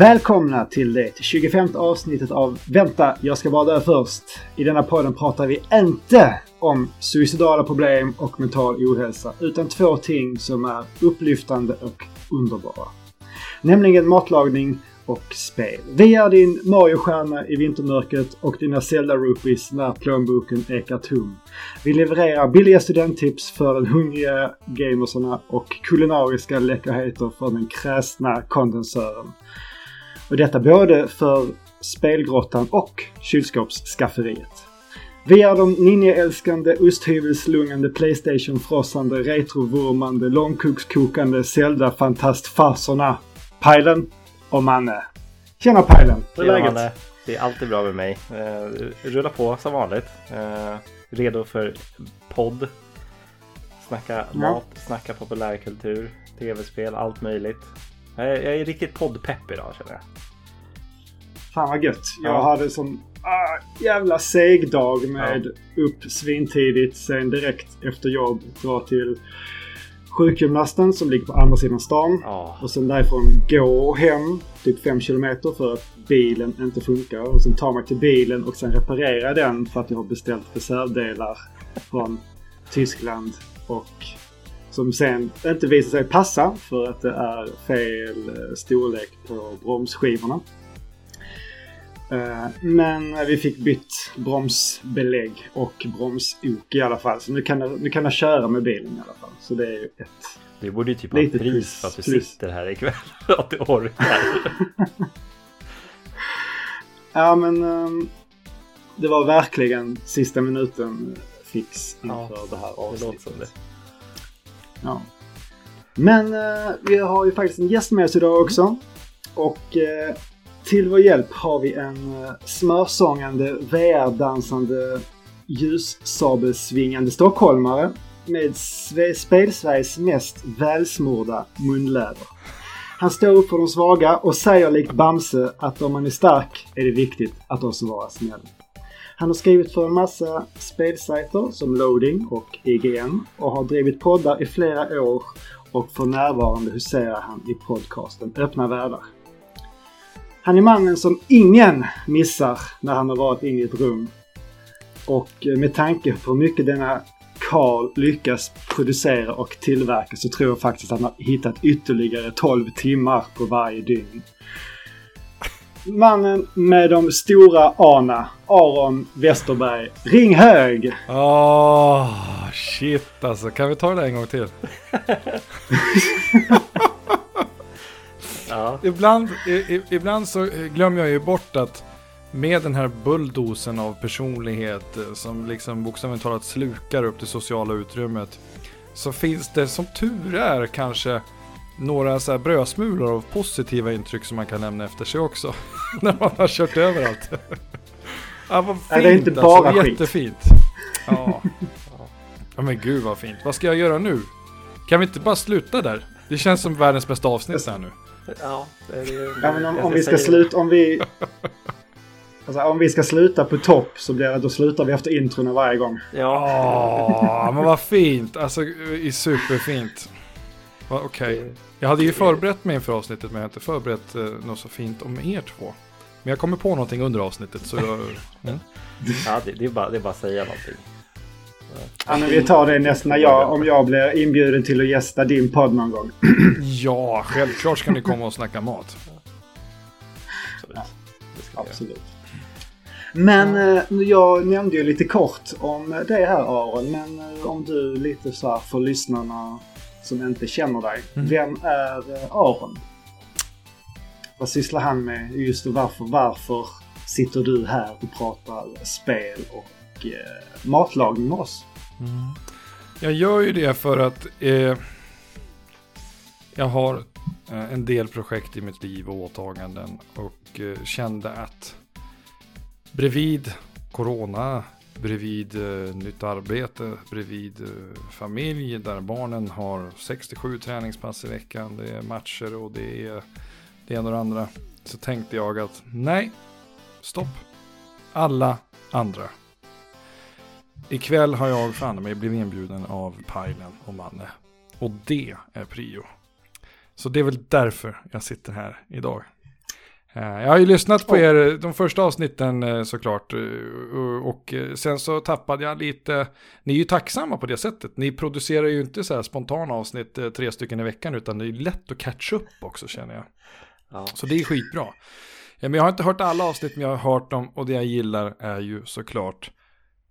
Välkomna till det 25 avsnittet av Vänta, jag ska bara dö först. I denna podden pratar vi inte om suicidala problem och mental ohälsa, utan två ting som är upplyftande och underbara. Nämligen matlagning och spel. Vi är din Mario-stjärna i vintermörkret och dina Zelda-rupees när plånboken ekar tom. Vi levererar billiga studenttips för den hungriga gamersarna och kulinariska läckerheter för den kräsna kondensören. Och detta både för spelgrottan och kylskåpsskafferiet. Vi är de ninjaälskande, osthyvelslungande, Playstation-frossande, retrovurmande, långkokskokande Zelda-fantastfarserna. Pajlen och Manne. Tjena Pajlen! Hur är läget? Manne. Det är alltid bra med mig. Eh, rulla på som vanligt. Eh, redo för podd. Snacka mat, snacka populärkultur, tv-spel, allt möjligt. Jag är, jag är riktigt poddpepp idag känner jag. Fan vad gött. Jag Ja. hade sån ah, jävla seg dag med upp svintidigt, sen direkt efter jobb dra till sjukgymnasten som ligger på andra sidan stan. Ja, Och sen därifrån gå hem typ 5 kilometer för att bilen inte funkar. Och sen ta mig till bilen och sen reparera den för att jag har beställt reservdelar från Tyskland. Och som sen inte visar sig passa för att det är fel eh, storlek på bromsskivorna. Eh, Men vi fick bytt bromsbelägg och bromsok i alla fall. Så nu kan, jag, nu kan jag köra med bilen i alla fall. Så det är ju ett du borde ju typ ha pris plus, för att du plus. sitter här ikväll. att du orkar. Ja men ehm, det var verkligen sista minuten fix inför Ja, det här Det låter avsnittet. som det. Ja. Men eh, vi har ju faktiskt en gäst med oss idag också. Och eh, till vår hjälp har vi en uh, smörsångande, VR-dansande, ljussabelsvingande stockholmare med Sve- Spelsveriges mest välsmorda munläder. Han står upp för de svaga och säger likt Bamse att om man är stark är det viktigt att också vara snäll. Han har skrivit för en massa spelsajter som Loading och IGN och har drivit poddar i flera år och för närvarande huserar han i podcasten Öppna världar. Han är mannen som ingen missar när han har varit inne i ett rum. Och med tanke på hur mycket denna Karl lyckas producera och tillverka så tror jag faktiskt att han har hittat ytterligare 12 timmar på varje dygn. Mannen med de stora ana, Aron Westerberg. Ring hög! Åh, shit alltså. Kan vi ta det en gång till? Ja, Ibland, i, i, ibland så glömmer jag ju bort att med den här bulldosen av personlighet eh, som liksom bokstavligt talat slukar upp det sociala utrymmet så finns det som tur är kanske några så här brödsmulor av positiva intryck som man kan lämna efter sig också. när man har kört över allt. ja, vad fint Nej, det är inte alltså. bara skit. Jättefint. Ja. ja, men gud vad fint. Vad ska jag göra nu? Kan vi inte bara sluta där? Det känns som världens bästa avsnitt här nu. ja, det är, Ja, men om, om vi ska sluta, om vi... Alltså, om vi ska sluta på topp så blir det, då slutar vi efter introna varje gång. Ja, men vad fint. Alltså, i superfint. Okej. Jag hade ju förberett mig inför avsnittet, men jag har inte förberett eh, något så fint om er två. Men jag kommer på någonting under avsnittet, så jag... Mm. ja det, det, är bara, det är bara att säga någonting. Ja, men vi tar det nästa när jag, om jag blir inbjuden till att gästa din podd någon gång. Ja, självklart ska ni komma och snacka mat. Göra. Absolut. Men eh, jag nämnde ju lite kort om det här Aron, men eh, om du lite så här för lyssnarna som inte känner dig. Mm. Vem är eh, Aron? Vad sysslar han med just varför, varför sitter du här och pratar spel och eh, matlagning med oss? Jag gör ju det för att eh, jag har eh, en del projekt i mitt liv och åtaganden och eh, kände att bredvid corona, bredvid eh, nytt arbete, bredvid eh, familj där barnen har 67 träningspass i veckan, det är matcher och det är det ena och det andra. Så tänkte jag att nej, stopp. Alla andra. Ikväll har jag fan mig blivit inbjuden av Pajlen och Manne. Och det är prio. Så det är väl därför jag sitter här idag. Eh, jag har ju lyssnat på er, de första avsnitten eh, såklart. Och sen så tappade jag lite, ni är ju tacksamma på det sättet. Ni producerar ju inte så här spontana avsnitt, tre stycken i veckan, utan det är lätt att catcha upp också känner jag. Ja. Så det är skitbra. Men jag har inte hört alla avsnitt, men jag har hört dem och det jag gillar är ju såklart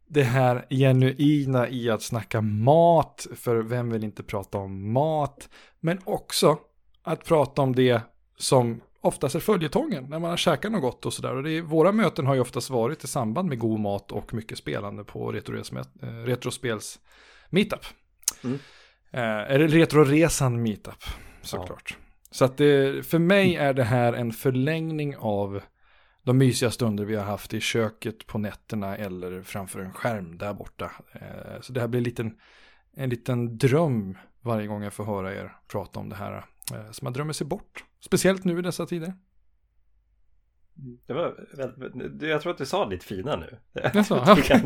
det här genuina i att snacka mat, för vem vill inte prata om mat, men också att prata om det som oftast är följetongen när man har käkat något gott och sådär. Och våra möten har ju oftast varit i samband med god mat och mycket spelande på eh, Retrospels meetup. Mm. Eh, eller Retroresan meetup, såklart. Ja. Så att det, för mig är det här en förlängning av de mysiga stunder vi har haft i köket på nätterna eller framför en skärm där borta. Eh, så det här blir en liten, en liten dröm varje gång jag får höra er prata om det här. Eh, som man drömmer sig bort. Speciellt nu i dessa tider. Det var, jag tror att du sa lite fina nu. Jaså, okay.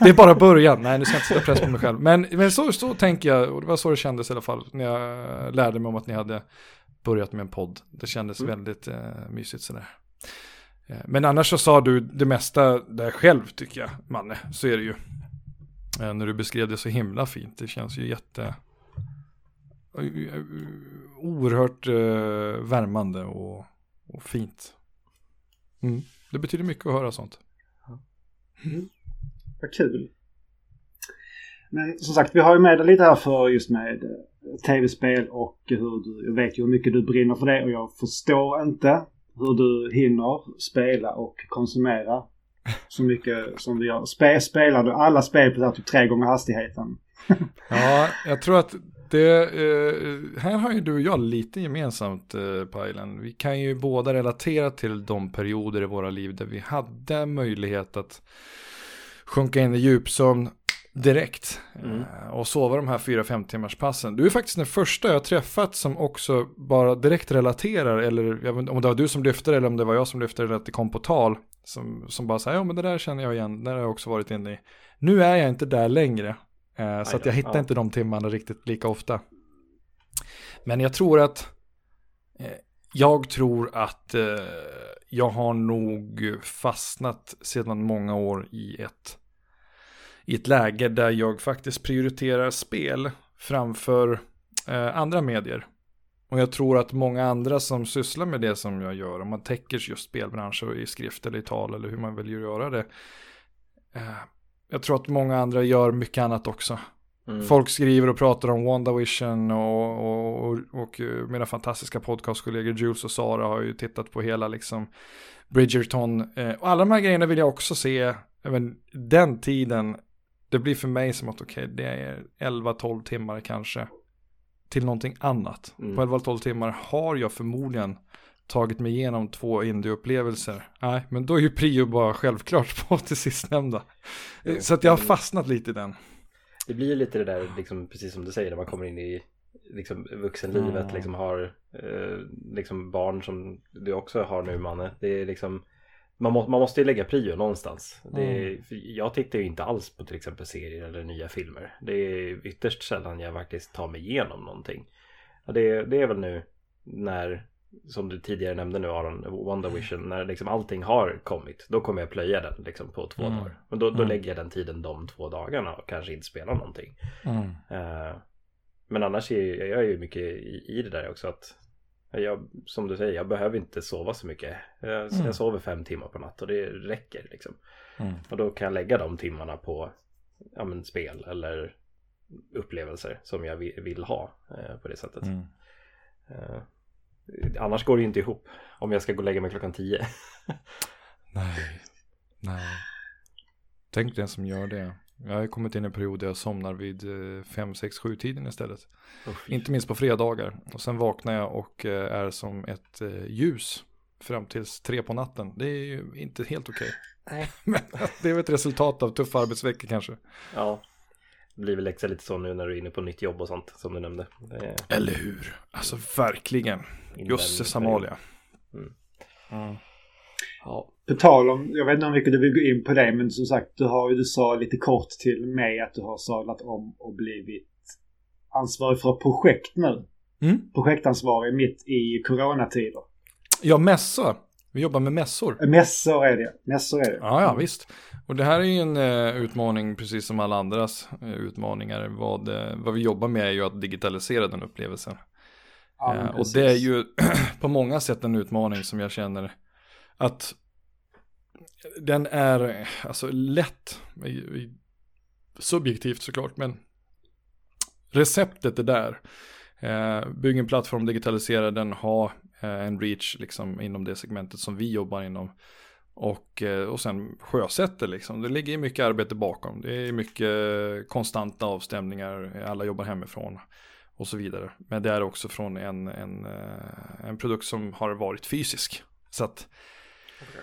Det är bara början. Nej, nu ska jag inte sätta press på mig själv. Men, men så, så tänker jag, och det var så det kändes i alla fall. När jag lärde mig om att ni hade börjat med en podd. Det kändes mm. väldigt eh, mysigt sådär. Eh, men annars så sa du det mesta där själv tycker jag, Manne. Så är det ju. Eh, när du beskrev det så himla fint. Det känns ju jätte... Oerhört uh, värmande och, och fint. Mm. Det betyder mycket att höra sånt. Mm. Vad kul. Men som sagt, vi har ju med dig lite här för just med tv-spel och hur du, jag vet ju hur mycket du brinner för det och jag förstår inte hur du hinner spela och konsumera så mycket som du gör. Spe, spelar du alla spel på typ tre gånger hastigheten? ja, jag tror att det, eh, här har ju du och jag lite gemensamt eh, Pajlen. Vi kan ju båda relatera till de perioder i våra liv där vi hade möjlighet att sjunka in i djupsömn direkt mm. Eh, och sova de här 4-5 timmars passen. Du är faktiskt den första jag träffat som också bara direkt relaterar, eller om det var du som lyfte det eller om det var jag som lyfte det, att det kom på tal. Som, som bara säger, ja men det där känner jag igen, det har jag också varit inne i. Nu är jag inte där längre, eh, så att jag hittar ja. inte de timmarna riktigt lika ofta. Men jag tror att, eh, jag tror att eh, jag har nog fastnat sedan många år i ett i ett läge där jag faktiskt prioriterar spel framför andra medier. Och jag tror att många andra som sysslar med det som jag gör, om man täcker just spelbranscher i skrift eller i tal eller hur man vill göra det. Eh, jag tror att många andra gör mycket annat också. Mm. Folk skriver och pratar om WandaVision och, och, och, och mina fantastiska podcastkollegor Jules och Sara har ju tittat på hela liksom Bridgerton. Eh, och alla de här grejerna vill jag också se, även den tiden det blir för mig som att okej, okay, det är 11-12 timmar kanske till någonting annat. Mm. På 11-12 timmar har jag förmodligen tagit mig igenom två indieupplevelser. Nej, men då är ju prio bara självklart på till sistnämnda. Jo, så att jag har fastnat lite i den. Det blir ju lite det där, liksom, precis som du säger, när man kommer in i liksom, vuxenlivet, mm. liksom har eh, liksom barn som du också har nu, Manne. Det är liksom man, må, man måste ju lägga prio någonstans. Mm. Jag tittar ju inte alls på till exempel serier eller nya filmer. Det är ytterst sällan jag faktiskt tar mig igenom någonting. Det, det är väl nu när, som du tidigare nämnde nu Aron, WandaVision, när liksom allting har kommit. Då kommer jag plöja den liksom på två mm. dagar. Men då, då mm. lägger jag den tiden de två dagarna och kanske inte spelar någonting. Uh, men annars är jag ju mycket i, i det där också att jag, som du säger, jag behöver inte sova så mycket. Jag, mm. jag sover fem timmar på natt och det räcker liksom. Mm. Och då kan jag lägga de timmarna på ja, men, spel eller upplevelser som jag vill, vill ha eh, på det sättet. Mm. Annars går det ju inte ihop om jag ska gå och lägga mig klockan tio. nej, nej. Tänk den som gör det. Jag har kommit in i en period där jag somnar vid 5, 6, 7 tiden istället. Oh, Inte minst på fredagar. Och sen vaknar jag och eh, är som ett eh, ljus fram tills tre på natten. Det är ju inte helt okej. Okay. Men det är väl ett resultat av tuffa arbetsveckor kanske. Ja, det blir väl extra lite så nu när du är inne på nytt jobb och sånt som du nämnde. Är... Eller hur? Alltså verkligen. Jösses Amalia. Mm. Mm. Ja. På tal om, jag vet inte om vilket du vill gå in på det, men som sagt du har ju, du sa lite kort till mig att du har sadlat om och blivit ansvarig för projekt nu. Mm. Projektansvarig mitt i coronatider. Ja, mässa. Vi jobbar med mässor. Mässor är det. Mässor är det. Ja, ja, visst. Och det här är ju en uh, utmaning, precis som alla andras uh, utmaningar. Vad, uh, vad vi jobbar med är ju att digitalisera den upplevelsen. Ja, och det är ju på många sätt en utmaning som jag känner att den är alltså lätt, subjektivt såklart, men receptet är där. Eh, bygg en plattform, digitalisera den, ha eh, Eh, en reach liksom inom det segmentet som vi jobbar inom. Och, eh, och sen sjösätter liksom. Det ligger mycket arbete bakom. Det är mycket konstanta avstämningar, alla jobbar hemifrån och så vidare. Men det är också från en, en, eh, en produkt som har varit fysisk. Så att okay.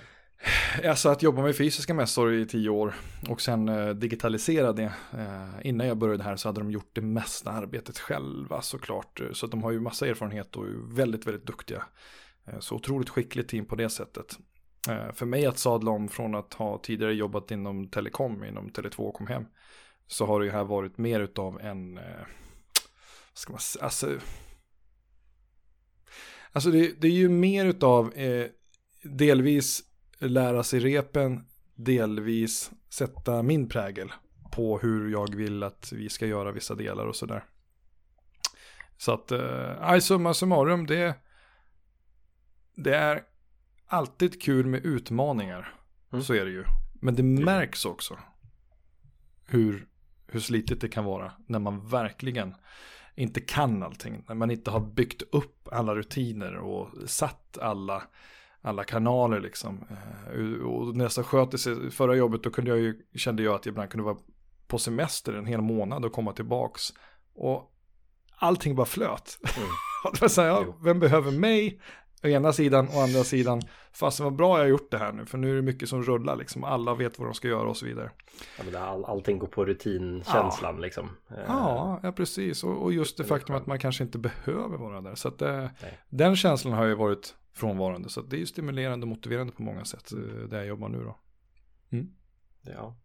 Alltså att jobba med fysiska mässor i tio år och sen eh, digitalisera det. Eh, innan jag började här så hade de gjort det mesta arbetet själva såklart. Så att de har ju massa erfarenhet och är väldigt, väldigt duktiga. Eh, så otroligt skickligt team på det sättet. Eh, för mig att sadla om från att ha tidigare jobbat inom telekom, inom Tele2 och kom hem. Så har det ju här varit mer utav en, eh, ska man säga, alltså. Alltså det, det är ju mer utav eh, delvis lära sig repen, delvis sätta min prägel på hur jag vill att vi ska göra vissa delar och sådär. Så att, eh, summa summarum, det, det är alltid kul med utmaningar. Mm. Så är det ju. Men det märks också hur, hur slitigt det kan vara när man verkligen inte kan allting. När man inte har byggt upp alla rutiner och satt alla alla kanaler liksom. Eh, och när jag sköter sig förra jobbet då kunde jag ju, kände jag att jag ibland kunde vara på semester en hel månad och komma tillbaks. Och allting bara flöt. Mm. här, ja, vem behöver mig? Å ena sidan, å andra sidan, fast vad bra jag har gjort det här nu, för nu är det mycket som rullar liksom, alla vet vad de ska göra och så vidare. Ja, men all, allting går på rutinkänslan ja. liksom. Eh, ja, ja precis, och, och just det faktum att man kanske inte behöver vara där. Så att det, den känslan har ju varit frånvarande. Så det är ju stimulerande och motiverande på många sätt eh, där jag jobbar nu då. Mm. Ja.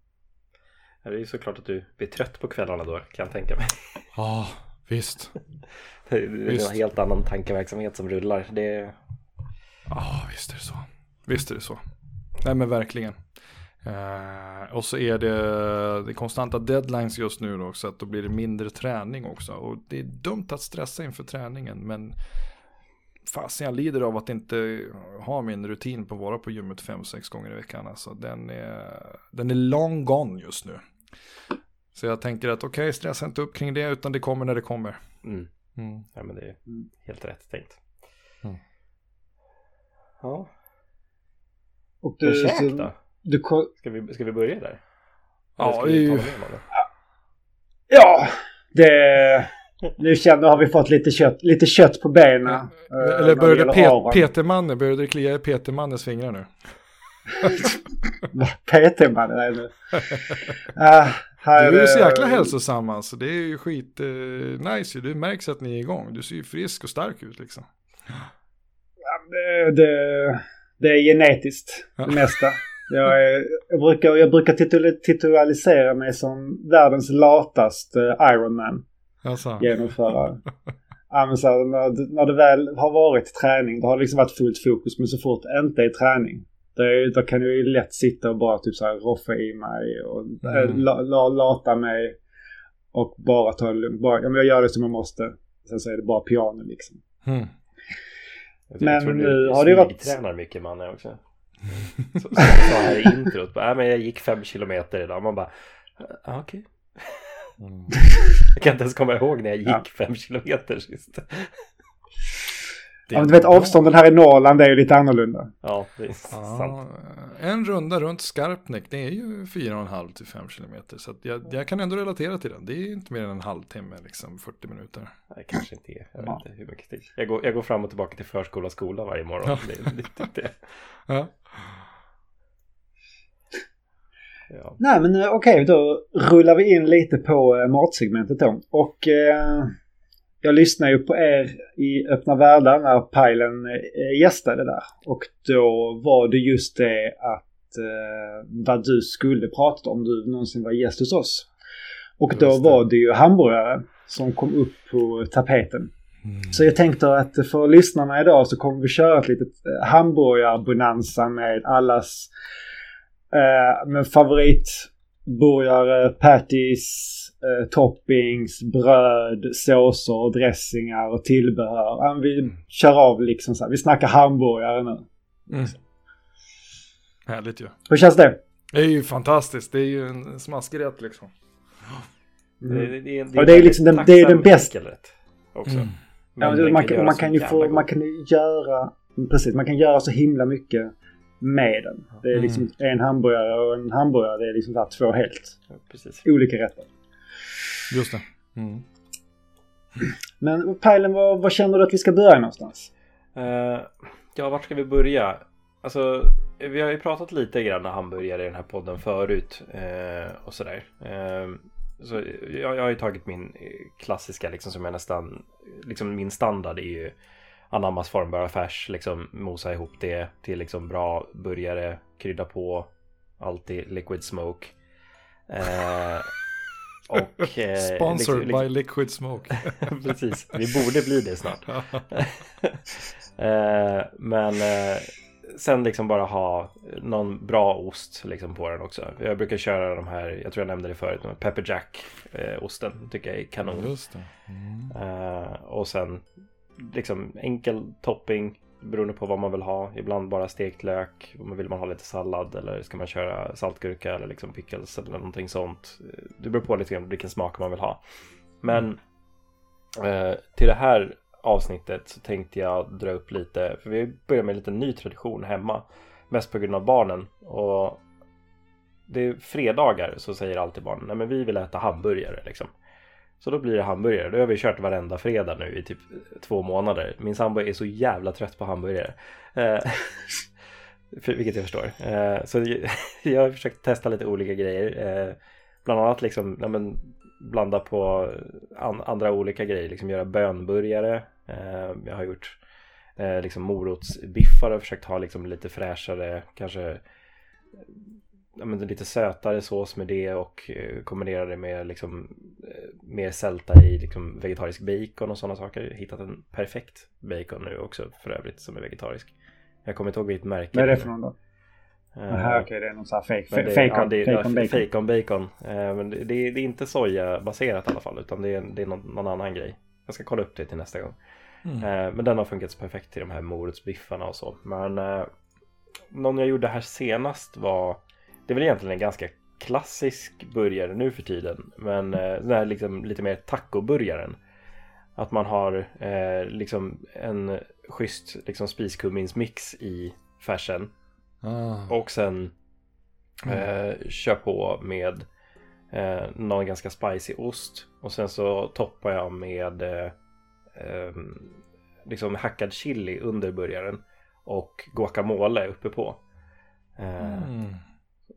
Det är ju såklart att du blir trött på kvällarna då kan jag tänka mig. Ja, ah, visst. det är visst. en helt annan tankeverksamhet som rullar. Det... Ja, ah, visst är det så. Visst är det så. Nej men verkligen. Uh, och så är det, det konstanta deadlines just nu då, så att då blir det mindre träning också. Och det är dumt att stressa inför träningen, men fasen jag lider av att inte ha min rutin på att vara på gymmet fem, sex gånger i veckan. Alltså, den, är, den är long gone just nu. Så jag tänker att okej, okay, stressa inte upp kring det utan det kommer när det kommer. Mm. Mm. Ja men det är helt rätt tänkt. Mm. Ja. Och du, käk då? Du, ska, vi, ska vi börja där? Ja, ju... ja, det nu känner har vi fått lite kött, lite kött på benen. Eller uh, började Pe Peter-Manne, började det klia i Peter-Mannes fingrar nu? PT-mannen är nu. Uh, du är så jäkla hälsosam alltså. Det är ju skit uh, nice Det märks att ni är igång. Du ser ju frisk och stark ut liksom. Ja, det, det, det är genetiskt det mesta. Jag, är, jag, brukar, jag brukar titularisera mig som världens lataste Ironman alltså. genomföra. ja, men så här, när, när det väl har varit träning då har det liksom varit fullt fokus. Men så fort det inte är träning det, då kan jag ju lätt sitta och bara typ så här roffa i mig och mm. Äh, la, la, lata mig. Och bara ta det lugnt. Bara, ja, men jag gör det som jag måste. Sen så är det bara piano liksom. Mm. Men nu har det varit... tränar mycket man också. Så, så, så här i introt. Bara, men jag gick fem kilometer idag. Man bara, okej. Okay. Mm. Jag kan inte ens komma ihåg när jag gick ja. fem kilometer sist. Ja, men du vet avstånden här i Norrland är ju lite annorlunda. Ja, det är ja, sant. En runda runt Skarpnäck, det är ju 4,5 till 5 kilometer. Så jag, jag, kan ändå relatera till den. Det är inte mer än en halvtimme, liksom 40 minuter. Nej, kanske inte är. Jag, vet inte hur mycket tid. Jag, går, jag går fram och tillbaka till förskola och skola varje morgon. Ja. Det är lite det. Ja. Ja. Nej men eh, okej, okay, då rullar vi in lite på eh, matsegmentet då. Och eh, jag lyssnade ju på er i Öppna Världar när Pajlen eh, gästade där. Och då var det just det att eh, vad du skulle prata om du någonsin var gäst hos oss. Och då var det ju hamburgare som kom upp på tapeten. Så jag tänkte att för lyssnarna idag så kommer vi köra ett litet hamburgarbonanza med allas eh, med favoritburgare, patties, eh, toppings, bröd, såser, dressingar och tillbehör. Ja, Vi kör av liksom så här. Vi snackar hamburgare nu. Mm. Härligt ju. Hur känns det? Det är ju fantastiskt. Det är ju en smaskig rätt liksom. Mm. Det, det, det, Och det är liksom den- det är den bästa- Också. Mm. Ja, Men men man, kan, man ju få, man kan ju göra, precis, man kan göra så himla mycket med den. Det är Mm. liksom en hamburgare och en hamburgare, det är liksom här två helt Ja, olika rätter. Just det. Mm. Men Pajlen, var, var känner du att vi ska börja någonstans? Eh, ja, vart ska vi börja? Alltså, vi har ju pratat lite grann hamburgare i den här podden förut eh, och sådär. Eh, så jag, jag har ju tagit min klassiska liksom som jag nästan, liksom min standard är ju anammas formbara färs, liksom mosa ihop det till liksom bra burgare, krydda på, alltid liquid smoke. Eh, och... eh, Sponsored liksom- by Liquid Smoke. Precis, vi borde bli det snart. eh, men eh, sen liksom bara ha någon bra ost liksom på den också. Jag brukar köra de här, jag tror jag nämnde det förut, Pepper Jack eh, tycker jag är kanon. Mm. Eh, och sen liksom enkel topping beroende på vad man vill ha. Ibland bara stekt lök. Om man vill man ha lite sallad eller ska man köra saltgurka eller liksom pickles eller någonting sånt. Det beror på lite grann vilken smak man vill ha. Men eh, till det här avsnittet så tänkte jag dra upp lite, för vi börjar med en liten ny tradition hemma. Mest på grund av barnen. Och det är fredagar så säger alltid barnen, nej men vi vill äta hamburgare liksom. Så då blir det hamburgare. Det har vi kört varenda fredag nu i typ två månader. Min sambo är så jävla trött på hamburgare. Eh, vilket jag förstår. Eh, så jag- jag har försökt testa lite olika grejer. Eh, bland annat liksom, ja, men, blanda på an, andra olika grejer. Liksom göra bönburgare. Eh, jag har gjort eh, liksom morotsbiffar och försökt ha liksom lite fräschare, kanske ja, men lite sötare sås med det och eh, kombinera det med liksom eh, mer sälta i liksom vegetarisk bacon och sådana saker. Hittat en perfekt bacon nu också för övrigt som är vegetarisk. Jag kommer inte ihåg vilket märke Vad är det för någon då? Aha, okej, det är någon sån här fake, det, fake, ja, det, är- fake, ja, bacon. Bacon bacon. Eh, men det, det, är- det är inte sojabaserat i alla fall utan det är, det är någon, någon annan grej. Jag ska kolla upp det till nästa gång. Mm. Eh, men den har funkat perfekt till de här morotsbiffarna och så. Men någon jag gjorde här senast var Det är väl egentligen en ganska klassisk burgare nu för tiden. Men eh, den här liksom lite mer tacoburgaren. Att man har eh, liksom en schysst liksom spiskumminsmix i färsen. Ah. Och sen eh, kör på med eh, någon ganska spicy ost. Och sen så toppar jag med eh, ehm, liksom hackad chili under burgaren. Och guacamole uppe på. Eh, Mm.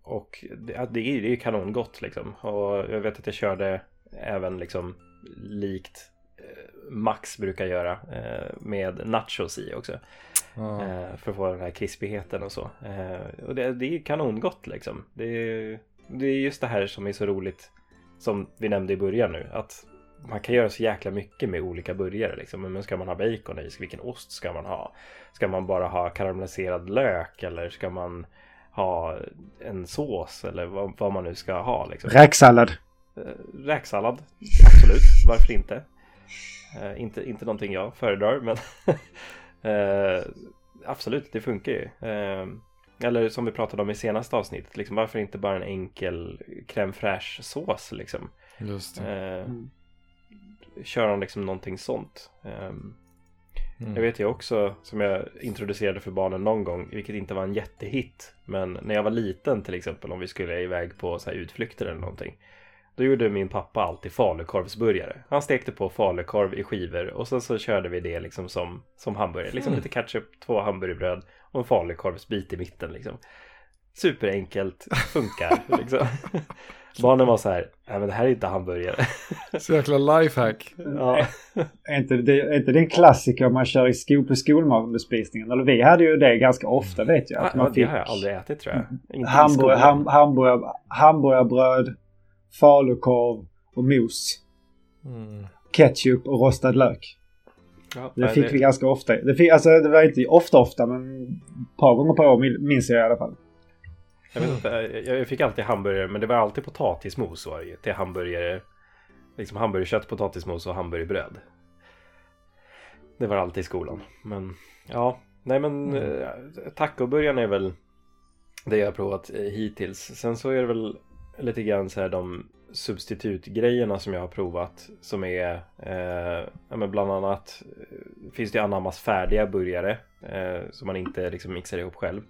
Och det, det är det är ju kanongott liksom. Och jag vet att jag körde även liksom likt eh, Max brukar göra eh, med nachos i också. Eh, för att få den här krispigheten och så. Och det, det är kanongott liksom. Det är, det är just det här som är så roligt som vi nämnde i början nu. Att man kan göra så jäkla mycket med olika burgare. Liksom. Men ska man ha bacon i? Vilken ost ska man ha? Ska man bara ha karamelliserad lök? Eller ska man ha en sås? Eller vad, vad man nu ska ha. Liksom. Räksallad. Eh, Räksallad, absolut. Varför inte? Eh, inte? Inte någonting jag föredrar, men eh, absolut, det funkar ju. Eh, eller som vi pratade om i senaste avsnittet, liksom, varför inte bara en enkel crème fraîche sås liksom? Just det. Eh, Mm. kör de liksom någonting sånt. Mm. jag vet ju också, som jag introducerade för barnen någon gång, vilket inte var en jättehit. Men när jag var liten till exempel, om vi skulle iväg på så här utflykter eller någonting. Då gjorde min pappa alltid falukorvsburgare. Han stekte på falukorv i skivor och sen så körde vi det liksom som, som hamburgare. Liksom Mm. lite ketchup, två hamburgerbröd och en falukorvsbit i mitten liksom. Superenkelt, funkar liksom. Barnen var så här, nej men det här är inte hamburgare. Så jäkla lifehack. ja. Är inte, det, är inte det en klassiker man kör i skol, på skolmatbespisningen? Eller vi hade ju det ganska ofta vet jag. Att Ja, man det fick har jag aldrig ätit tror jag. Inte i hamburg, skolan. ham, hamburgar, hamburgarbröd, falukorv och mos. Mm. Ketchup och rostad lök. Ja, det fick det... vi ganska ofta. Det, fick, alltså, det var inte ofta ofta men ett par gånger per år minns jag i alla fall. Jag, vet inte, jag fick alltid hamburgare men det var alltid potatismos var det till hamburgare. Liksom hamburgerkött, potatismos och hamburgerbröd. Det var alltid i skolan. Men ja, nej men mm. Eh, tacoburgaren är väl det jag har provat eh, hittills. Sen så är det väl lite grann så här de substitutgrejerna som jag har provat som är eh, ja, men bland annat eh, finns det Anammas färdiga burgare eh, som man inte liksom mixar ihop själv.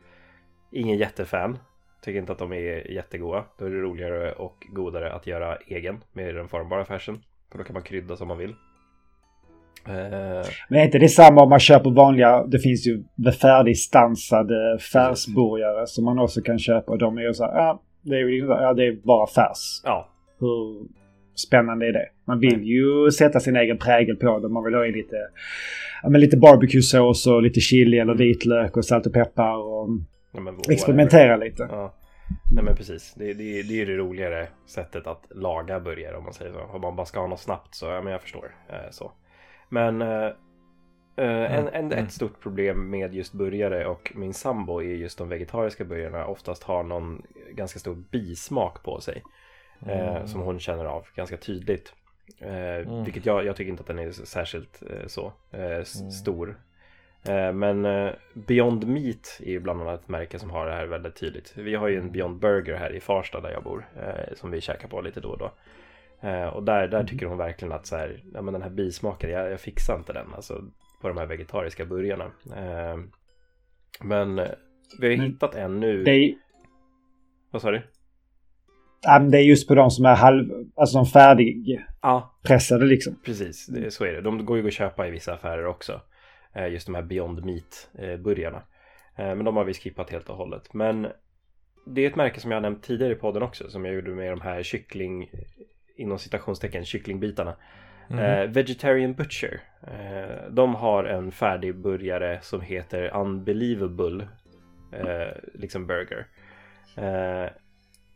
Ingen jättefan. Tycker inte att de är jättegoda. Då är det roligare och godare att göra egen med den formbara färsen. För då kan man krydda som man vill. Eh, Men är inte det samma om man köper vanliga, det finns ju färdigstansade färsburgare som man också kan köpa och de är ju så här, ja, det är, ju, ja, det är bara färs. Ja. Hur spännande är det? Man vill ju sätta sin egen prägel på det. Man vill ha i lite, ja, men lite barbecuesås och lite chili eller vitlök och salt och peppar och ja, experimentera lite. Ja. Nej men precis, det, det, det är det roligare sättet att laga burgare om man säger så. Om man bara ska ha något snabbt så, ja men jag förstår. Eh, så. Men uh, en, en, ett stort problem med just burgare och min sambo är just de vegetariska burgarna oftast har någon ganska stor bismak på sig. Eh, mm. som hon känner av ganska tydligt. Mm. Vilket jag, jag tycker inte att den är särskilt så mm. stor. Men Beyond Meat är ju bland annat ett märke som har det här väldigt tydligt. Vi har ju en. Beyond Burger här i Farsta där jag bor. Som vi käkar på lite då och då. Eh, och där, där mm. tycker hon verkligen att så här, ja, men den här bismaken, jag, jag fixar inte den. Alltså på de här vegetariska burgarna. Eh, men eh, vi har men hittat en nu. Det Vad sa du? det är just på de som är halv, alltså de färdig ja. liksom. Precis, så är det. De går ju att köpa i vissa affärer också. Eh, just de här Beyond Meat burgarna. Men de har vi skippat helt och hållet. Men det är ett märke som jag har nämnt tidigare i podden också som jag gjorde med de här kyckling inom citationstecken kycklingbitarna. Mm. Eh, Vegetarian Butcher. Eh, de har en färdig burgare som heter Unbelievable eh, liksom burger. Eh,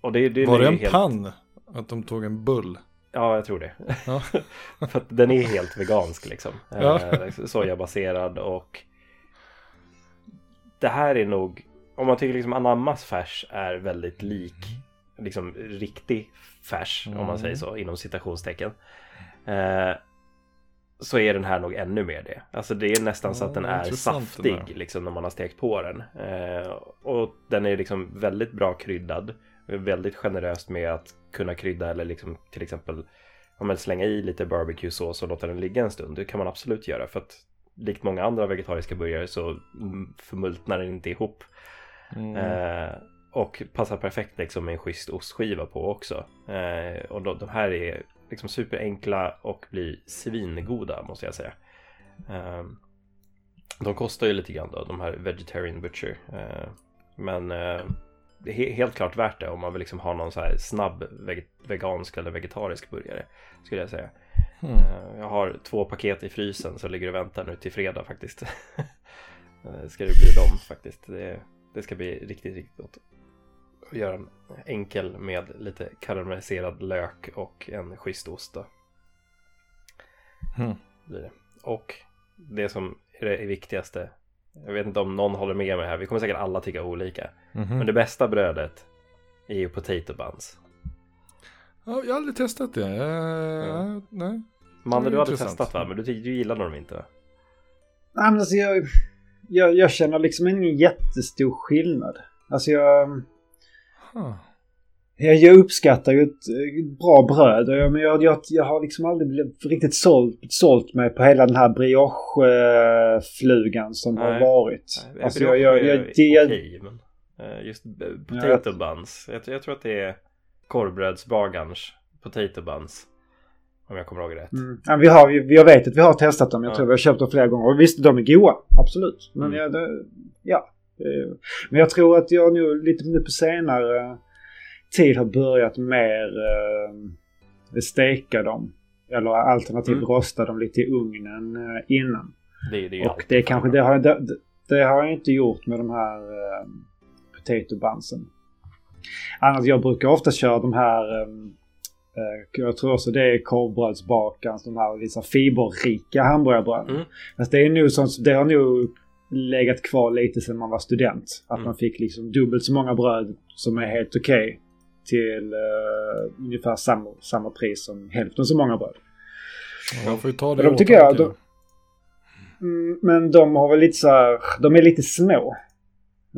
och det, det Var det en helt... pann? Att de tog en bull? Ja, jag tror det. Ja. För att den är helt vegansk liksom. Ja. Eh, sojabaserad och det här är nog, om man tycker liksom anammas färs är väldigt lik liksom riktig färs mm. om man säger mm. så inom citationstecken. Eh, så är den här nog ännu mer det. Alltså det är nästan så att den är saftig liksom när man har stekt på den. Eh, och den är liksom väldigt bra kryddad. Väldigt generöst med att kunna krydda eller liksom till exempel om man slänga i lite barbecue-sås och låta den ligga en stund. Det kan man absolut göra för att likt många andra vegetariska burgare så förmultnar den inte ihop. Mm. Eh, och passar perfekt liksom med en schysst ostskiva på också. Eh, och då, de här är liksom superenkla och blir svingoda måste jag säga. Eh, de kostar ju lite grann då, de här Vegetarian Butcher. Eh, men det är helt klart värt det om man vill liksom ha någon så här snabb vegansk eller vegetarisk burgare. Skulle jag säga. Mm. Jag har två paket i frysen som ligger och väntar nu till fredag faktiskt. Eh, ska det bli dem faktiskt. Det, det ska bli riktigt, riktigt gott göra en enkel med lite karamelliserad lök och en schysst ost. Mm. Och det som är det viktigaste. Jag vet inte om någon håller med mig här. Vi kommer säkert alla tycka olika. Mm -hmm. Men det bästa brödet är ju potato buns. Ja, jag har aldrig testat det. Uh, mm. Nej. Manne, du har aldrig testat va? Men du, du gillar dem inte va? Nej men alltså jag, jag, jag känner liksom ingen jättestor skillnad. Alltså jag... Jag, jag uppskattar ju ett bra bröd. Men jag, jag, jag har liksom aldrig blivit riktigt sålt, sålt mig på hela den här brioche-flugan som Nej. har varit. Nej, alltså jag, jag, jag, jag, okej, men eh, just potato buns. Jag, jag tror att det är korvbrödsbagarns potato buns. Om jag kommer ihåg rätt. Mm. Ja, vi har, jag vet att vi har testat dem. Jag ja. tror vi har köpt dem flera gånger. Och visst, de är goda. Absolut. Men mm. ja, det, ja, Eh, men jag tror att jag nu lite nu på senare tid har börjat mer eh, steka dem. Eller alternativt mm. rosta dem lite i ugnen eh, innan. Det, det och det kanske det har, det, det, har jag inte gjort med de här eh, potato bunsen. Annars jag brukar ofta köra de här eh, Eh, Jag tror också det är korvbrödsbakarens, de här vissa fiberrika hamburgarbröden. Mm. Fast det är nog sånt, det har nog legat kvar lite sedan man var student. Att Mm. man fick liksom dubbelt så många bröd som är helt okej till eh, ungefär samma, samma pris som hälften så många bröd. Man får ju ta det de tycker jag, åtanke. Mm, men de har väl lite så här, de är lite små.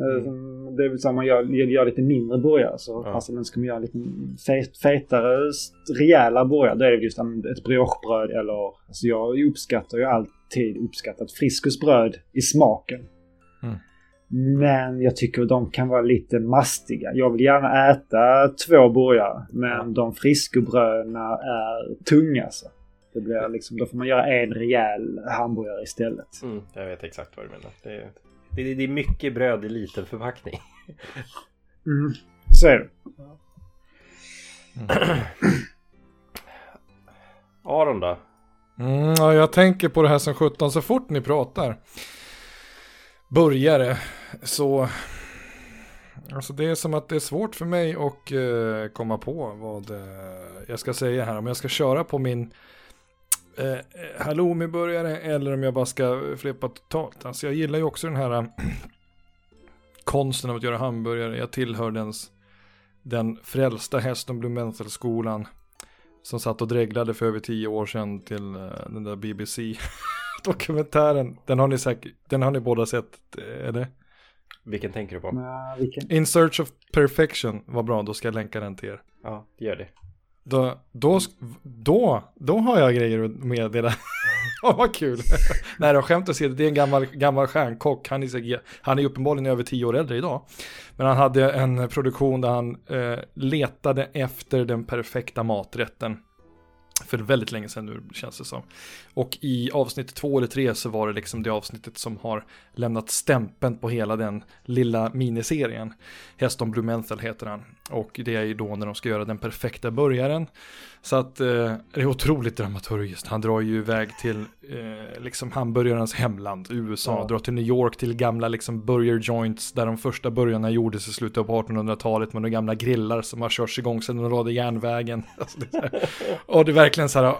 Eh, Mm. Det är väl så att man gör, gör lite mindre burgare så Ja. passar men ska man göra lite fet, fetare, rejäla burgare då är det just ett briochebröd eller... Alltså jag uppskattar ju alltid uppskattat Friskusbröd i smaken. Mm. Men jag tycker de kan vara lite mastiga. Jag vill gärna äta två burgare men Ja. de friskobröden är tunga så. Det blir liksom, då får man göra en rejäl hamburgare istället. Mm, jag vet exakt vad du menar. Det är, det, det är mycket bröd i liten förpackning. Mm. Så är det. Aron då? Mm, ja, jag tänker på det här som 17 så fort ni pratar burgare, Så. Alltså det är som att det är svårt för mig att eh, komma på vad eh, jag ska säga här. Om jag ska köra på min eh, halloumi-burgare eller om jag bara ska flippa totalt. Alltså jag gillar ju också den här konsten av att göra hamburgare. Jag tillhör den, den frälsta hästen Blumenthal-skolan som satt och dreglade för över tio år sedan till eh, den där BBC. BBC-dokumentären. Den har ni säkert, den har ni båda sett, eh, eller? Vilken tänker du på? Men, vilken? In Search of Perfection var bra, då ska jag länka den till er. Ja, det gör det. Då, då, då, då har jag grejer att meddela. Ja, vad kul. Nej då, skämt åsido, det är en gammal, gammal stjärnkock. Han är, han är uppenbarligen över tio år äldre idag. Men han hade en produktion där han eh, letade efter den perfekta maträtten. För väldigt länge sedan nu känns det som. Och i avsnitt två eller tre så var det liksom det avsnittet som har lämnat stämpeln på hela den lilla miniserien. Heston Blumenthal heter han. Och det är ju då när de ska göra den perfekta burgaren. Så att eh, det är otroligt dramaturgiskt. Han drar ju iväg till eh, liksom hamburgarens hemland, USA. Ja. Drar till New York till gamla liksom burger joints där de första burgarna gjordes i slutet på 1800-talet med de gamla grillar som har körts igång sedan de lade järnvägen. Alltså, det är så och det är verkligen så här.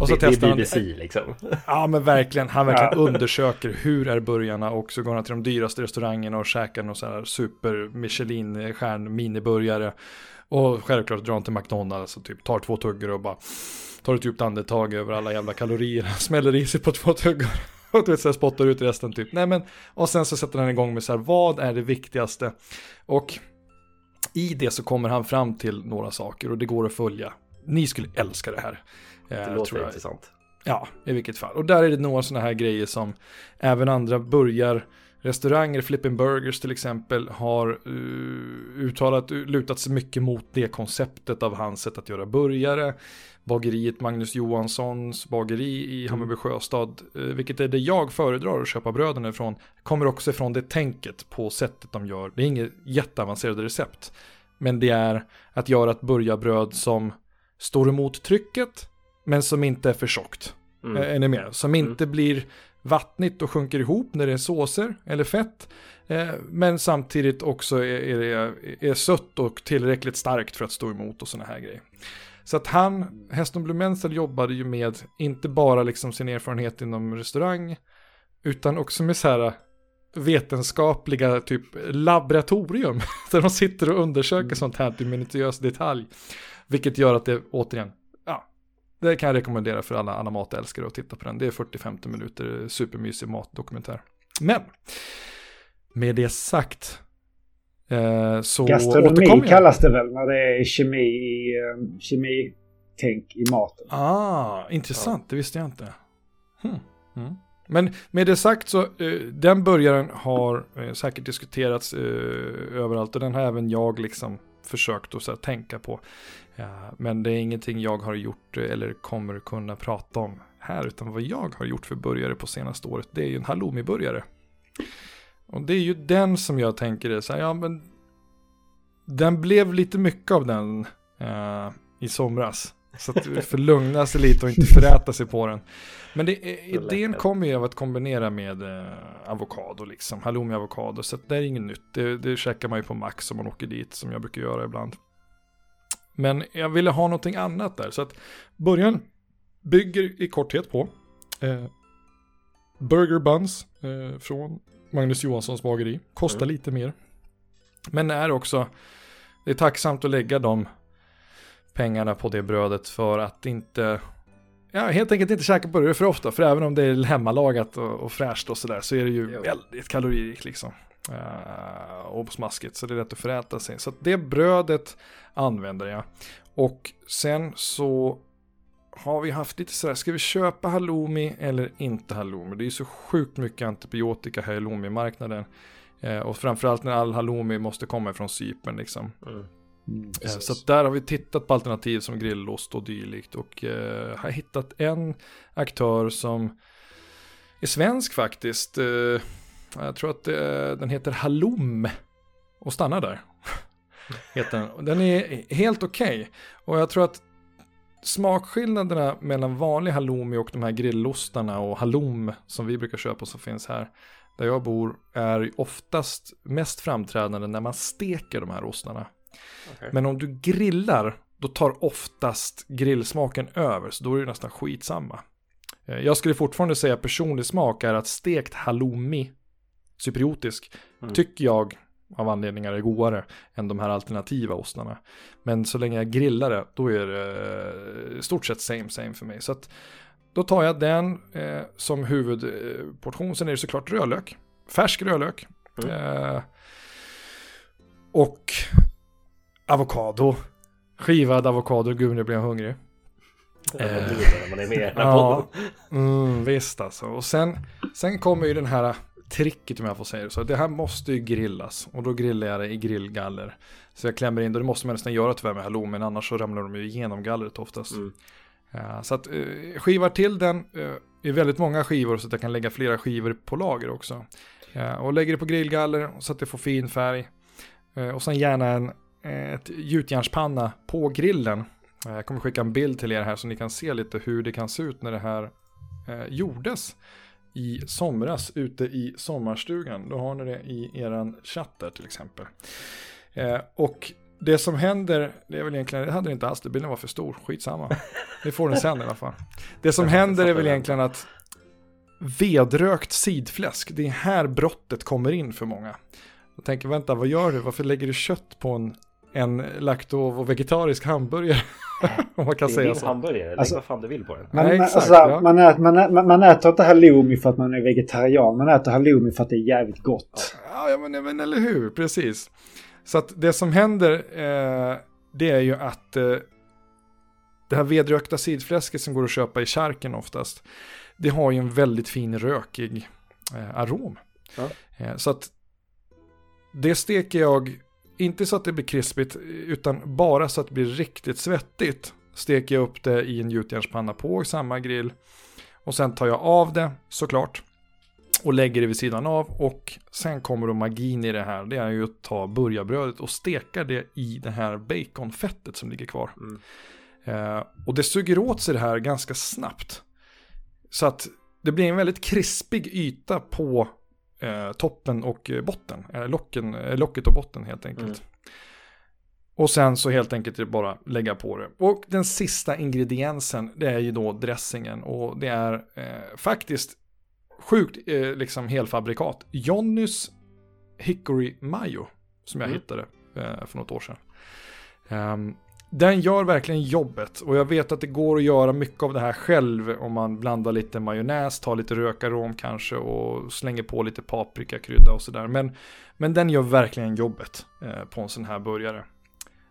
Och så det, det är testar han. BBC liksom. Ja men verkligen, han verkligen undersöker hur är burgarna och så går han till de dyraste restaurangerna och käkar någon sån här super Michelin stjärn miniburgare. Och självklart drar han till McDonalds och typ tar två tuggor och bara tar ett djupt andetag över alla jävla kalorier. Han smäller i sig på två tuggor. Och du vet så här spottar ut resten typ. Nej men, och sen så sätter han igång med så här, vad är det viktigaste? Och i det så kommer han fram till några saker och det går att följa. Ni skulle älska det här. Det eh, låter tror jag. intressant. Ja, i vilket fall. Och där är det några sådana här grejer som även andra börjar restauranger, Flippin' Burgers till exempel, har uh, uttalat, lutat sig mycket mot det konceptet av hans sätt att göra burgare. Bageriet Magnus Johanssons bageri i Hammarby Sjöstad, eh, vilket är det jag föredrar att köpa bröden ifrån, kommer också ifrån det tänket på sättet de gör. Det är inget jätteavancerade recept, men det är att göra ett burgarbröd som står emot trycket, men som inte är för tjockt. Mm. Eh, Är ni med? Som inte blir vattnigt och sjunker ihop när det är såser eller fett. Eh, Men samtidigt också är, är, det- är sött och tillräckligt starkt för att stå emot och sådana här grejer. Så att han, Heston Blumenthal jobbade ju med inte bara liksom sin erfarenhet inom restaurang utan också med så här vetenskapliga typ laboratorium där de sitter och undersöker sånt här till minutiös detalj. Vilket gör att det återigen, det kan jag rekommendera för alla, alla matälskare att titta på den. Det är 40-50 minuter supermysig matdokumentär. Men med det sagt eh, så Gastronomi jag. kallas det väl när det är kemi i, eh, kemitänk i maten. Ah, intressant, det visste jag inte. Hmm. Mm. Men med det sagt så, eh, den börjaren har eh, säkert diskuterats eh, överallt och den har även jag liksom försökt att här, tänka på. Ja, men det är ingenting jag har gjort eh, eller kommer kunna prata om här, utan vad jag har gjort för burgare på senaste året, det är ju en halloumi-burgare. Och det är ju den som jag tänker är så här, ja men den blev lite mycket av den eh, i somras. Så att vi får lugna sig lite och inte föräta sig på den. Men det, Så idén kommer ju av att kombinera med eh, avokado liksom, halloumi avokado. Så det är inget nytt. Det, det käkar man ju på Max om man åker dit som jag brukar göra ibland. Men jag ville ha någonting annat där. Så att början bygger i korthet på eh, Burger Buns eh, från Magnus Johanssons bageri. Kostar Mm. lite mer. Men är också, det är tacksamt att lägga de pengarna på det brödet för att inte, ja helt enkelt inte käka burgare för ofta. För även om det är hemmalagat och, och fräscht och sådär så är det ju Jo. väldigt kaloririkt liksom. Uh, och smaskigt så det är lätt att föräta sig. Så det brödet använder jag. Och sen så har vi haft lite sådär, ska vi köpa halloumi eller inte halloumi? Det är ju så sjukt mycket antibiotika här i halloumi-marknaden. Eh, och framförallt när all halloumi måste komma från Cypern liksom. Mm. Mm, Eh. Så att där har vi tittat på alternativ som grillost och dylikt och eh, har hittat en aktör som är svensk faktiskt. Eh, jag tror att eh, den heter Halloum och stannar där. heter den. Den är helt okej och jag tror att smakskillnaderna mellan vanlig halloumi och de här grillostarna och halloum som vi brukar köpa som finns här där jag bor är oftast mest framträdande när man steker de här ostarna. Okej. Men om du grillar, då tar oftast grillsmaken över, så då är det nästan skitsamma. Eh, Jag skulle fortfarande säga personlig smak är att stekt halloumi, cypriotisk, Mm. tycker jag av anledningar är godare än de här alternativa ostarna. Men så länge jag grillar det, då är det eh, i stort sett same same för mig. Så att då tar jag den eh, som huvudportion. Sen är det såklart rödlök, färsk rödlök. Mm. Eh, och avokado. Skivad avokado, gud nu blir jag hungrig. Eh. man blir det när man är med i den här Ja, mm, visst alltså. Och sen, sen kommer ju den här tricket om jag får säga det så. Det här måste ju grillas och då grillar jag det i grillgaller. Så jag klämmer in det, det måste man nästan göra tyvärr med halloumi, annars så ramlar de ju igenom gallret oftast. Mm. Ja, så att eh, skivar till den eh, i väldigt många skivor så att jag kan lägga flera skivor på lager också. Ja, och lägger det på grillgaller så att det får fin färg. Eh, och sen gärna en eh, ett gjutjärnspanna på grillen. Eh, jag kommer skicka en bild till er här så ni kan se lite hur det kan se ut när det här eh, gjordes i somras ute i sommarstugan. Då har ni det i eran chatt där till exempel. Eh, och det som händer, det är väl egentligen, det hade det inte alls, det bilden var för stor, skitsamma. Ni får den sen i alla fall. Det som händer är väl det. egentligen att vedrökt sidfläsk, det är här brottet kommer in för många. Jag tänker, vänta, vad gör du? Varför lägger du kött på en, en laktov och vegetarisk hamburgare? Om man kan Det är säga din så. hamburgare, lägg Alltså- vad fan du vill på den. Man, Nej, exakt, alltså, ja. man, äter, man, ä- man äter inte halloumi för att man är vegetarian. Man äter halloumi för att det är jävligt gott. Ja, ja men, men eller hur, precis. Så att det som händer, eh, det är ju att eh, det här vedrökta sidfläsket som går att köpa i charken oftast, det har ju en väldigt fin rökig eh, arom. Ja. Eh, så att det steker jag, inte så att det blir krispigt, utan bara så att det blir riktigt svettigt. Steker jag upp det i en gjutjärnspanna på samma grill. Och sen tar jag av det såklart. Och lägger det vid sidan av. Och sen kommer då magin i det här. Det är ju att ta burgarbrödet och steka det i det här baconfettet som ligger kvar. Mm. Eh, och det suger åt sig det här ganska snabbt. Så att det blir en väldigt krispig yta på eh, toppen och eh, botten. Eh, locken, eh, locket och botten helt enkelt. Mm. Och sen så helt enkelt bara lägga på det. Och den sista ingrediensen det är ju då dressingen. Och det är eh, faktiskt sjukt eh, liksom helfabrikat. Johnnys Hickory Mayo som jag Mm. hittade för något år sedan. Ehm, den gör verkligen jobbet och jag vet att det går att göra mycket av det här själv om man blandar lite majonnäs, tar lite rökarom kanske och slänger på lite paprikakrydda och sådär. Men, men den gör verkligen jobbet eh, på en sån här burgare.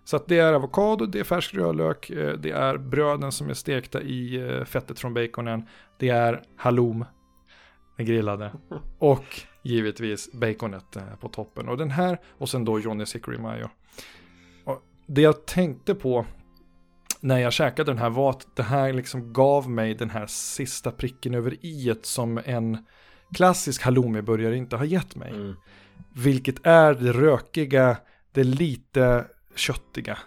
Så att det är avokado, det är färsk rödlök, eh, det är bröden som är stekta i eh, fettet från baconen, det är halloum, den grillade, och givetvis baconet på toppen. Och den här, och sen då Johnny's Hickory Mayo. Det jag tänkte på när jag käkade den här var att det här liksom gav mig den här sista pricken över i som en klassisk halloumi-burgare inte har gett mig. Mm. Vilket är det rökiga, det lite köttiga.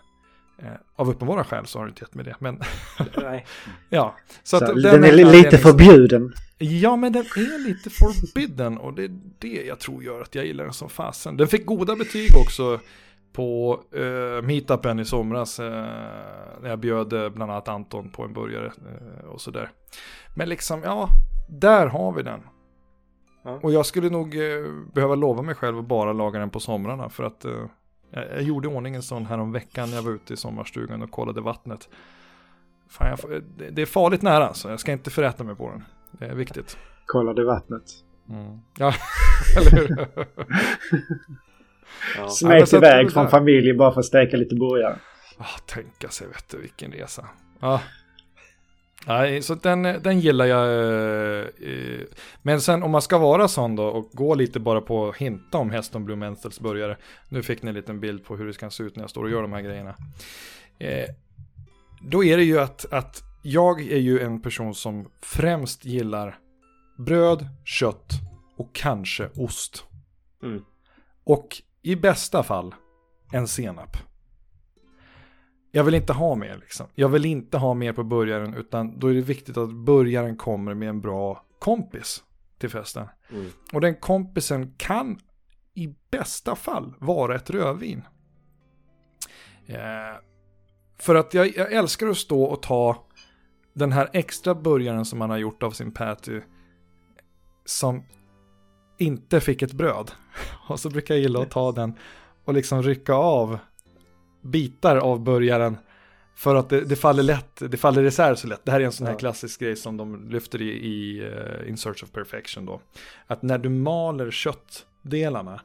Eh, av uppenbara skäl så har det inte gett mig det. Men ja. Så Så att den, är här lite förbjuden. Ja, men den är lite forbidden och det är det jag tror gör att jag gillar den som fasen. Den fick goda betyg också på uh, meetupen i somras uh, när jag bjöd bland annat Anton på en burgare uh, och sådär. Men liksom, ja, där har vi den. Ja. Och jag skulle nog behöva lova mig själv att bara laga den på somrarna för att jag, jag gjorde i ordning en sån här om veckan när jag var ute i sommarstugan och kollade vattnet. Fan, jag, det är farligt nära så jag ska inte förrätta mig på den. Det är viktigt. Kollade vattnet. Mm. Ja, eller hur? ja. Smet iväg från familjen bara för att steka lite burgare. Ah, tänka sig, vet du, vilken resa. Ah. Nej, så den, den gillar jag. Eh, men sen om man ska vara sån då och gå lite bara på att hinta om Heston Blue Mentals burgare. Nu fick ni en liten bild på hur det ska se ut när jag står och gör de här grejerna. Eh, då är det ju att, att jag är ju en person som främst gillar bröd, kött och kanske ost. Mm. Och i bästa fall en senap. Jag vill inte ha mer liksom. Jag vill inte ha mer på burgaren utan då är det viktigt att burgaren kommer med en bra kompis till festen. Mm. Och den kompisen kan i bästa fall vara ett rödvin. Eh, för att jag, jag, älskar att stå och ta den här extra burgaren som man har gjort av sin patty som inte fick ett bröd. Och så brukar jag gilla att ta den och liksom rycka av bitar av burgaren. För att det, det, faller lätt, det faller isär så lätt. Det här är en sån här ja. klassisk grej som de lyfter i, i uh, In Search of Perfection då. Att när du maler köttdelarna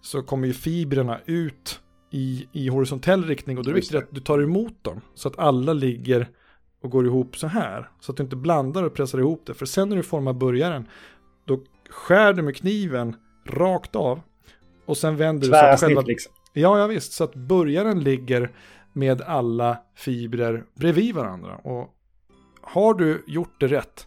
så kommer ju fibrerna ut i, i horisontell riktning och då är det viktigt att du tar emot dem. Så att alla ligger och går ihop så här. Så att du inte blandar och pressar ihop det. För sen när du formar burgaren då skär du med kniven rakt av. Och sen vänder du så att själva... liksom. Ja, ja visst. Så att burgaren ligger med alla fibrer bredvid varandra. Och har du gjort det rätt,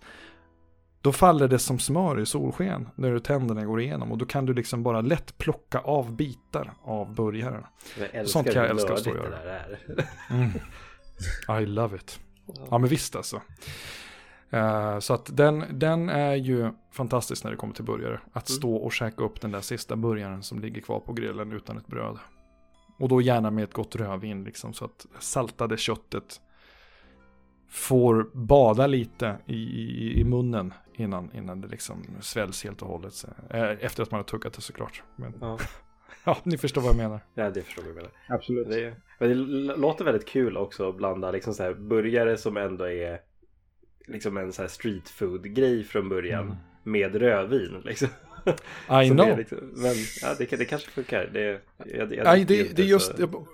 då faller det som smör i solsken när tänderna går igenom. Och då kan du liksom bara lätt plocka av bitar av burgaren. Sånt kan jag älska att stå och göra. Mm. I love it. Ja men visst alltså. Uh, så att den, den är ju fantastisk när det kommer till burgare. Att mm. stå och käka upp den där sista burgaren som ligger kvar på grillen utan ett bröd. Och då gärna med ett gott rödvin liksom så att saltade köttet får bada lite i, i, i munnen innan, innan det liksom sväljs helt och hållet. Eh, efter att man har tuggat det såklart. Men, ja. ja, ni förstår vad jag menar. Ja, det förstår jag menar. Absolut. Det, men det låter väldigt kul också att blanda liksom så här burgare som ändå är liksom en så här street food grej från början mm. med rödvin. Liksom. I know. Liksom, men ja, det, det kanske funkar. Det, jag, jag Nej, det, det är just... Så...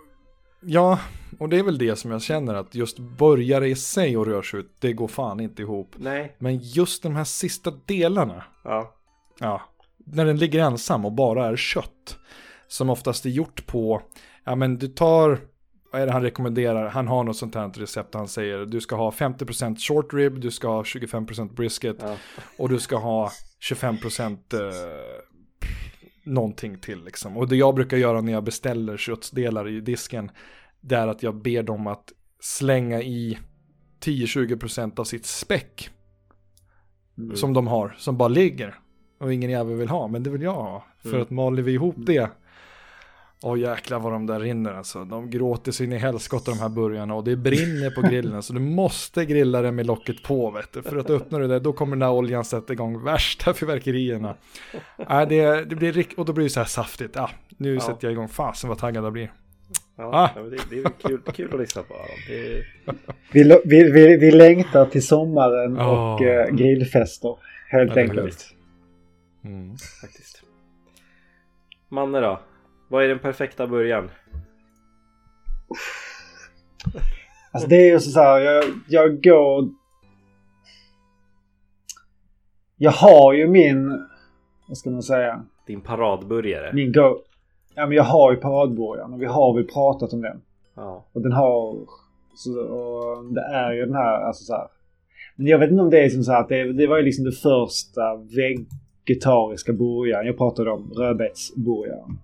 Ja, och det är väl det som jag känner att just börjare i sig och rörsut, det går fan inte ihop. Nej. Men just de här sista delarna. Ja. Ja. När den ligger ensam och bara är kött. Som oftast är gjort på, ja men du tar vad är det han rekommenderar? Han har något sånt här recept han säger du ska ha 50% short rib, du ska ha 25% brisket ja. och du ska ha 25% eh, någonting till liksom. Och det jag brukar göra när jag beställer köttdelar i disken det är att jag ber dem att slänga i 10-20% av sitt späck mm. som de har, som bara ligger och ingen jävel vill ha, men det vill jag ha. För mm. att maler vi ihop det Åh jäklar vad de där rinner alltså. De gråter sig in i helskotta de här burgarna och det brinner på grillen. så du måste grilla det med locket på vet du. För att öppna det där då kommer den där oljan sätta igång värsta fyrverkerierna. Äh, det, det blir, och då blir det så här saftigt. Ja, nu ja. sätter jag igång. Fasen vad taggad jag blir. Ja, ah. det, det, är kul, kul att lyssna på. Det... Vi, vi, vi, vi längtar till sommaren oh. och uh, grillfester. Helt ja, enkelt. Mm. Faktiskt. Manne då? Vad är den perfekta början? Alltså det är ju så här, jag, jag går... Jag har ju min, vad ska man säga? Din paradburgare? Min go... Ja men jag har ju paradburgaren och vi har väl pratat om den. Ja. Och den har... Så, och det är ju den här, alltså så här. Men jag vet inte om det är som så här att det, det var ju liksom det första vegetariska burgaren. Jag pratade om rödbetsburgaren.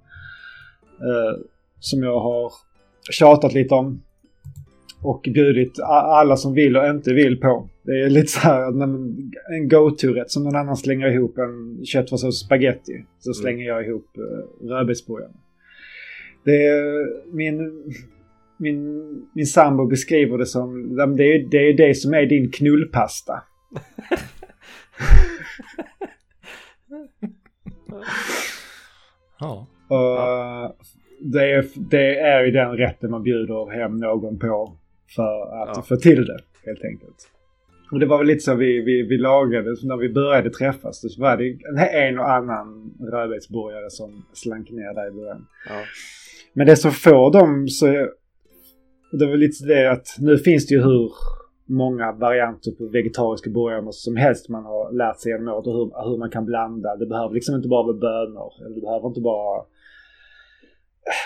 Eh, som jag har tjatat lite om. Och bjudit alla som vill och inte vill på. Det är lite så här en go-to-rätt som någon annan slänger ihop en köttfärssås spaghetti. Så mm. slänger mm. jag ihop rödbetsburgaren. Det är min, min, min sambo beskriver det som, det är, det är det som är din knullpasta. Ja. Och det, är, det är ju den rätten man bjuder hem någon på för att Ja. få till det helt enkelt. Och det var väl lite så vi, vi, vi lagade, så när vi började träffas så var det en, och annan rödbetsburgare som slank ner där i början. Ja. Men det som får dem så det var lite det att nu finns det ju hur många varianter på vegetariska burgare som helst man har lärt sig genom året och hur, hur man kan blanda. Det behöver liksom inte bara vara bönor. Eller det behöver inte bara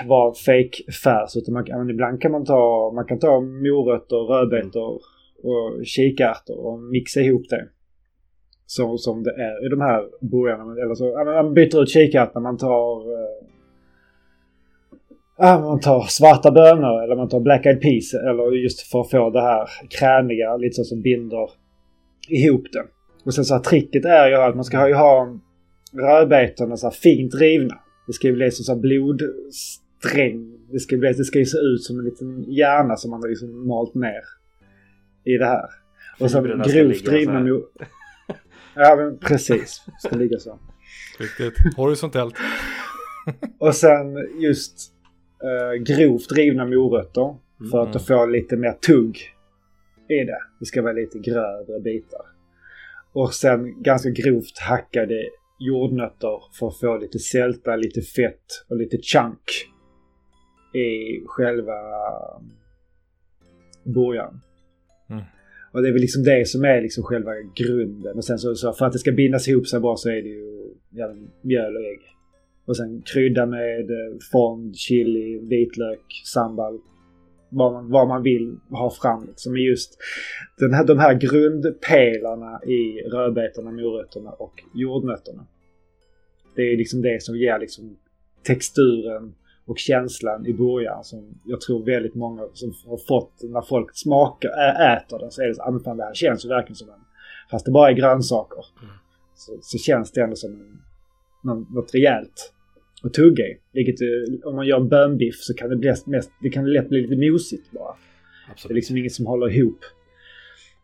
vara fake färs utan man, men ibland kan man ta, man kan ta morötter, rödbetor och kikärtor och mixa ihop det. Så som det är i de här burgarna. Eller så, man byter ut kikärtor, man tar Ja, man tar svarta bönor eller man tar black eyed peas eller just för att få det här krämiga, lite så som binder ihop det. Och sen så här tricket är ju att man ska ju ha rödbetorna så här fint rivna. Det ska ju bli som så blodsträng. Det ska, bli, det ska ju se ut som en liten hjärna som man har liksom malt ner i det här. Och sen grovt ligga så rivna... här. mo- Ja men precis. Ska ligga så. Riktigt horisontellt. Och sen just eh, grovt rivna morötter. För att Mm. få lite mer tugg i det. Det ska vara lite grövre bitar. Och sen ganska grovt hackade jordnötter för att få lite sälta, lite fett och lite chunk i själva burgaren. Mm. Och det är väl liksom det som är liksom själva grunden. Och sen så, så för att det ska bindas ihop så bra så är det ju ja, mjöl och ägg. Och sen krydda med eh, fond, chili, vitlök, sambal. Vad man, vad man vill ha fram liksom. Men just den här, de här grundpelarna i rödbetorna, morötterna och jordnötterna. Det är liksom det som ger liksom texturen och känslan i burgaren som jag tror väldigt många som har fått när folk smakar, äter den så är det så ah, men fan det här känns ju verkligen som en... Fast det bara är grönsaker. Mm. Så, så känns det ändå som en, något rejält att tugga i. Vilket eh, om man gör en bönbiff så kan det, bli mest, det kan lätt bli lite mosigt bara. Det är Absolut. liksom inget som håller ihop.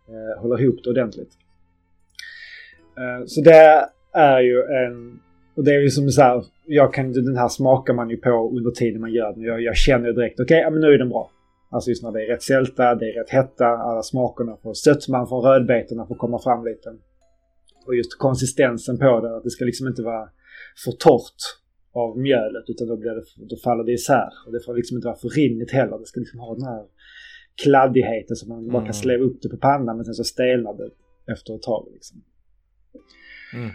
Eh, håller ihop det ordentligt. Eh, så det är ju en... Och det är ju som så här, jag kan, den här smakar man ju på under tiden man gör den. Jag, jag känner ju direkt, okej, ja, men nu är den bra. Alltså just när det är rätt sälta, det är rätt hetta, alla smakerna får sötman från rödbetorna får komma fram lite. Och just konsistensen på det, att det ska liksom inte vara för torrt av mjölet utan då, blir det, då faller det isär. Och det får liksom inte vara för rinnigt heller. Det ska liksom ha den här kladdigheten så man bara Mm. kan sleva upp det på pannan men sen så stelnar det efter ett tag. Liksom. Mm.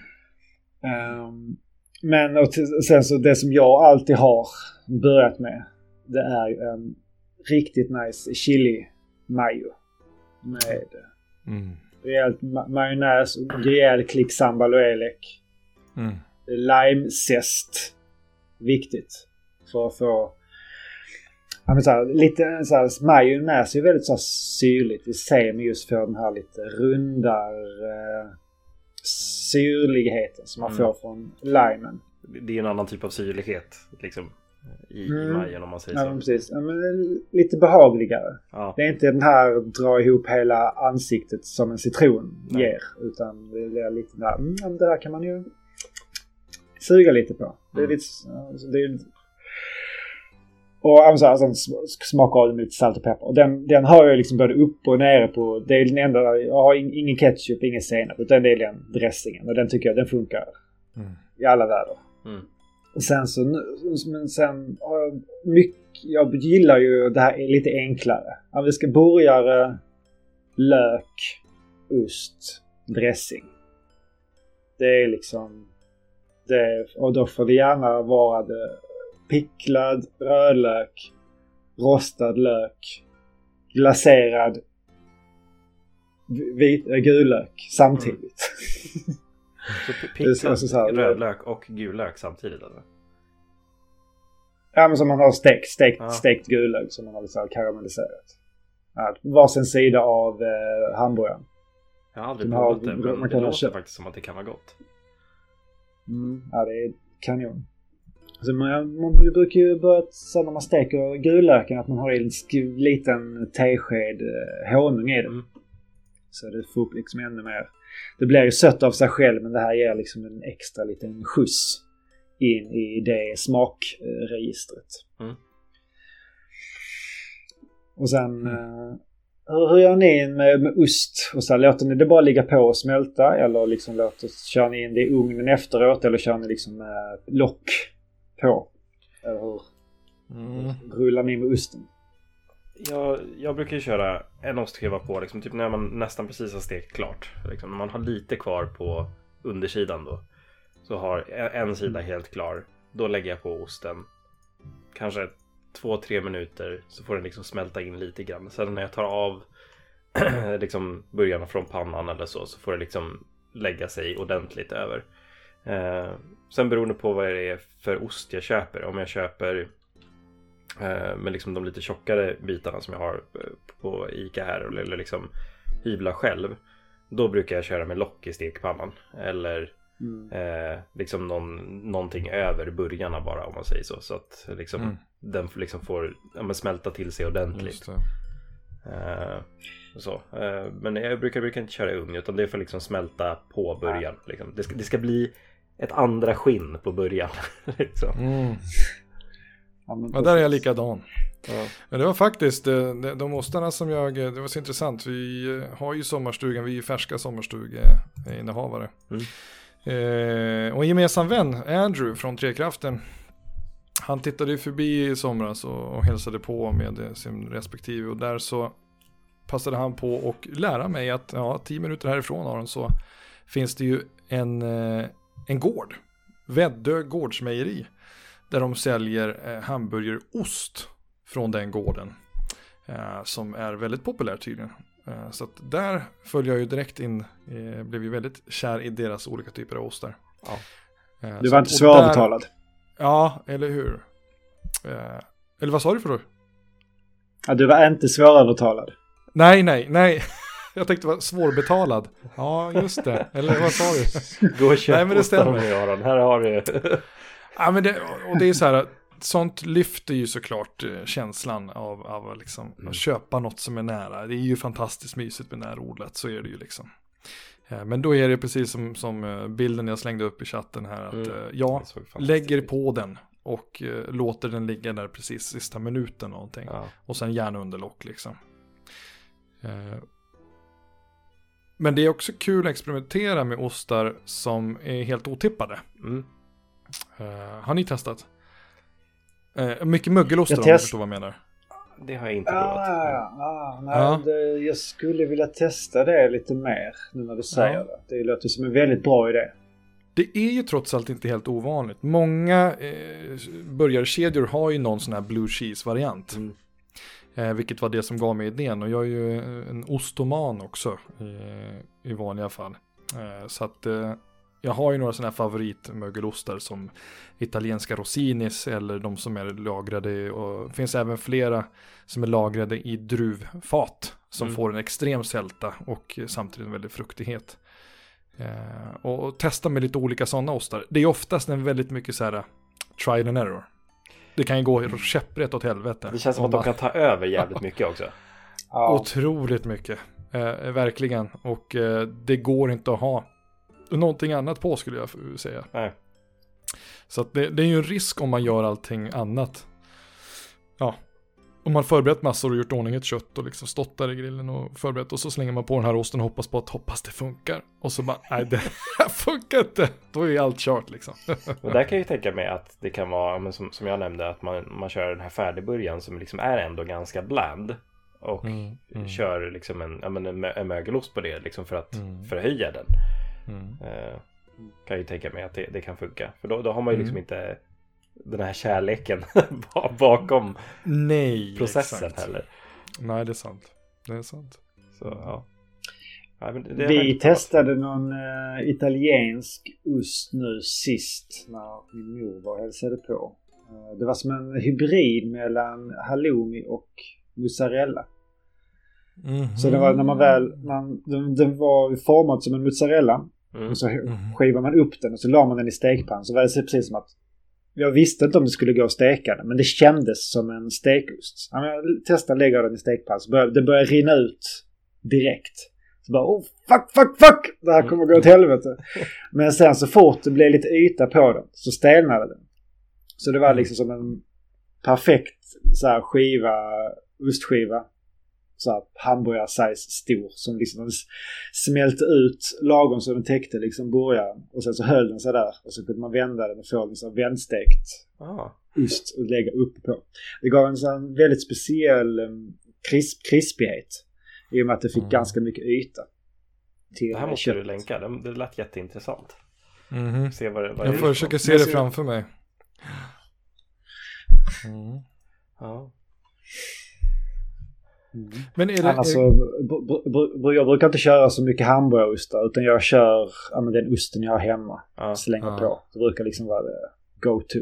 Ehm, men och sen så det som jag alltid har börjat med det är ju en riktigt nice chili mayo. Med Mm. rejält ma- majonnäs, och rejäl klick sambal och elek. Mm. Limezest. Viktigt. För att få... Ja, men så här, lite så här, majonnäs är ju väldigt så här syrligt. Det ser man just för den här lite rundare syrligheten som man Mm. får från limen. Det är ju en annan typ av syrlighet liksom. I, i Mm. majen om man säger Ja, så. men precis. Ja, men lite behagligare. Ja. Det är inte den här dra ihop hela ansiktet som en citron Nej. ger. Utan det är lite där, mm, men det där kan man ju suga lite på. Det är Mm. lite, alltså, det är, och ja, men så här, sen sm- smakar av den med lite salt och peppar. Och den, den har jag liksom både upp och nere på. Det är den enda, jag har in- ingen ketchup, ingen senap. Utan det är den dressingen. Och den tycker jag den funkar Mm. i alla väder. Mm. Och sen så, men sen har jag mycket, jag gillar ju det här är lite enklare. Ja, vi ska burgare, lök, ost, dressing. Det är liksom, det, och då får det gärna vara det picklad rödlök, rostad lök, glaserad vit, äh, gul lök samtidigt. Så Det är picklad så här- rödlök och gul lök samtidigt eller? Ja men som man har stekt, stekt, Ja. stekt gulög som man har så här karamelliserat. Ja, varsin sida av eh, hamburgaren. Jag har aldrig provat det man men det kan ha låter köpt- faktiskt som att det kan vara gott. Ja det är kanon. Alltså man, man brukar ju börja, så när man steker gulöken, att man har en liten tesked eh, honung i den. Mm. Så det får upp liksom ännu mer. Det blir ju sött av sig själv men det här ger liksom en extra liten skjuts in i det smakregistret. Mm. Och sen... eh, hur, gör ni med, med ost? Och så här, låter ni det bara ligga på och smälta? Eller liksom låter, kör ni in det i ugnen efteråt? Eller kör ni liksom med lock på? Eller hur Mm. rullar ni med osten? Jag, jag brukar ju köra en ostskiva på liksom, typ när man nästan precis har stekt klart. Liksom, när man har lite kvar på undersidan då. Så har en sida helt klar. Då lägger jag på osten. Kanske två, tre minuter så får den liksom smälta in lite grann. Sen när jag tar av liksom burgarna från pannan eller så så får det liksom lägga sig ordentligt över. Eh, sen beroende på vad det är för ost jag köper. Om jag köper Eh, med liksom de lite tjockare bitarna som jag har eh, på Ica här eller liksom hyvla själv. Då brukar jag köra med lock i stekpannan. Eller Mm. eh, liksom någon, någonting över burgarna bara om man säger så. Så att liksom Mm. den liksom får ja, men smälta till sig ordentligt. Eh, så. Eh, men jag brukar, brukar inte köra i ugn utan det får liksom smälta på början. Liksom. Det, ska, det ska bli ett andra skinn på början. liksom. Mm. Ja, men där är jag likadan. ja. Men det var faktiskt eh, de, ostarna som jag, det var så intressant. Vi har ju sommarstugan, vi är ju färska sommarstugeinnehavare. Mm. Eh, och en gemensam vän, Andrew från Trekraften, han tittade ju förbi i somras och, och hälsade på med sin respektive och där så passade han på att lära mig att ja, tio minuter härifrån Aron så finns det ju en, eh, en gård, Väddö gårdsmejeri, där de säljer eh, hamburgerost från den gården. Eh, som är väldigt populär tydligen. Eh, så att där följer jag ju direkt in, eh, blev ju väldigt kär i deras olika typer av ostar. Ja. Eh, Du så var att- inte svårbetalad. där- Ja, eller hur? Eller vad sa du för då? Ja, du var inte svårövertalad. Nej, nej, nej. Jag tänkte vara svårbetalad. Ja, just det. Eller vad sa du? Gå och köp Nej, men det ostarna stämmer. med Aron. Här har du. Ja, men det, och det är så här, sånt lyfter ju såklart eh, känslan av, av att liksom, Mm. att köpa något som är nära. Det är ju fantastiskt mysigt med närodlat, så är det ju liksom. Eh, Men då är det precis som, som eh, bilden jag slängde upp i chatten här, att Mm. fantastiskt lägger på den och låter den ligga där precis sista minuten någonting. Ja. Och sen gärna under lock liksom. Men det är också kul att experimentera med ostar som är helt otippade. Mm. Har ni testat? Uh, mycket mögelostar Jag om test- förstår vad jag menar. Det har jag inte provat. Ah, ah, nej, det, jag skulle vilja testa det lite mer nu när du säger Ja. det. Det låter som en väldigt bra idé. Det är ju trots allt inte helt ovanligt. Många eh, burgarkedjor har ju någon sån här blue cheese-variant. Mm. Eh, vilket var det som gav mig idén. Och jag är ju eh, en ostoman också i, i vanliga fall. Eh, så att eh, jag har ju några sådana här favoritmögelostar som italienska rosinis eller de som är lagrade. Och det finns även flera som är lagrade i druvfat. Som Mm. får en extrem sälta och samtidigt en väldig fruktighet. Eh, och, testa med lite olika sådana ostar. Det är oftast en väldigt mycket så här trial and error. Det kan ju gå käpprätt åt helvete. Det känns som Om att de man- kan ta över jävligt mycket också. Ja. Otroligt mycket. Eh, verkligen. Och eh, det går inte att ha någonting annat på skulle jag säga. Nej. Så det, det är ju en risk om man gör allting annat. Ja. Om man förberett massor och gjort ordning ett kött och liksom stått där i grillen och förberett och så slänger man på den här osten och hoppas på att hoppas det funkar. Och så bara, nej det funkar inte. Då är ju allt kört liksom. Och där kan jag ju tänka mig att det kan vara, som, som jag nämnde, att man, man kör den här färdigburgaren som liksom är ändå ganska bland. Och Mm, mm. kör liksom en, en, en mögelost på det liksom för att Mm. förhöja den. Mm. Eh, kan ju tänka mig att det, det kan funka. För då, då har man ju liksom Mm. inte den här kärleken ba- bakom Nej, processen exakt. heller. Nej, det är sant. Det är sant. Så ja. ja men det, det har jag Vi testade någon eh, italiensk ost nu sist när min mor var och hälsade på. Eh, det var som en hybrid mellan halloumi och mozzarella. Mhm. Så det var när man väl, man, den, den var formad som en mozzarella. Mm. Och så Mhm. skivar man upp den och så la man den i stekpannan. Så var det precis som att jag visste inte om det skulle gå att steka den, men det kändes som en stekost. Jag testade lägga den i stekpannan, så började, det började rinna ut direkt. Så bara oh fuck, fuck, fuck! Det här kommer gå åt helvete. Men sen så fort det blev lite yta på den så stelnade den. Så det var liksom som en perfekt så här, skiva, ostskiva. Så hamburgar-size stor som liksom smälte ut lagom så den täckte liksom burgaren. Och sen så höll den sig där och så kunde man vända den och få liksom vändstekt Ah. ost och lägga uppe på. Det gav en sån väldigt speciell um, krisp, krispighet. I och med att det fick Mm. ganska mycket yta. Till Det här måste köttet. du länka. Det, det lät jätteintressant. Mhm. Se vad, det- vad Jag det är. försöker se det framför mig. Mm. Ja. Men är det... Annars så, br- br- jag brukar inte köra så mycket hamburgerostar utan jag kör ja, men den osten jag har hemma. Ja. Slänger Ja. på. Det brukar liksom vara det go-to.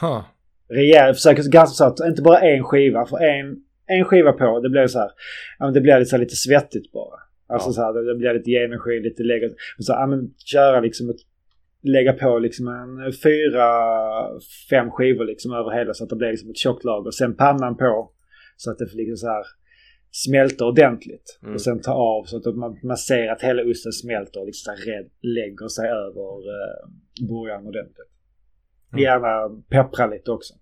Ha. Rejält, försöker ganska så att inte bara en skiva. För en, en skiva på, det blir så här, ja, men det blir lite, så här, lite svettigt bara. Alltså Ja. så här, det, det blir lite genomskinligt, lite lägga, så, ja, men köra liksom ett, lägga på liksom en fyra, fem skivor liksom över hela så att det blir liksom ett tjockt lager. Sen pannan på så att det liksom så här smälter ordentligt. Mm. Och sen ta av så att man, man ser att hela osten smälter och liksom red, lägger sig över eh, burgaren ordentligt. Mm. Gärna peppra lite också.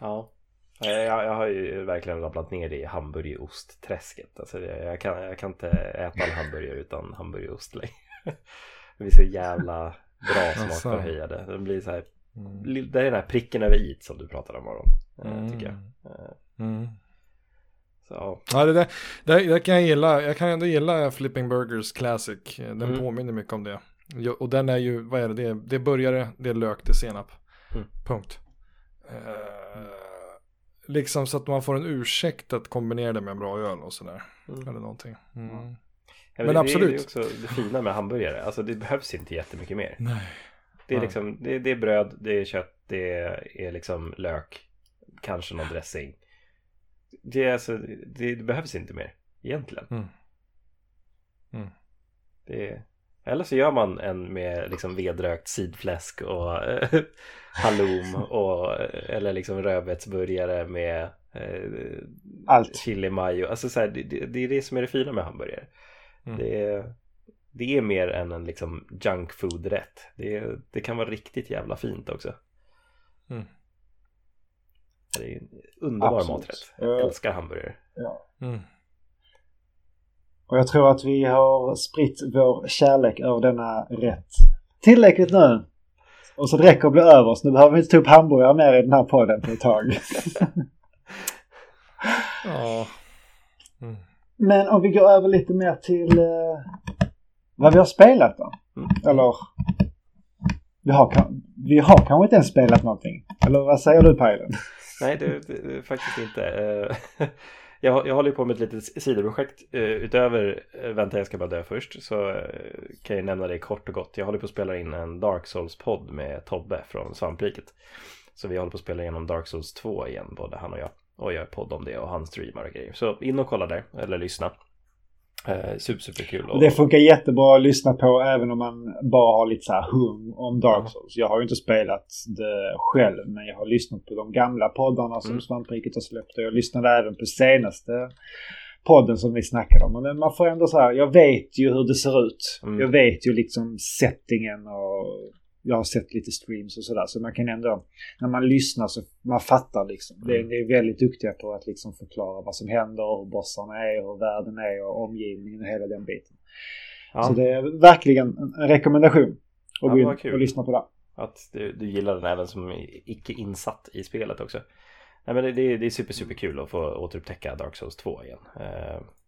Ja. Eh, Jag, jag har ju verkligen rabblat ner i hamburgerostträsket. Alltså det, jag, kan, jag kan inte äta en hamburgare utan hamburgerost längre. Det blir så jävla bra smak Asså. förhöjade. Det blir så här, Mm. det är den här pricken över i som du pratade om Aron. eh, Tycker jag. Eh, Mm. Så ja. Det där, det, det kan jag gilla. Jag kan ändå gilla Flipping Burgers Classic. Den Mm. påminner mycket om det. Och den är ju, vad är det? Det är, det är burgare, det är lök, det är senap. Mm. Punkt. Eh, liksom så att man får en ursäkt att kombinera det med en bra öl och sådär. Mm. Eller någonting. Mm. Ja, Men det, absolut. Det är också det fina med hamburgare. Alltså det behövs inte jättemycket mer. Nej. Det är Nej. liksom, det, det är bröd, det är kött, det är liksom lök. Kanske någon dressing. Det, är alltså, det, det behövs inte mer egentligen. Mm. Mm. Det är, eller så gör man en med liksom vedrökt sidfläsk och halloum och eller liksom rödbetsburgare med eh, Allt. chili mayo. Alltså så här, det, det, det är det som är det fina med hamburgare. Mm. Det, är, det är mer än en liksom junk food rätt. Det, det kan vara riktigt jävla fint också. Mm. Det är en underbar Absolut. maträtt. Jag Ja. älskar hamburgare. Mm. Och jag tror att vi har spritt vår kärlek över denna rätt tillräckligt nu. Och så det räcker att bli över så nu behöver vi inte ta upp hamburgare mer i den här podden på ett tag. Ja. Mm. Men om vi går över lite mer till eh, vad vi har spelat då. Mm. Eller vi har, vi har kanske inte ens spelat någonting. Eller vad säger du Pajlen? Nej, det, det, faktiskt inte. Eh, Jag, jag håller på med ett litet sidoprojekt eh, utöver eh, Vänta jag ska bara dö först så kan jag nämna det kort och gott. Jag håller på att spela in en Dark Souls-podd med Tobbe från Svampriket. Så vi håller på att spela igenom Dark Souls 2 igen, både han och jag. Och jag är podd om det och han streamar och grejer. Så in och kolla där, eller lyssna. Eh, super, superkul. Och det funkar jättebra att lyssna på även om man bara har lite så här hum om Dark Souls. Jag har ju inte spelat det själv men jag har lyssnat på de gamla poddarna som Mm. Svampriket har släppt. Och jag lyssnade även på senaste podden som vi snackade om. Men man får ändå så här, jag vet ju hur det ser ut. Mm. Jag vet ju liksom settingen och jag har sett lite streams och sådär. Så man kan ändå, när man lyssnar så man fattar liksom. Det, Mm. det är väldigt duktiga på att liksom förklara vad som händer, hur bossarna är, hur världen är och omgivningen och hela den biten. Ja, Så det är verkligen en en rekommendation att Ja, gå in och lyssna på det. Att du, du gillar den även som icke insatt i spelet också. Nej men det, det, är- det är super super kul att få återupptäcka Dark Souls 2 igen.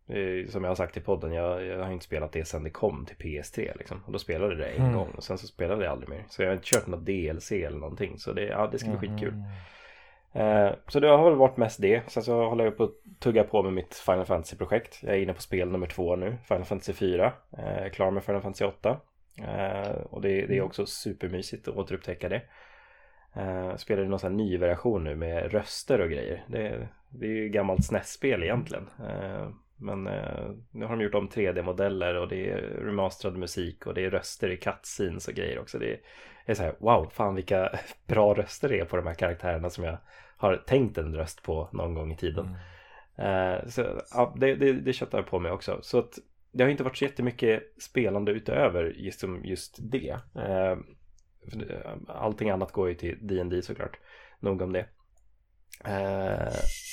Eh, det som jag har sagt i podden, jag, jag har inte spelat det sedan det kom till PS3 liksom. Och då spelade det en Mm. gång och sen så spelade jag aldrig mer. Så jag har inte kört något DLC eller någonting. Så det, ja, det ska bli skitkul. Mm. Eh, så det har väl varit mest det. Sen så håller jag på att tugga på med mitt Final Fantasy-projekt. Jag är inne på spel nummer två nu, Final Fantasy 4. Eh, klar med Final Fantasy 8. Eh, och det, det är också supermysigt att återupptäcka det. Eh, spelar i någon sån här ny version nu med röster och grejer. Det, det är ju gammalt SNES-spel egentligen. Eh, Men eh, nu har de gjort om 3D-modeller och det är remasterad musik och det är röster i cutscenes och grejer också. Det är, det är så här, wow, fan vilka bra röster det är på de här karaktärerna som jag har tänkt en röst på någon gång i tiden. Eh, så ja, det, det, det köttar jag på mig också. Så att det har inte varit så jättemycket spelande utöver just, just det. Eh, det- allting annat går ju till D&D såklart. Nog om det. Eh,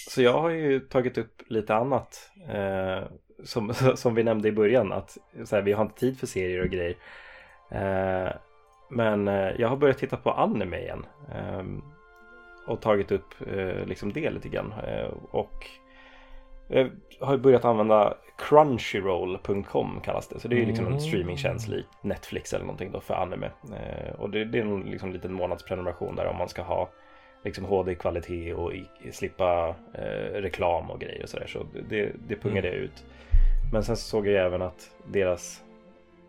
så jag har ju tagit upp lite annat. Eh, som, som vi nämnde i början. Att här, vi har inte tid för serier och grejer. Eh, men jag har börjat titta på anime igen. Eh, och tagit upp liksom det lite grann. Och jag har börjat använda Crunchyroll.com kallas det. Så det är ju liksom en Mm. streamingtjänst likt Netflix eller någonting då för anime. Och det, det är en liksom liten månadsprenumeration där om man ska ha liksom HD-kvalitet och i, slippa eh, reklam och grejer och sådär. Så det, det pungade jag ut. Men sen så såg jag även att deras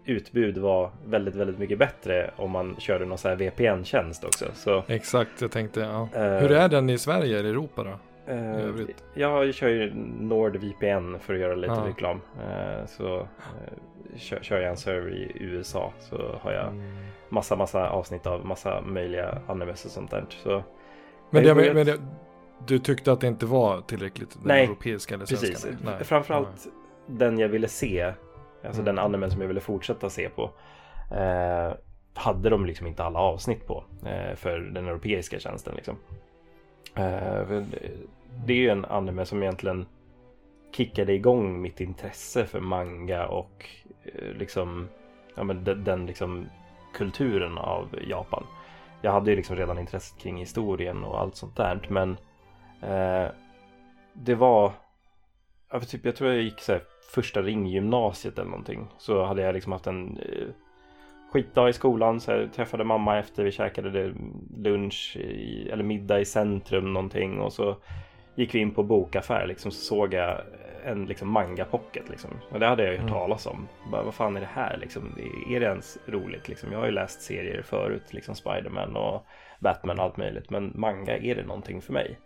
utbud var väldigt, väldigt mycket bättre om man körde någon sån här VPN-tjänst också. Så Exakt, jag tänkte, ja. Eh. Hur är den i Sverige eller Europa då? Eh, jag kör ju NordVPN för att göra lite Ja. reklam. Eh, så eh, kör, kör jag en server i USA så har jag Mm. massa, massa avsnitt av massa möjliga animes och sånt där. Så Men, Jag men det, du tyckte att det inte var tillräckligt den Nej, europeiska eller svenska? precis, Nej. framförallt den jag ville se, alltså Mm. den animen som jag ville fortsätta se på. Eh, hade de liksom inte alla avsnitt på eh, för den europeiska tjänsten liksom. Eh, det är ju en anime som egentligen kickade igång mitt intresse för manga och eh, liksom ja, men den, den liksom kulturen av Japan. Jag hade ju liksom redan intresset kring historien och allt sånt där men eh, det var jag, typ, jag tror jag gick så här, första ringgymnasiet eller någonting så hade jag liksom haft en eh, skitdag i skolan så jag träffade mamma efter vi käkade lunch i, eller middag i centrum någonting och så gick vi in på bokaffär liksom så såg jag en liksom manga pocket liksom. Och det hade jag ju hört Mm. talas om. Bara, vad fan är det här liksom? Är det ens roligt liksom? Jag har ju läst serier förut, liksom Spiderman och Batman och allt möjligt. Men manga, är det någonting för mig?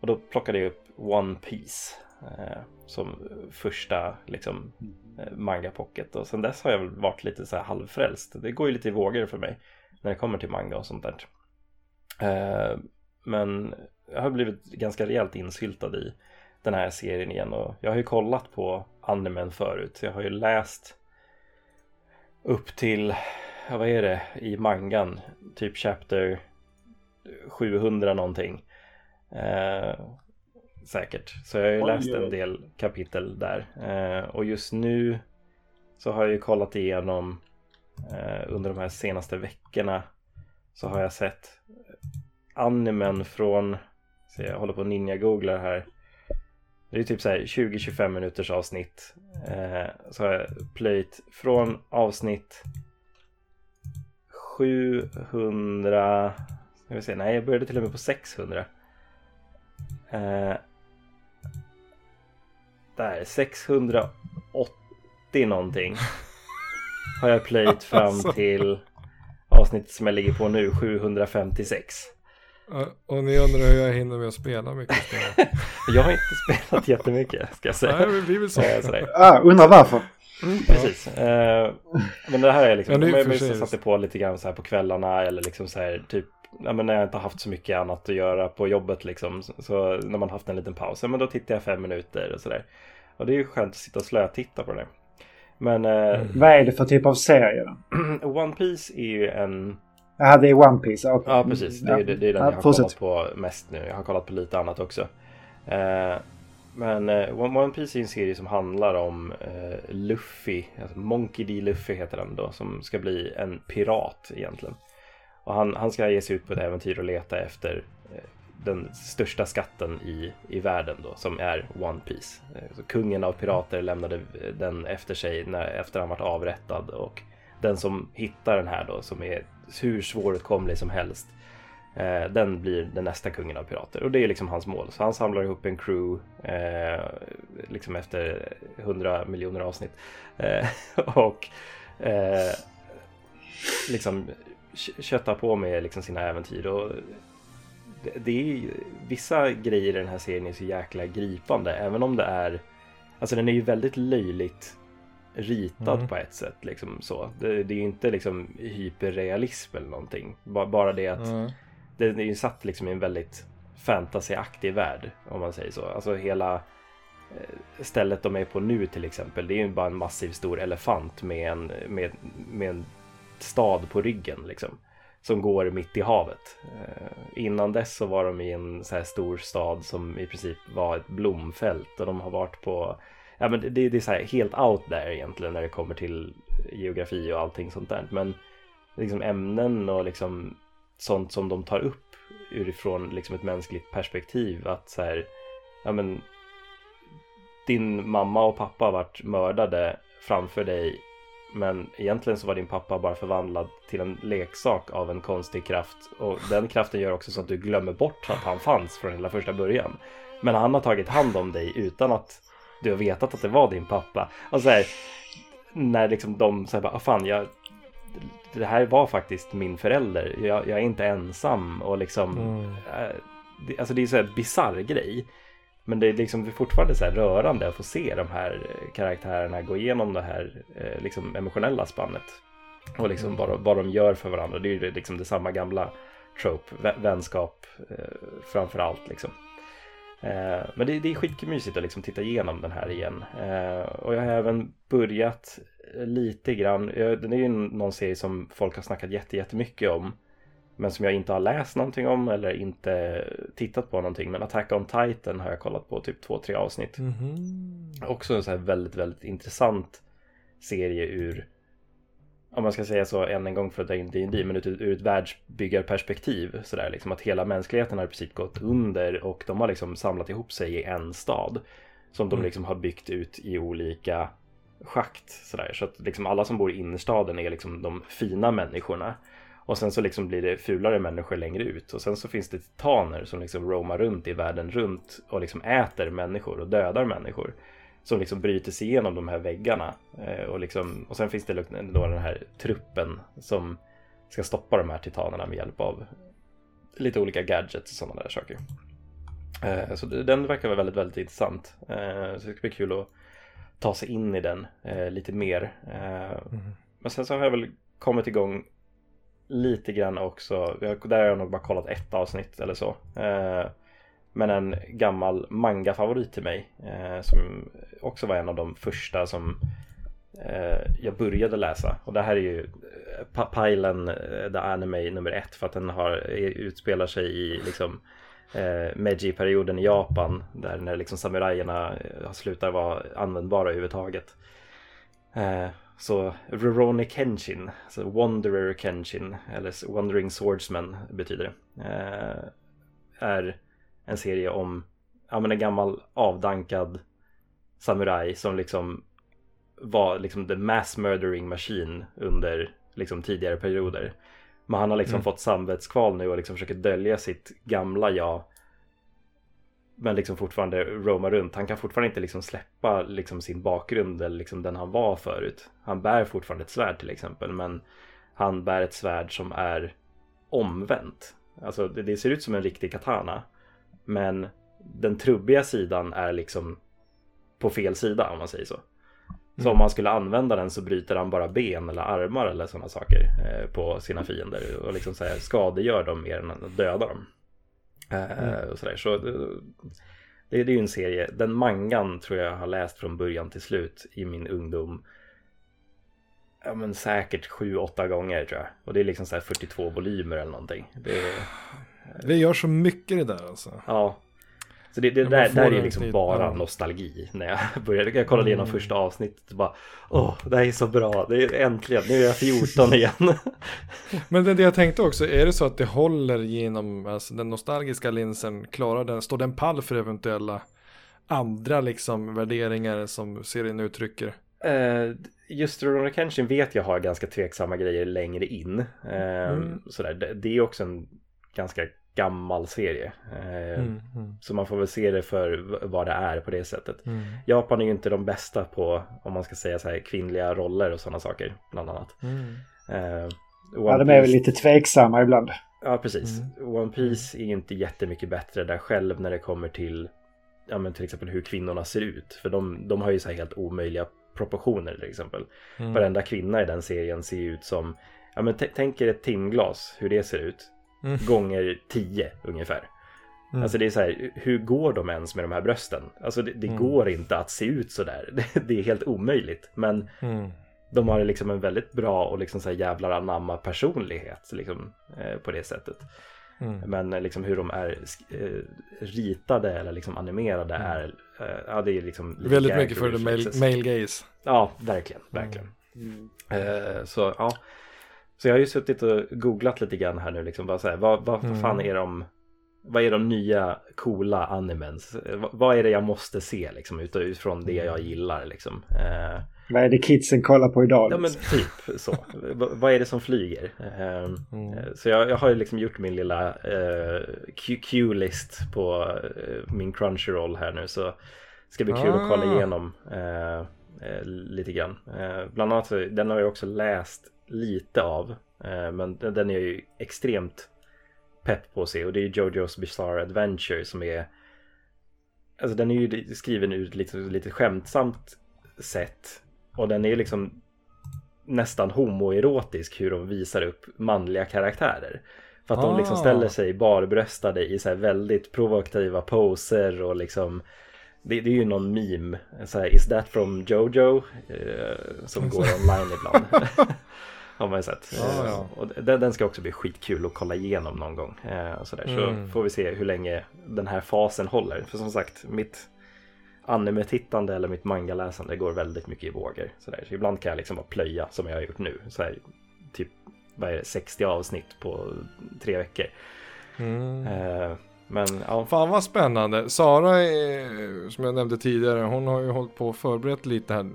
Och då plockade jag upp One Piece eh, som första liksom eh, manga pocket. Och sen dess har jag väl varit lite så här halvfrälst. Det går ju lite i vågor för mig när det kommer till manga och sånt där. Eh, men jag har blivit ganska rejält insyltad i den här serien igen och jag har ju kollat på animen förut. Jag har ju läst upp till, ja, vad är det, i mangan, typ chapter 700 någonting. Eh, säkert. Så jag har ju läst en del kapitel där. Eh, och just nu så har jag ju kollat igenom eh, under de här senaste veckorna så har jag sett animen från, så jag håller på att ninja-googlar här. Det är typ så här 20-25 minuters avsnitt. Eh, så har jag plöjt från avsnitt 700, ska vi se, nej jag började till och med på 600. Eh, där, 680 någonting. Har jag plöjt fram Alltså. till avsnittet som jag ligger på nu, 756. Ja, Och ni undrar hur jag hinner med att spela mycket spel. Jag har inte spelat jättemycket ska jag säga. Nej, blir väl så. Eh, sådär. Ah, undrar varför. Precis. Eh, men det här är liksom, Ja, det är om jag satte på lite grann så här på kvällarna eller liksom så här typ Ja, men när jag inte har haft så mycket annat att göra på jobbet liksom så- Så när man haft en liten paus, ja, men då tittar jag fem minuter och sådär Och det är ju skönt att sitta och slötitta på det Men eh, Vad är det för typ av serie då? One Piece är ju en Ja, det är One Piece. Ja, Ja precis, det är, det, det är den Ja, jag har fortsätt. kollat på mest nu. Jag har kollat på lite annat också. Eh, men eh, One One Piece är en serie som handlar om eh, Luffy, alltså Monkey D. Luffy heter den då, som ska bli en pirat egentligen. Och han, han ska ge sig ut på ett äventyr och leta efter eh, den största skatten i, i världen då, som är One Piece. Eh, så kungen av pirater lämnade eh, den efter sig när, efter han varit avrättad och den som hittar den här då, som är hur svåråtkomlig som helst, eh, den blir den nästa kungen av pirater. Och det är liksom hans mål. Så han samlar ihop en crew, eh, liksom efter 100 miljoner avsnitt. Eh, och eh, liksom köttar på med liksom sina äventyr. Och det, det är vissa grejer i den här serien är så jäkla gripande, även om det är Alltså den är ju väldigt löjligt ritad Mm. på ett sätt. Liksom så. Det, det är ju inte liksom hyperrealism eller någonting. Bara, bara det att Mm. det är ju satt liksom i en väldigt fantasyaktig värld om man säger så. Alltså hela eh, stället de är på nu till exempel. Det är ju bara en massiv stor elefant med en, med, med en stad på ryggen liksom. Som går mitt i havet. Eh, innan dess så var de i en så här stor stad som i princip var ett blomfält och de har varit på Ja men det, det är så här helt out there egentligen när det kommer till geografi och allting sånt där. Men liksom ämnen och liksom sånt som de tar upp utifrån liksom ett mänskligt perspektiv. Att så här, ja men din mamma och pappa har varit mördade framför dig men egentligen så var din pappa bara förvandlad till en leksak av en konstig kraft och den kraften gör också så att du glömmer bort att han fanns från hela första början. Men han har tagit hand om dig utan att du har vetat att det var din pappa. Och så här, när liksom de säger bara, ah, fan jag, det här var faktiskt min förälder. Jag, jag är inte ensam och liksom, Mm. eh, det, alltså det är så här bisarr grej. Men det är liksom fortfarande så rörande att få se de här karaktärerna gå igenom det här eh, liksom emotionella spannet. Och liksom vad, de- vad de gör för varandra. Det är ju liksom det samma gamla trope, vä- vänskap eh, framför allt liksom. Eh, men det, det är skitkul att liksom titta igenom den här igen. Eh, och jag har även börjat lite grann, den är ju någon serie som folk har snackat jätte, jättemycket om. Men som jag inte har läst någonting om eller inte tittat på någonting. Men Attack on Titan har jag kollat på typ två, tre avsnitt. Mhm. Också en så här väldigt, väldigt intressant serie ur, om man ska säga så än en gång för att dra in D&D men ur, ur ett världsbyggarperspektiv. Sådär liksom att hela mänskligheten har i princip gått under och de har liksom samlat ihop sig i en stad. Som de Mm. liksom har byggt ut i olika schakt. Sådär. Så att liksom alla som bor i innerstaden är liksom de fina människorna. Och sen så liksom blir det fulare människor längre ut. Och sen så finns det titaner som liksom roamar runt i världen runt och liksom äter människor och dödar människor. Som liksom bryter sig igenom de här väggarna. Eh, och, liksom, och sen finns det då den här truppen som ska stoppa de här titanerna med hjälp av lite olika gadgets och sådana där saker. Eh, så den verkar vara väldigt, väldigt intressant. Eh, så det ska bli kul att ta sig in i den lite mer. Mhm. men sen så har jag väl kommit igång lite grann också. Jag, där har jag nog bara kollat ett avsnitt eller så. Men en gammal manga-favorit till mig. Eh, som också var en av de första som eh, jag började läsa. Och det här är ju eh, Pilen, Pajlen, eh, The Anime nummer ett. För att den har, eh, utspelar sig i liksom eh, Meiji-perioden i Japan. Där när liksom samurajerna slutar vara användbara överhuvudtaget. Eh, så Rurouni Kenshin, alltså Wanderer Kenshin, eller Wandering Swordsman betyder det. Eh, är en serie om ja, men en gammal avdankad samuraj som liksom var liksom the mass murdering machine under liksom tidigare perioder. Men han har liksom Mm. fått samvetskval nu och liksom försöker dölja sitt gamla jag. Men liksom fortfarande roama runt. Han kan fortfarande inte liksom släppa liksom sin bakgrund eller liksom den han var förut. Han bär fortfarande ett svärd till exempel. Men han bär ett svärd som är omvänt. Alltså det, det ser ut som en riktig katana. Men den trubbiga sidan är liksom på fel sida om man säger så. Så om man skulle använda den så bryter han bara ben eller armar eller sådana saker eh, på sina fiender och liksom så här skadegör dem mer än att döda dem. Eh, och sådär. Så eh, det, det är ju en serie, den mangan tror jag har läst från början till slut i min ungdom. Ja men säkert 7-8 gånger tror jag. Och det är liksom så här 42 volymer eller någonting. Det är, Det gör så mycket det där alltså. Ja. Så det, det där, där är liksom bara ja. nostalgi. När jag började, jag kollade igenom Mm. första avsnittet och bara Åh, det här är så bra. Det är äntligen, nu är jag 14 igen. Men det, det jag tänkte också, är det så att det håller genom alltså, den nostalgiska linsen, klarar den, står den pall för eventuella andra liksom värderingar som serien uttrycker? Eh, Just Rurouni Kenshin vet jag har ganska tveksamma grejer längre in. Eh, Mm. sådär. Det, det är också en ganska gammal serie. Eh, Mm, mm, Så man får väl se det för vad det är på det sättet. mm, Japan är ju inte de bästa på, om man ska säga så här, kvinnliga roller och sådana saker. Bland annat. mm. Eh, Ja, de är väl lite tveksamma ibland. Ja, precis. Mm. One Piece är ju inte jättemycket bättre där själv när det kommer till ja, men till exempel hur kvinnorna ser ut. För de, de har ju så här helt omöjliga proportioner till exempel. Mm. Varenda kvinna i den serien ser ut som, ja men tänk er ett timglas, hur det ser ut. Mm. Gånger tio ungefär. Mm. Alltså det är så här, hur går de ens med de här brösten? Alltså det, det Mm. går inte att se ut så där. Det, det är helt omöjligt. Men Mm. de har liksom en väldigt bra och liksom så här jävlar anamma personlighet liksom, eh, på det sättet. Mm. Men eh, liksom hur de är eh, ritade eller liksom animerade Mm. är, eh, ja det är liksom Väldigt mycket för the male, male gaze. Ja, verkligen, verkligen. Mm. Eh, så ja, så jag har ju suttit och googlat lite grann här nu liksom, bara så här, vad, vad Mm. fan är de, vad är de nya coola animens? Eh, vad, vad är det jag måste se liksom utifrån det jag gillar liksom? Eh, Vad är det kidsen kollar på idag? Ja men liksom? typ så. V- vad är det som flyger? Ehm, Mm. eh, Så jag, jag har ju liksom gjort min lilla eh, Q-list på eh, min Crunchyroll här nu så ska bli kul att kolla Ah. igenom eh, eh, lite grann. Eh, bland annat så, den har jag också läst lite av eh, men den, är ju extremt pepp på se och det är Jojo's Bizarre Adventure som är Alltså den är ju skriven ur ett lite, lite skämtsamt sätt och den är liksom nästan homoerotisk hur de visar upp manliga karaktärer. För att de liksom Ah. ställer sig barbröstade i så här väldigt provokativa poser och liksom det, det är ju någon meme, så här, is that from Jojo? Eh, som går online ibland. Har man ju sett. Ja, Eh, ja. Och den, den ska också bli skitkul att kolla igenom någon gång. Eh, och så där. så Mm. får vi se hur länge den här fasen håller. För som sagt, mitt anime-tittande eller mitt manga-läsande går väldigt mycket i vågor. Så, där. så ibland kan jag liksom bara plöja som jag har gjort nu. Så här, typ vad är det, 60 avsnitt på tre veckor. Mm. Eh, men ja, Fan vad spännande. Sara, är, som jag nämnde tidigare, hon har ju hållit på och förberett lite här eh,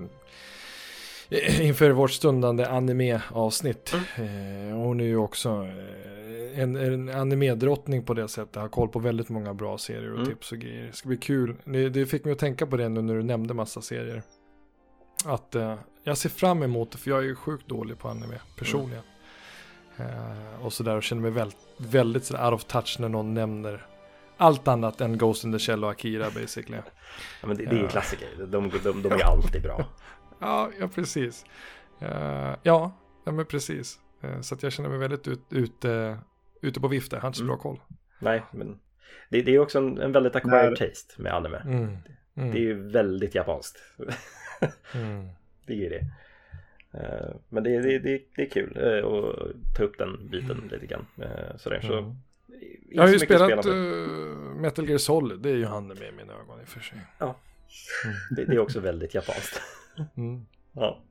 inför vårt stundande anime-avsnitt. Eh, hon är ju också eh, en, en anime-drottning på det sättet. Har koll på väldigt många bra serier och Mm. tips och grejer. Det ska bli kul. Det, fick mig att tänka på det nu när du nämnde massa serier. Att eh, jag ser fram emot det för jag är ju sjukt dålig på anime personligen. Eh, och sådär och känner mig väl, väldigt sådär out of touch när någon nämner allt annat än Ghost in the Shell och Akira basically. ja men det, det är ju klassiker. De, de, de är alltid bra. Ja, ja precis. Eh, ja, ja, men precis. Eh, så att jag känner mig väldigt ut, ute, ute på vift där. Jag har inte så Mm. bra koll. Nej, men det, det är också en, en väldigt acquired taste med anime. Mm. Mm. Det är ju väldigt japanskt. Mm. det är ju det. Eh, Men det, det, det, det är kul att ta upp den biten lite grann. Sådär. Så, Mm. inte Jag har ju så mycket spelat uh, Metal Gear Solid. Det är ju han med i mina ögon i och för sig. Det, det är också väldigt japanskt. Mm. Ja.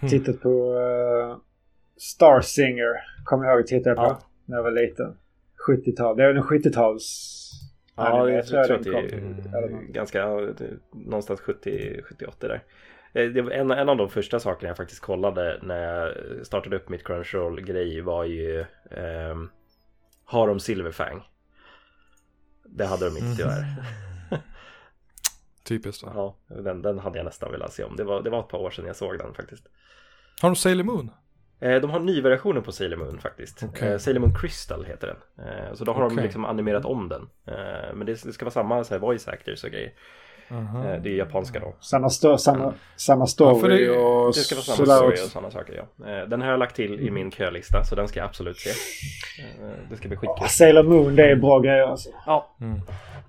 Mm. Tittat på uh, Star Singer. Kommer jag ihåg att titta på Ja. när jag var liten. 70-tal. Det är en 70-tals... Ja, anime, jag tror tror jag att det. Mm. Något. är ganska, någonstans 70, 78 där. Eh, Det var en, en av de första sakerna jag faktiskt kollade när jag startade upp mitt Crunchyroll-grej var ju ehm, Har de Silverfang? Det hade de inte tyvärr. Typiskt va? Ja, den, den hade jag nästan velat se om. Det var, det var ett par år sedan jag såg den faktiskt. Har de Sailor Moon? Eh, De har nyversionen på Sailor Moon faktiskt. Okej. Eh, Sailor Moon Crystal heter den. Eh, Så då har de Okej. liksom animerat om den. Eh, Men det det ska vara samma så här, voice actors och grejer. Aha. Eh, Det är japanska då. Samma, sto- samma, samma story Ja, för det- och Det ska vara samma story och sådana saker ja. Eh, Den har jag lagt till i min kölista så den ska jag absolut se. Eh, Det ska bli skitkul. Ah, Sailor Moon, det är bra grejer alltså. Ja, Mm.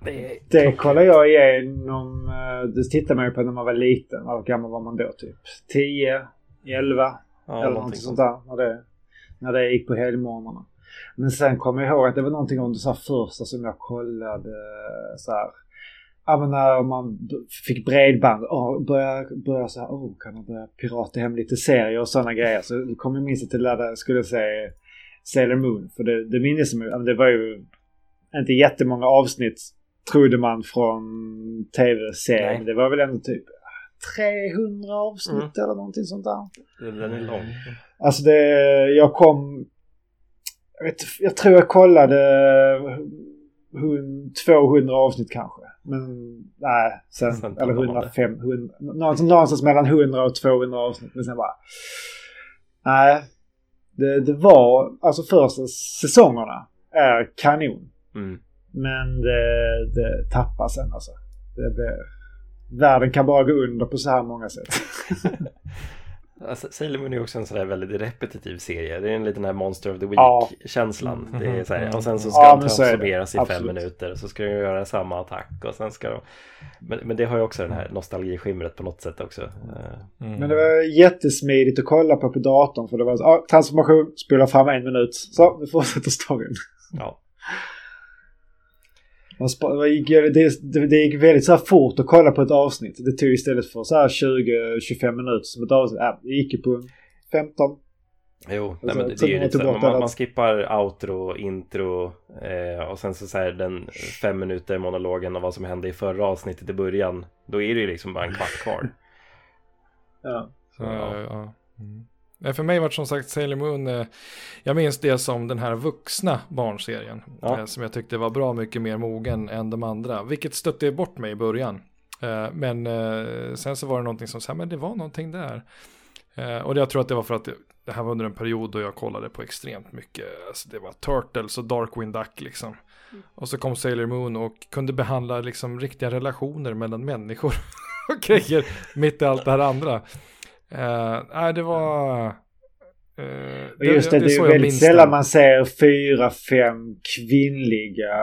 Det. Det kollar jag igenom. eh, Det tittar man ju på när man var liten. Hur gammal var man då typ? 10, 11 Ja, eller någonting sånt. där. När det, när det gick på helgmorgnarna. Men sen kommer jag ihåg att det var någonting om det så här första som jag kollade så här. Ja men när man fick bredband. Oh, börja, börja så här. Oh, kan man börja pirata hem lite serier och sådana grejer. Så kom jag minst till att jag skulle säga Sailor Moon. För det, det minns jag. Det var ju inte jättemånga avsnitt trodde man från tv-serien. Det var väl ändå typ 300 avsnitt Mm. eller någonting sånt där. Den är lång. Alltså det, jag kom... Jag, vet, jag tror jag kollade hun- 200 avsnitt kanske. Men nej, sen, Sen eller tappade man det. 105, 100, någonstans, någonstans mellan 100 och 200 avsnitt. Men sen bara... Nej. Det, det var, alltså första säsongerna är kanon. Mm. Men det, det tappar sen alltså. Det blir, världen kan bara gå under på så här många sätt. Alltså, Sailor Moon är också en sån där väldigt repetitiv serie. Det är en liten här Monster of the Ja. Week-känslan. Mm. Det är så här, och sen så ska Ja, de transformeras i fem Absolut. minuter. Och så ska de göra samma attack och sen ska de... Men, men det har ju också den här nostalgiskimret på något sätt också. Eh, Mm. Men det var jättesmidigt att kolla på på datorn för det var så, ah, transformation, spola fram en minut. Så, nu fortsätter storyn. Ja, Man det, gick, det, det, det gick väldigt så här fort att kolla på ett avsnitt. Det tog istället för så här 20-25 minuter som ett avsnitt. Äh, det gick ju på 15. jo, nej, men det, det är ju man lite man, där. man skippar outro, intro eh, och sen så, så här den fem minuter monologen om vad som hände i förra avsnittet i början. Då är det ju liksom bara en kvart kvar. Ja. Så, Ja. ja. Mm. Nej, För mig var det som sagt Sailor Moon, eh, jag minns det som den här vuxna barnserien. Ja. Eh, som jag tyckte var bra mycket mer mogen än de andra. Vilket stötte bort mig i början. Eh, men sen så var det någonting som sa, men det var någonting där. Och jag tror att det var för att det, det här var under en period då jag kollade på extremt mycket. Alltså det var Turtles och Darkwing Duck liksom. Och så kom Sailor Moon och kunde behandla liksom riktiga relationer mellan människor och grejer mitt i allt det här andra. Eh, nej, det var... eh, Och just det, det, är ju jag väldigt sällan man ser fyra, fem kvinnliga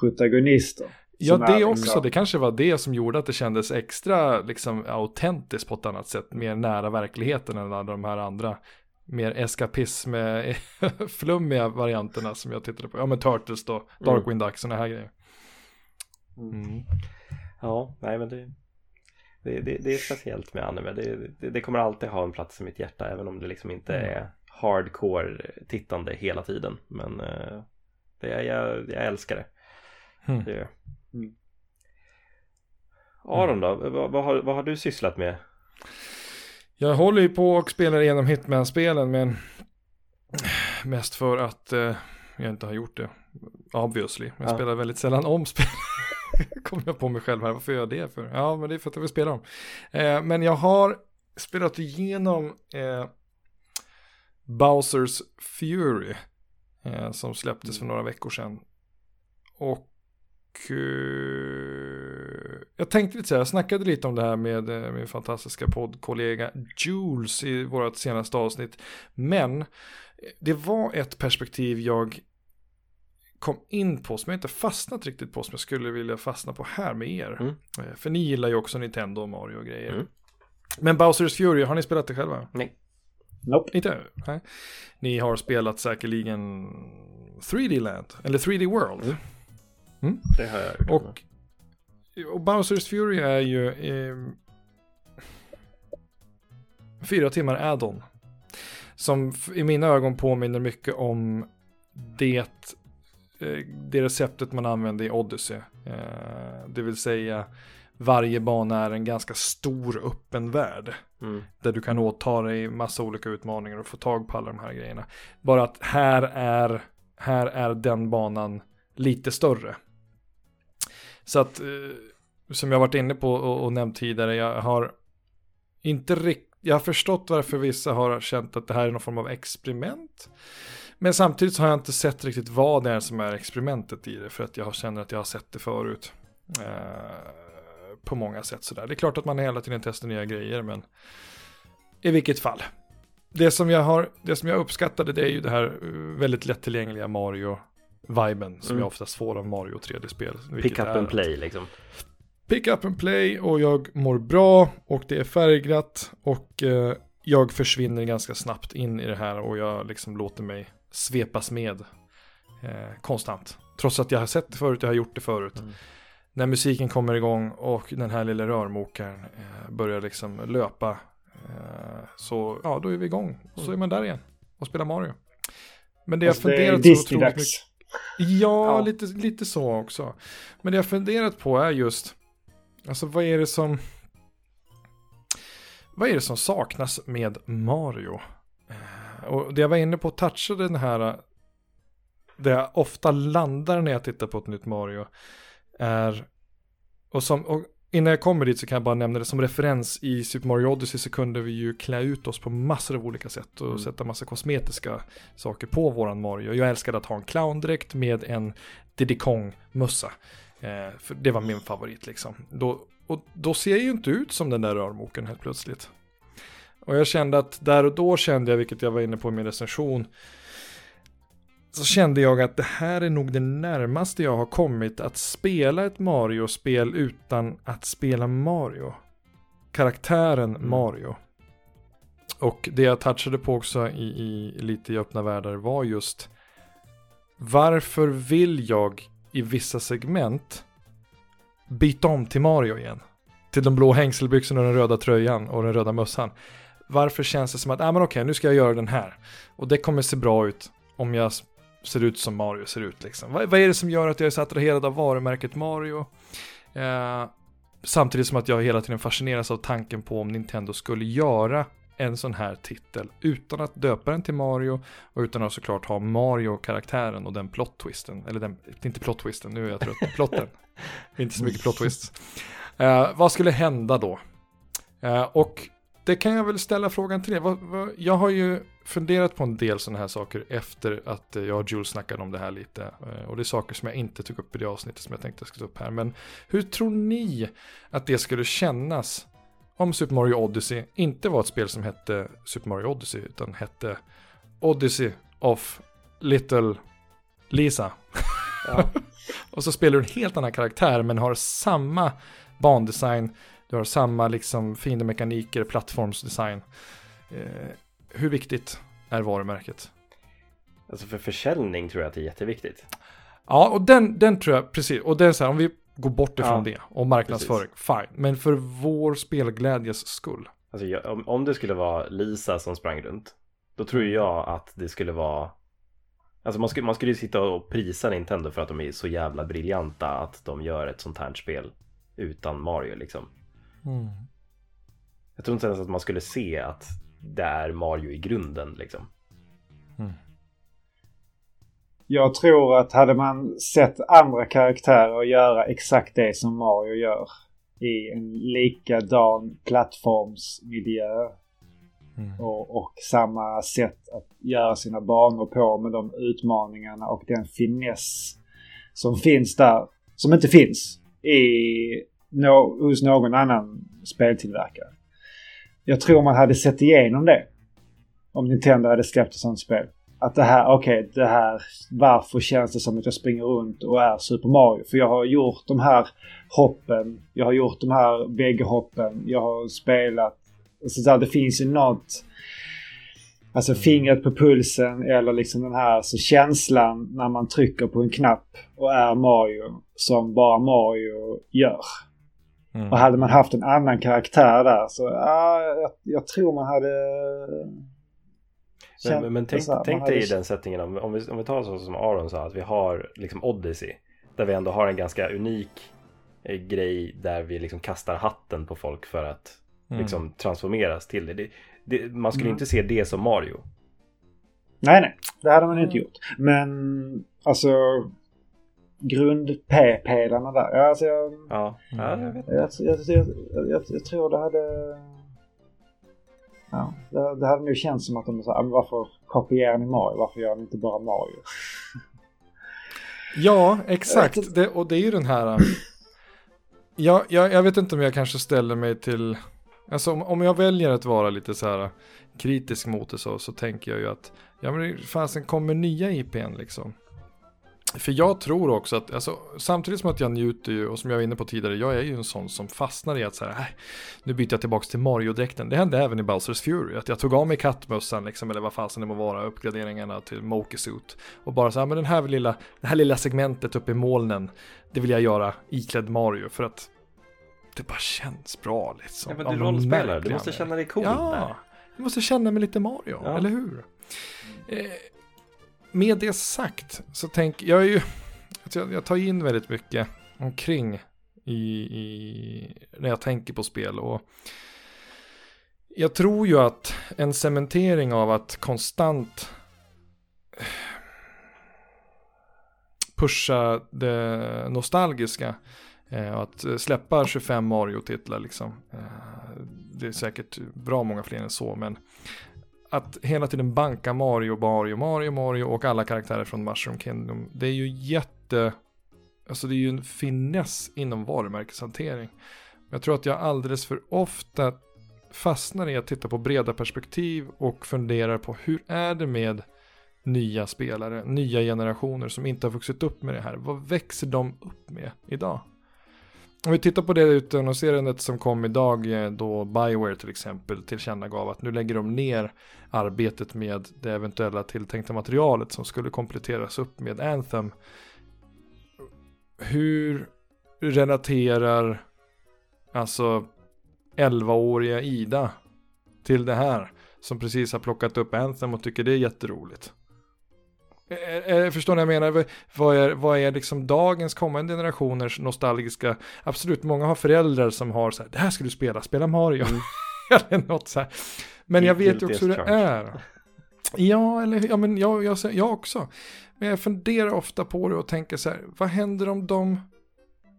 protagonister. Ja, det är också. liksom- Det kanske var det som gjorde att det kändes extra liksom, autentiskt på ett annat sätt. Mer nära verkligheten än alla de här andra. Mer eskapism, eh, flummiga varianterna som jag tittade på. Ja, men Turtles då, Darkwing Duck, sådana här grejer. Mm. Ja, nej men det, det, det, det är speciellt med anime. Det, det, det kommer alltid ha en plats i mitt hjärta även om det liksom inte Mm. är hardcore tittande hela tiden. Men eh, det, jag, jag älskar det. Mm. det. Mm. Aron då, vad, vad, har, vad har du sysslat med? Jag håller ju på och spelar igenom Hitman-spelen men mest för att eh, jag inte har gjort det. Obviously. Jag Ja. spelar väldigt sällan om spel. Kommer jag på mig själv här, varför gör jag det för? Ja, men det är för att jag vill spela dem. Eh, men jag har spelat igenom eh, Bowsers Fury eh, som släpptes för några veckor sedan. Och eh, jag tänkte lite så här, jag snackade lite om det här med eh, min fantastiska poddkollega Jules i vårt senaste avsnitt. Men eh, det var ett perspektiv jag kom in på som jag inte fastnat riktigt på som jag skulle vilja fastna på här med er. Mm. Eh, För ni gillar ju också Nintendo och Mario och grejer. Mm. Men Bowsers Fury, har ni spelat det själva? Nej. Nope. Inte? Nej. Ni har spelat säkerligen 3D Land, eller 3D World. Det har jag. Och, och Bowsers Fury är ju eh, fyra timmar add-on. Som i mina ögon påminner mycket om det, det receptet man använde i Odyssey. Eh, det vill säga varje bana är en ganska stor öppen värld. Mm. Där du kan åta dig massa olika utmaningar och få tag på alla de här grejerna. Bara att här är, här är den banan lite större. Så att, eh, som jag varit inne på och, och nämnt tidigare, jag har inte riktigt, jag har förstått varför vissa har känt att det här är någon form av experiment. Men samtidigt så har jag inte sett riktigt vad det är som är experimentet i det, för att jag känner att jag har sett det förut. Eh, på många sätt sådär. Det är klart att man hela tiden testar nya grejer, men i vilket fall. Det som jag har, det som jag uppskattade det är ju det här eh, väldigt lättillgängliga Mario-viben som Mm. jag oftast får av Mario 3D-spel. vilket Pick up and att- play liksom. Pick up and play och jag mår bra och det är färgglatt och eh, jag försvinner ganska snabbt in i det här och jag liksom låter mig svepas med eh, konstant. Trots att jag har sett det förut, jag har gjort det förut. Mm. När musiken kommer igång och den här lilla rörmokaren eh, börjar liksom löpa eh, så ja, då är vi igång. Och så är man där igen och spelar Mario. Men det jag Alltså, det är funderat så otroligt mycket. Ja, Ja. Lite, lite så också. Men det jag funderat på är just, alltså vad är det som, vad är det som saknas med Mario? Och det jag var inne på touchade den här, det jag ofta landar när jag tittar på ett nytt Mario, är, och som, och innan jag kommer dit så kan jag bara nämna det som referens i Super Mario Odyssey så kunde vi ju klä ut oss på massor av olika sätt och Mm. sätta massa kosmetiska saker på våran Mario. Jag älskade att ha en clowndräkt med en Diddy Kong-mössa. Eh, för det var min favorit liksom. Då, och då ser jag ju inte ut som den där rörmokern helt plötsligt. Och jag kände att där och då kände jag, vilket jag var inne på i min recension, så kände jag att det här är nog det närmaste jag har kommit att spela ett Mario-spel utan att spela Mario. Karaktären Mm. Mario. Och det jag touchade på också i, i lite i öppna världar var just varför vill jag i vissa segment byta om till Mario igen? Till de blå hängselbyxorna och den röda tröjan och den röda mössan. Varför känns det som att, ah, men okej, nu ska jag göra den här. Och det kommer se bra ut om jag ser ut som Mario ser ut liksom. Vad, vad är det som gör att jag är så attraherad av varumärket Mario? Eh, samtidigt som att jag hela tiden fascineras av tanken på om Nintendo skulle göra en sån här titel utan att döpa den till Mario och utan att såklart ha Mario-karaktären och den plot-twisten. Eller den, inte plot-twisten, nu är jag trött på plotten. inte så mycket plot-twists. Eh, vad skulle hända då? Eh, och det kan jag väl ställa frågan till er. Jag har ju funderat på en del sådana här saker efter att eh, jag och Jules snackade om det här lite. Eh, och det är saker som jag inte tog upp i det avsnittet som jag tänkte jag skulle ta upp här. Men hur tror ni att det skulle kännas om Super Mario Odyssey inte var ett spel som hette Super Mario Odyssey utan hette Odyssey of Little Lisa. Ja. och så spelar du en helt annan karaktär men har samma bandesign, du har samma liksom fiendemekaniker, plattformsdesign. Eh, hur viktigt är varumärket? Alltså för försäljning tror jag att det är jätteviktigt. Ja, och den, den tror jag, precis, och den är så här, om vi går bort ifrån Ja, det och marknadsföring, fine. Men för vår spelglädjes skull. Alltså jag, om, om det skulle vara Lisa som sprang runt. Då tror jag att det skulle vara Alltså man skulle, man skulle ju sitta och prisa Nintendo för att de är så jävla briljanta att de gör ett sånt här spel utan Mario liksom. Jag tror inte ens att man skulle se att det är Mario i grunden liksom. Jag tror att hade man sett andra karaktärer göra exakt det som Mario gör i en likadan plattformsmiljö Mm. och, och samma sätt att göra sina banor på med de utmaningarna och den finess som finns där. Som inte finns i, no, hos någon annan speltillverkare. Jag tror man hade sett igenom det. Om Nintendo hade släppt ett sånt spel. Att det här, okej, det här, varför känns det som att jag springer runt och är Super Mario? För jag har gjort de här hoppen, jag har gjort de här vägghoppen, jag har spelat så där, det finns ju något Alltså fingret på pulsen eller liksom den här så känslan när man trycker på en knapp och är Mario som bara Mario gör. Mm. Och hade man haft en annan karaktär där så ja, jag, jag tror man hade... Men, men, men tänk, här, tänk hade- dig i den settingen om, om, vi, om vi tar så som Aron sa att vi har liksom Odyssey. Där vi ändå har en ganska unik eh, grej där vi liksom kastar hatten på folk för att Mm. liksom transformeras till det. det, det man skulle Mm. inte se det som Mario. Nej, nej. Det hade man inte gjort. Men alltså grundpelarna där. Ja, alltså jag, Ja, ja Mm. jag vet. jag, jag, jag, jag, jag tror det hade... Ja, det, det hade nog känts som att de sa, "Ah, varför kopierar ni Mario? Varför gör ni inte bara Mario? Ja, Jag exakt. vet Det, och det är ju den här... Ja, jag, jag vet inte om jag kanske ställer mig till... Alltså om, om jag väljer att vara lite så här kritisk mot det så, så tänker jag ju att ja men fasen kommer nya IPn liksom. För jag tror också att, alltså, samtidigt som att jag njuter ju, och som jag var inne på tidigare, jag är ju en sån som fastnar i att så här, "Nej, nu byter jag tillbaka till Mario-dräkten. Det hände även i Bowsers Fury, att jag tog av mig kattmössan liksom, eller vad fasen det må vara, uppgraderingarna till Monkey Suit. Och bara så här, men den här lilla, det här lilla segmentet uppe i molnen, det vill jag göra iklädd Mario, för att det bara känns bra liksom. Ja, men du rollspelar, du måste känna dig cool där. Ja, jag måste känna mig lite Mario, Ja. eller hur? Eh, med det sagt så tänker jag ju, alltså jag, jag tar in väldigt mycket omkring i, i, när jag tänker på spel och jag tror ju att en cementering av att konstant pusha det nostalgiska eh, och att släppa 25 Mario-titlar liksom. Eh, det är säkert bra många fler än så, men att hela tiden banka Mario, Mario, Mario, Mario och alla karaktärer från Mushroom Kingdom. Det är ju jätte, alltså det är ju en finess inom varumärkeshantering. Jag tror att jag alldeles för ofta fastnar i att titta på breda perspektiv och funderar på hur är det med nya spelare, nya generationer som inte har vuxit upp med det här. Vad växer de upp med idag? Om vi tittar på det utannonserandet som kom idag eh, då Bioware till exempel tillkännagav att nu lägger de ner arbetet med det eventuella tilltänkta materialet som skulle kompletteras upp med Anthem. Hur relaterar alltså 11-åriga Ida till det här som precis har plockat upp Anthem och tycker det är jätteroligt? Eh, förstår ni vad jag menar? Vad är, vad är liksom dagens kommande generationers nostalgiska? Absolut, många har föräldrar som har så här, det här ska du spela, spela Mario. Mm. eller något så här. Men jag vet ju också hur det är. Ja, eller ja, men jag, jag, jag också. Men jag funderar ofta på det och tänker så här, vad händer om de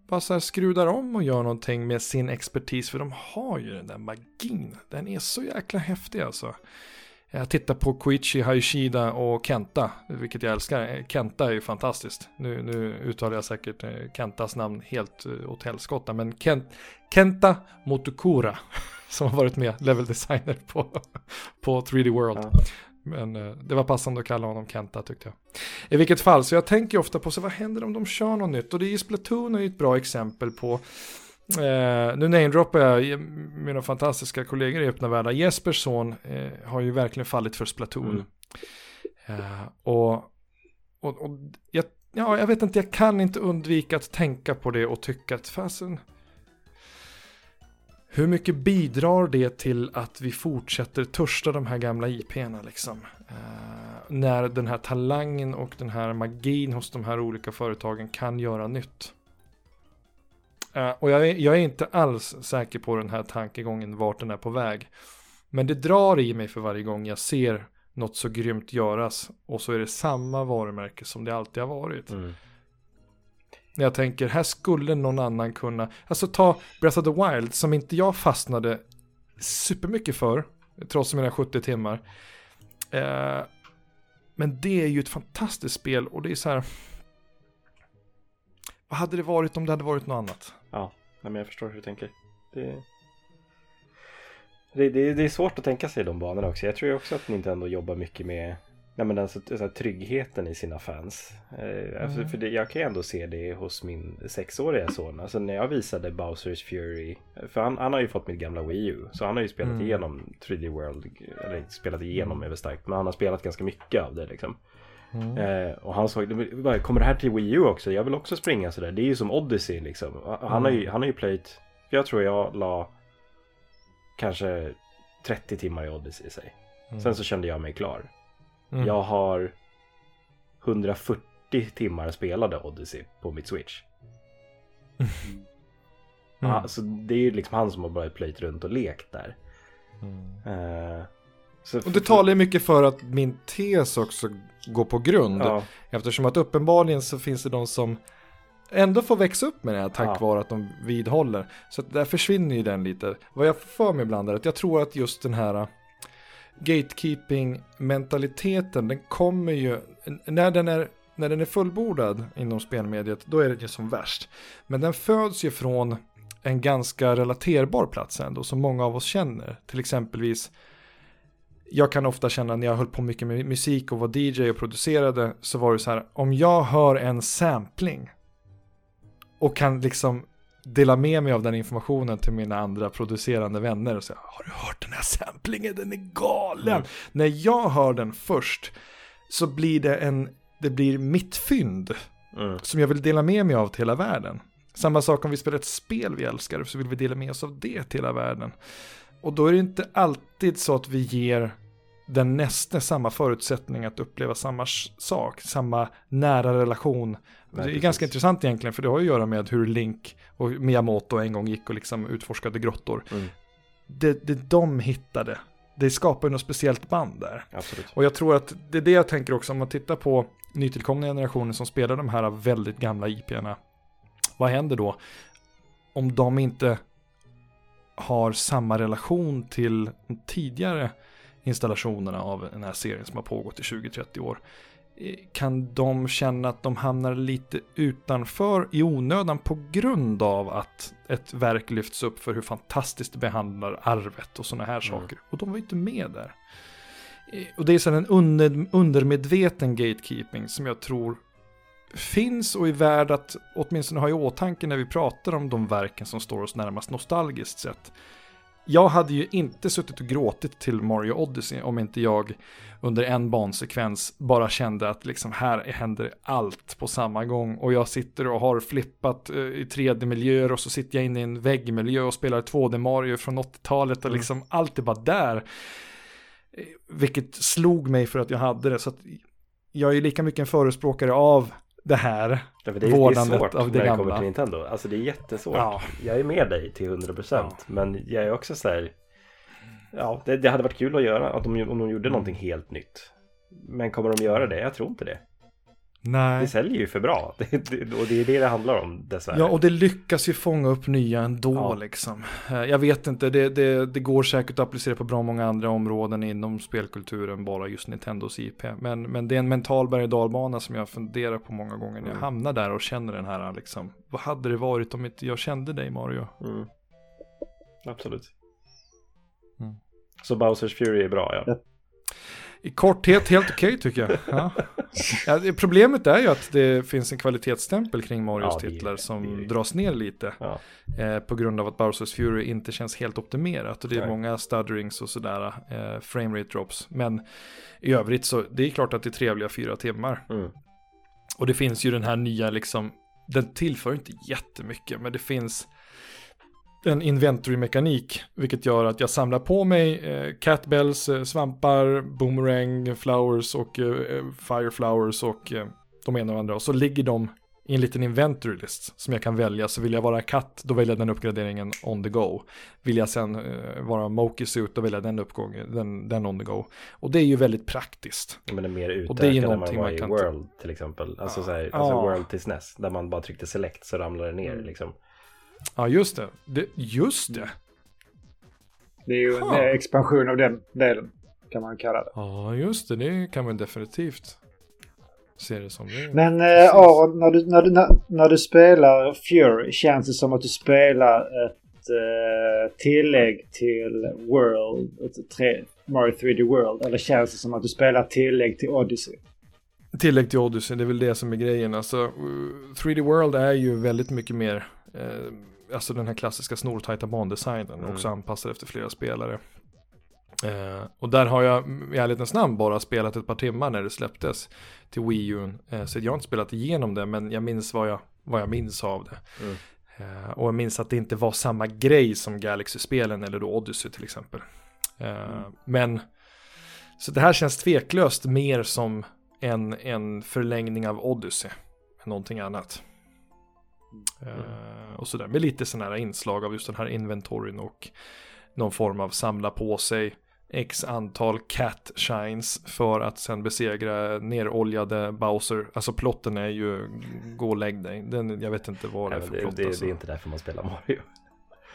bara så här skrudar om och gör någonting med sin expertis? För de har ju den där magin. Den är så jäkla häftig alltså. Jag tittar på Koichi Hayashida och Kenta, vilket jag älskar. Kenta är ju fantastiskt. Nu, nu uttalar jag säkert eh, Kentas namn helt eh, åt helskotta, men Kent, Kenta Motokura, som har varit med, level designer på, på 3D World. Ja. Men eh, det var passande att kalla honom Kenta tyckte jag. I vilket fall, så jag tänker ofta på så vad händer om de kör något nytt? Och det är ju Splatoon är ett bra exempel på Eh, nu namedroppar jag mina fantastiska kollegor i Öppna Världar. Jespers son eh, har ju verkligen fallit för Splatoon. Mm. Eh, och, och, och jag, ja, jag vet inte, jag kan inte undvika att tänka på det och tycka att fasen, hur mycket bidrar det till att vi fortsätter törsta de här gamla IP'na liksom? Eh, när den här talangen och den här magin hos de här olika företagen kan göra nytt. Uh, och jag är, jag är, inte alls säker på den här tankegången vart den är på väg. Men det drar i mig för varje gång jag ser något så grymt göras. Och så är det samma varumärke som det alltid har varit. Mm. Jag tänker, här skulle någon annan kunna, alltså ta Breath of the Wild som inte jag fastnade supermycket för, trots mina 70 timmar. Uh, men det är ju ett fantastiskt spel och det är så här, vad hade det varit om det hade varit något annat? Ja, men jag förstår hur du tänker. Det, det, det, det är svårt att tänka sig de banorna också. Jag tror också att Nintendo jobbar mycket med Nej, men alltså, så här, tryggheten i sina fans. Eh, alltså, mm. för det, jag kan ju ändå se det hos min sexåriga son. Alltså när jag visade Bowsers Fury. För han, han har ju fått mitt gamla Wii U. Så han har ju spelat mm. igenom 3D World. Eller inte spelat igenom mm. är väl starkt. Men han har spelat ganska mycket av det liksom. Mm. Eh, och han sa, kommer det här till Wii U också? Jag vill också springa sådär. Det är ju som Odyssey liksom. Han, mm. har, ju, han har ju plöjt, jag tror jag la kanske 30 timmar i Odyssey i sig. Mm. Sen så kände jag mig klar. Mm. Jag har 140 timmar spelade Odyssey på mitt Switch. Mm. Ah, så det är ju liksom han som har börjat plöjt runt och lekt där. Uh, och det talar ju mycket för att min tes också går på grund. Ja. Eftersom att uppenbarligen så finns det de som ändå får växa upp med det här tack ja. vare att de vidhåller. Så där försvinner ju den lite. Vad jag får mig ibland är att jag tror att just den här gatekeeping-mentaliteten, den kommer ju, när den är när den är fullbordad inom spelmediet, då är det ju som värst. Men den föds ju från en ganska relaterbar plats ändå, som många av oss känner. Till exempelvis jag kan ofta känna när jag höll på mycket med musik och var DJ och producerade så var det så här om jag hör en sampling och kan liksom dela med mig av den informationen till mina andra producerande vänner och säga har du hört den här samplingen den är galen. Mm. När jag hör den först så blir det en det blir mitt fynd mm. som jag vill dela med mig av till hela världen. Samma sak om vi spelar ett spel vi älskar så vill vi dela med oss av det till hela världen. Och då är det inte alltid så att vi ger den nästa samma förutsättning att uppleva samma sak, samma nära relation. Nej, det är ganska intressant egentligen, för det har ju att göra med hur Link och Miyamoto en gång gick och liksom utforskade grottor. Mm. Det, det de hittade, det skapar ju något speciellt band där. Absolut. Och jag tror att det är det jag tänker också, om man tittar på nytillkomna generationer som spelar de här väldigt gamla IP'erna. Vad händer då? om de inte har samma relation till tidigare installationerna av den här serien som har pågått i 20-30 år. Eh, kan de känna att de hamnar lite utanför i onödan på grund av att ett verk lyfts upp för hur fantastiskt det behandlar arvet och sådana här Mm. saker. Och de var ju inte med där. Eh, Och det är så en under, undermedveten gatekeeping som jag tror finns och är värd att åtminstone ha i åtanke när vi pratar om de verken som står oss närmast nostalgiskt sett. Jag hade ju inte suttit och gråtit till Mario Odyssey om inte jag under en bansekvens bara kände att liksom här händer allt på samma gång och jag sitter och har flippat eh, i 3D-miljöer och så sitter jag inne i en väggmiljö och spelar 2D-Mario från 80-talet och Mm. liksom allt är bara där. Eh, Vilket slog mig för att jag hade det så att jag är lika mycket en förespråkare av det här. Ja, det, är, det är Vårdandet svårt av det när det gamla. kommer till Nintendo. Alltså det är jättesvårt. Ja. Jag är med dig till 100% Ja. men jag är också så här. Ja, det, det hade varit kul att göra att de, om de gjorde Mm. någonting helt nytt. Men kommer de göra det? Jag tror inte det. Nej. Det säljer ju för bra. Och det är det det handlar om dessvärre. Ja, och det lyckas ju fånga upp nya ändå Ja. liksom. Eh, Jag vet inte, det, det, det går säkert att applicera på bra många andra områden inom spelkulturen, bara just Nintendos IP. Men, men det är en mental berg och dalbana som jag funderar på många gånger när jag Mm. hamnar där och känner den här liksom, vad hade det varit om inte jag kände dig Mario? Mm. Absolut. Mm. Så Bowsers Fury är bra ja. I korthet helt okej tycker jag. Ja. Ja, det, problemet är ju att det finns en kvalitetsstämpel kring Marios Ja, det titlar det som är- dras ner lite. Eh, på grund av att Bowsers Fury inte känns helt optimerat. Och det är Nej. många stutterings och sådär, eh, framerate drops. Men i övrigt så, det är klart att det är trevliga fyra timmar. Mm. Och det finns ju den här nya liksom, den tillför inte jättemycket, men det finns en inventory-mekanik, vilket gör att jag samlar på mig eh, catbells, eh, svampar, boomerang, flowers och eh, fireflowers och eh, de ena och andra. Och så ligger de i en liten inventory list som jag kan välja. Så vill jag vara katt, då väljer jag den uppgraderingen on the go. Vill jag sen eh, vara Moki suit, då väljer jag den uppgången, den, den on the go. Och det är ju väldigt praktiskt. Men det är mer utökad än man var man i kan- World till exempel. Alltså, Ja. så här, alltså Ja. World till SNES. Där man bara tryckte select så ramlade det ner Mm. liksom. Ja, just det. det just det. Det är ju en Ha. eh, expansion av den delen. Kan man kalla det. Ja, just det. Det kan man definitivt se det som. Det. Men eh. Aron, när du, när, du, när, när du spelar Fury känns det som att du spelar ett eh, tillägg till World, ett tre, Mario 3D World. Eller känns det som att du spelar tillägg till Odyssey? Tillägg till Odyssey, det är väl det som är grejen. Alltså, uh, 3D World är ju väldigt mycket mer, eh, alltså den här klassiska snortajta bandesignen, Mm. också anpassad efter flera spelare. Eh, och där har jag i ärlighetens namn bara spelat ett par timmar när det släpptes till Wii U. Eh, så jag har inte spelat igenom det, men jag minns vad jag, vad jag minns av det. Mm. Eh, och jag minns att det inte var samma grej som Galaxy-spelen eller då Odyssey till exempel. Eh, Men, så det här känns tveklöst mer som en, en förlängning av Odyssey än någonting annat. Eh, och sådär, med lite sådana här inslag av just den här inventoryn och någon form av samla på sig x antal cat shines för att sen besegra neroljade Bowser. Alltså plotten är ju gå och lägg dig. Den, jag vet inte vad det är för plott det, alltså. det är inte därför man spelar Mario.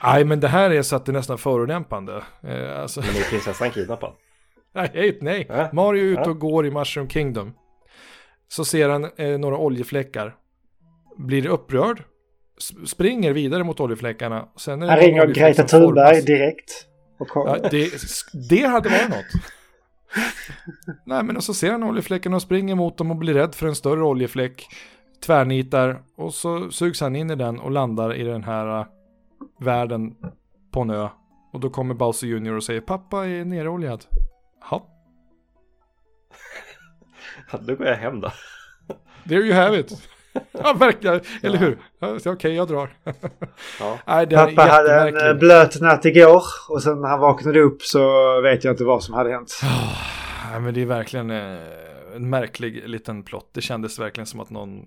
Nej men det här är så att det är nästan förolämpande. Eh, alltså, Men är prinsessan kidnappad? nej, nej. Äh? Mario är ute och går i Mushroom Kingdom. Så ser han eh, några oljefläckar. Blir upprörd. Springer vidare mot oljefläckarna. Sen är det Han ringer oljefläck Greta som Thunberg direkt. Och Ja, det, det hade varit något. Nej men och så ser han oljefläckarna och springer mot dem och blir rädd för en större oljefläck. Tvärnitar och så sugs han in i den och landar i den här äh, världen på en ö. Och då kommer Bowser Jr och säger pappa är neroljad. Ja, Då går jag hem då. there you have it. Ja, verkligen. Eller hur? Ja, Okej, jag drar. Ja. Nej, Pappa hade en eh, blöt natt igår och sen när han vaknade upp så vet jag inte vad som hade hänt. Nej, men det är verkligen eh, en märklig liten plott. Det kändes verkligen som att någon...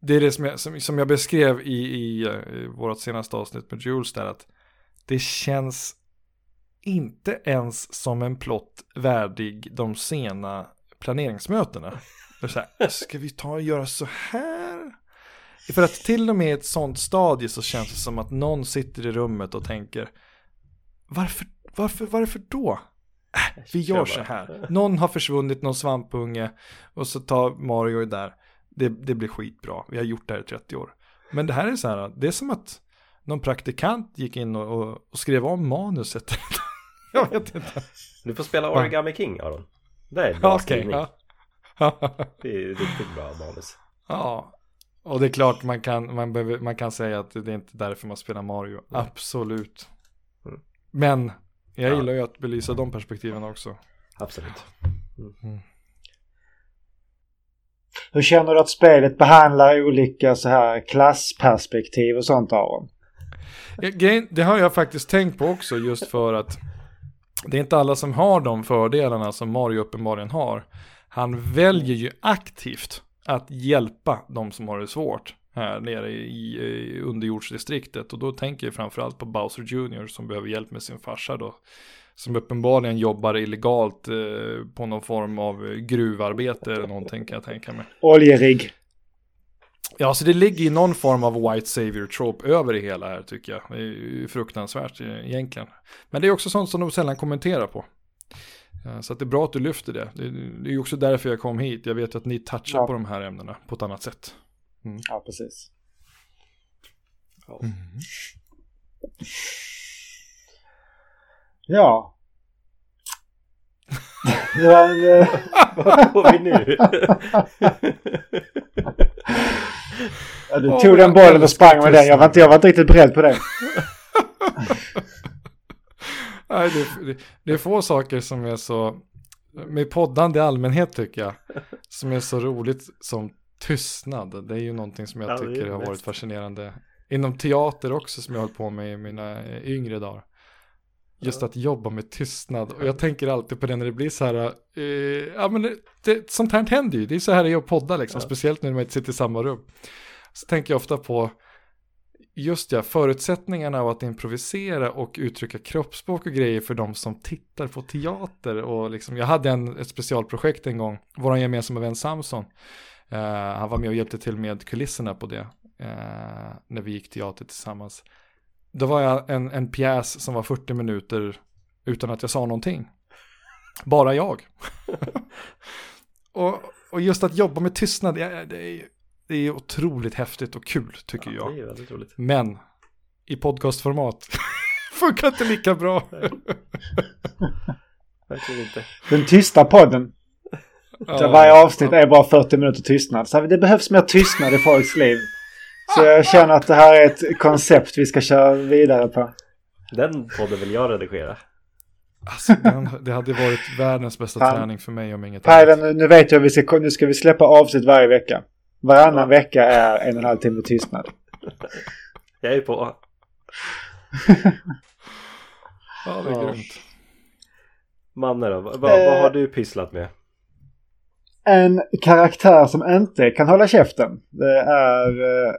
Det är det som jag, som, som jag beskrev i, i, eh, i vårt senaste avsnitt med Jules där att det känns inte ens som en plott värdig de sena planeringsmötena. Är så här, ska vi ta och göra så här? för att till och med i ett sånt stadie så känns det som att någon sitter i rummet och tänker varför, varför, varför då? Äh, vi gör så här. Någon har försvunnit, någon svampunge och så tar Mario där. Det, det blir skitbra. Vi har gjort det här i 30 år. Men det här är så här, det är som att någon praktikant gick in och, och, och skrev om manuset. jag vet inte. Du får spela Origami King Aron. Det är bra okay, skrivning. Ja. Det är riktigt bra manus. Ja, och det är klart man kan, man, behöver, man kan säga att det är inte därför man spelar Mario. Mm. Absolut. Mm. Men jag gillar ju att belysa de perspektiven också. Absolut. Mm. mm. Hur känner du att spelet behandlar olika så här klassperspektiv och sånt Aron? Det har jag faktiskt tänkt på också just för att det är inte alla som har de fördelarna som Mario uppenbarligen har. Han väljer ju aktivt att hjälpa de som har det svårt här nere i, i underjordsdistriktet. Och då tänker jag framförallt på Bowser Jr. som behöver hjälp med sin farsa då. Som uppenbarligen jobbar illegalt eh, på någon form av gruvarbete eller någonting kan jag tänka mig. Oljerigg. Ja, så det ligger i någon form av white savior trope över det hela här tycker jag. Det är fruktansvärt eh, egentligen. Men det är också sånt som de sällan kommenterar på. Så att det är bra att du lyfter det. Det är också därför jag kom hit. Jag vet att ni touchar ja. på de här ämnena på ett annat sätt. Mm. Ja, precis. Ja. Mm. Ja. Men, eh, Vad får vi nu? ja, du tog den bollen och sprang med den. Jag var, inte, jag var inte riktigt beredd på det. Nej, det, det, det, är få saker som är så, med poddande i allmänhet tycker jag, som är så roligt som tystnad. Det är ju någonting som jag ja, tycker har varit fascinerande. Inom teater också som jag har hållit på med i mina yngre dagar. Just att jobba med tystnad. Och jag tänker alltid på det när det blir så här. Eh, ja men det, det, sånt här händer ju. Det är så här det är att podda liksom. Ja. Speciellt när man inte sitter i samma rum. Så tänker jag ofta på. Just ja, förutsättningarna av att improvisera och uttrycka kroppsspråk och grejer för de som tittar på teater. Och liksom, jag hade en, ett specialprojekt en gång. Vår gemensamma vän Samson. Uh, han var med och hjälpte till med kulisserna på det. Uh, när vi gick teater tillsammans. Då var jag en, en pjäs som var 40 minuter utan att jag sa någonting. Bara jag. och, och just att jobba med tystnad, det är, det är otroligt häftigt och kul tycker ja, jag. Det är roligt. Men i podcastformat funkar inte lika bra. Verkligen inte. Den tysta podden. Ja, varje avsnitt ja. är bara 40 minuter tystnad. Så det behövs mer tystnad i folks liv. Så jag känner att det här är ett koncept vi ska köra vidare på. Den podden vill jag redigera. Alltså, den, det hade varit världens bästa träning för mig om inget Pajlen, annat. nu vet jag, vi ska, nu ska vi släppa avsnitt varje vecka. Varannan ja. vecka är en och en halv timme tystnad. Jag är på. ja, det är grymt. Manne då, vad, eh, vad har du pysslat med? En karaktär som inte kan hålla käften. Det är eh,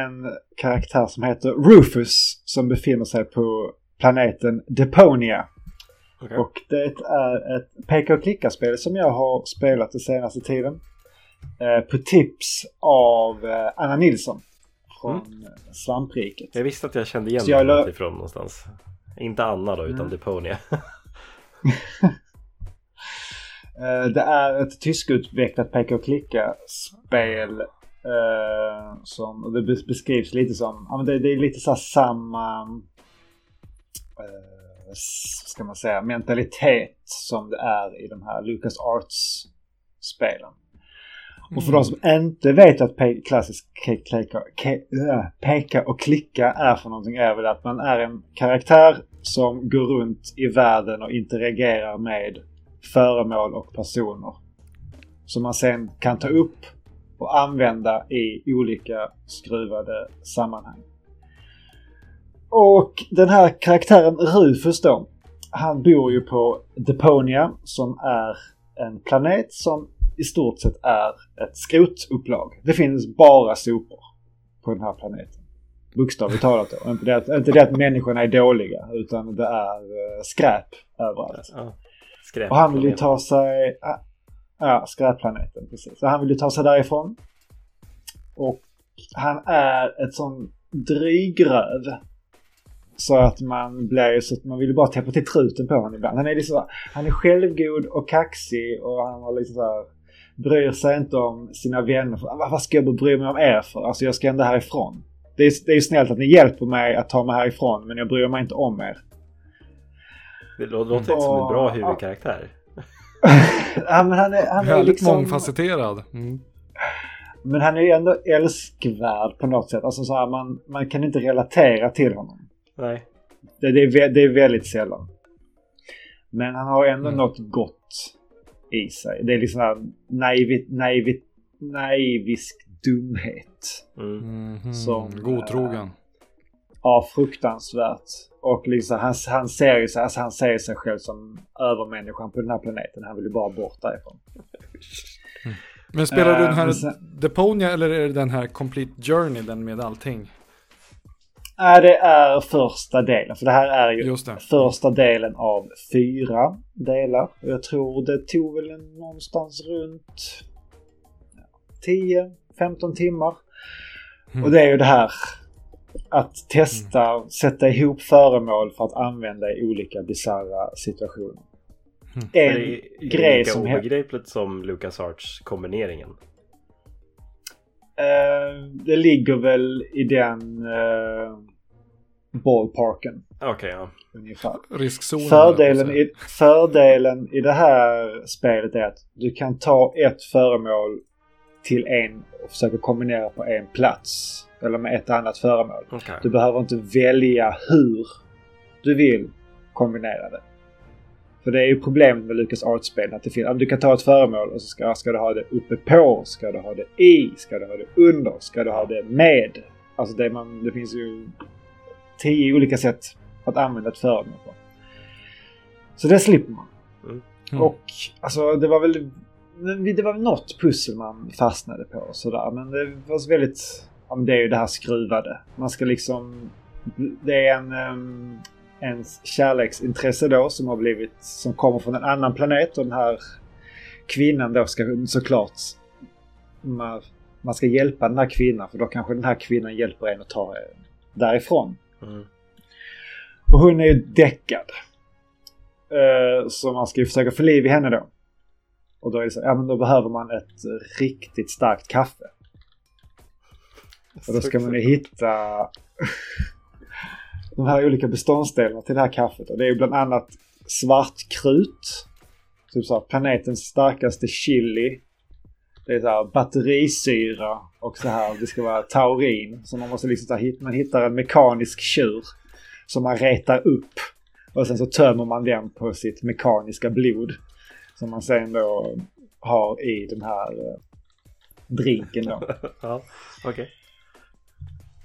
en karaktär som heter Rufus som befinner sig på planeten Deponia. Okay. Och det är ett peka och klicka-spel som jag har spelat den senaste tiden. Eh, på tips av eh, Anna Nilsson från mm. Svampriket. Jag visste att jag kände igen jag honom ifrån någonstans. Inte Anna då, utan mm. Deponia. Eh, det är ett tyskutvecklat peka och klicka-spel Uh, som, det beskrivs lite som, ja men det, det är lite så samma, uh, ska man säga, mentalitet som det är i de här Lucas Arts-spelen. Mm. Och för de som inte vet att pe klassisk äh, peka och klicka är för någonting är väl att man är en karaktär som går runt i världen och interagerar med föremål och personer. Som man sen kan ta upp och använda i olika skruvade sammanhang. Och den här karaktären Rufus då. Han bor ju på Deponia som är en planet som i stort sett är ett skrotupplag. Det finns bara sopor på den här planeten. Bokstavligt talat då. Inte det, att, inte det att människorna är dåliga utan det är eh, skräp överallt. Ja, skräp och han vill ju ta sig... Ja, skräpplaneten precis. Så han vill ju ta sig därifrån. Och han är ett sån drygröv. Så att man blir så att man vill bara täppa till truten på honom ibland. Han är liksom, han är självgod och kaxig och han har liksom så här, bryr sig inte om sina vänner. Vad ska jag bry mig om er för? Alltså jag ska ändå härifrån. Det är, det är snällt att ni hjälper mig att ta mig härifrån men jag bryr mig inte om er. Det låter inte som en bra huvudkaraktär. ja, men han är, han är Väldigt liksom... mångfacetterad. Mm. Men han är ju ändå älskvärd på något sätt. Alltså så här, man, man kan inte relatera till honom. Nej. Det, det, är, det är väldigt sällan. Men han har ändå Mm. något gott i sig. Det är liksom här naivit, naivit, naivisk dumhet. Mm. Mhm. Som, Godtrogen. Ja, fruktansvärt. Och liksom han, han ser ju sig, alltså han ser sig själv som övermänniskan på den här planeten. Han vill ju bara bort därifrån. Men spelar du Eh, den här men sen- Deponia eller är det den här Complete Journey, den med allting? Nej, det är första delen. För det här är ju Just det. första delen av fyra delar. Och Jag tror det tog väl någonstans runt 10-15 timmar. Mm. Och det är ju det här att testa, sätta ihop föremål för att använda i olika bisarra situationer. Mm. En det är grej lika som... obegripligt som Lucas Arts kombineringen. Eh, det ligger väl i den uh, ballparken Okej, ja. ungefär. Riskzonen. Fördelen i, fördelen i det här spelet är att du kan ta ett föremål till en och försöka kombinera på en plats. Eller med ett annat föremål. Okej. Du behöver inte välja hur du vill kombinera det. För det är ju problemet med Lucas Arts-spel. Att det finns, du kan ta ett föremål och så ska, ska du ha det uppe på, ska du ha det i, ska du ha det under, ska du ha det med. Alltså det, man, det finns ju tio olika sätt att använda ett föremål på. Så det slipper man. Mm. Och alltså det var väl men det var väl något pussel man fastnade på och sådär. Men det var så väldigt... Ja, men det är ju det här skruvade. Man ska liksom... Det är en... Um, ens kärleksintresse då som har blivit... Som kommer från en annan planet och den här kvinnan då ska såklart... Man, man ska hjälpa den här kvinnan för då kanske den här kvinnan hjälper en att ta en därifrån. Mm. Och hon är ju däckad. Eh, så man ska ju försöka få liv i henne då. Och då är det så, ja men då behöver man ett riktigt starkt kaffe. Och då ska man ju hitta de här olika beståndsdelarna till det här kaffet. Och det är ju bland annat svartkrut. Typ så här, planetens starkaste chili. Det är så här batterisyra och så här. Det ska vara taurin. Så man måste liksom så här, man hittar en mekanisk tjur. Som man retar upp. Och sen så tömmer man den på sitt mekaniska blod. Som man sen då har i den här eh, drinken då. Ja, okay.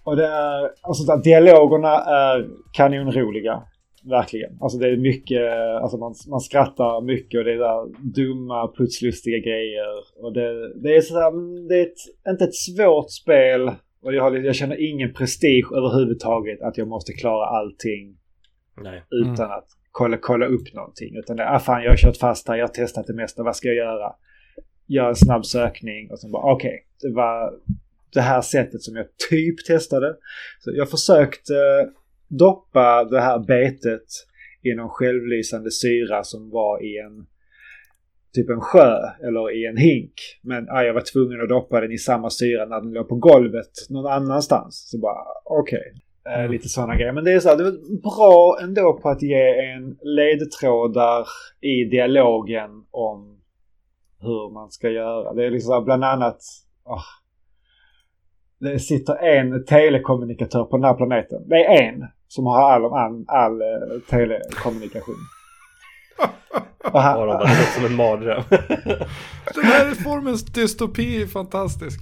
Och det är, alltså så att dialogerna är kanonroliga. Verkligen. Alltså det är mycket, alltså man, man skrattar mycket och det är där dumma putslustiga grejer. Och det, det är sådär, det är ett, inte ett svårt spel. Och jag, har, jag känner ingen prestige överhuvudtaget att jag måste klara allting Nej. utan att kolla, kolla upp någonting. Utan det är, ah fan jag har kört fast här, jag har testat det mesta, vad ska jag göra? Gör en snabb sökning och sen bara okej, det var det här sättet som jag typ testade. Så jag försökte doppa det här betet i någon självlysande syra som var i en typ en sjö eller i en hink. Men ah, jag var tvungen att doppa den i samma syra när den låg på golvet någon annanstans. Så bara okej. Eh, Mm. Lite sådana grejer. Men det är så här, det var bra ändå på att ge en ledtrådar i dialogen om hur man ska göra. Det är liksom bland annat... åh, det sitter en telekommunikatör på den här planeten. Det är en som har all, all, all eh, telekommunikation. Och han, bara, det låter som en mardröm. Den här formens dystopi är fantastisk.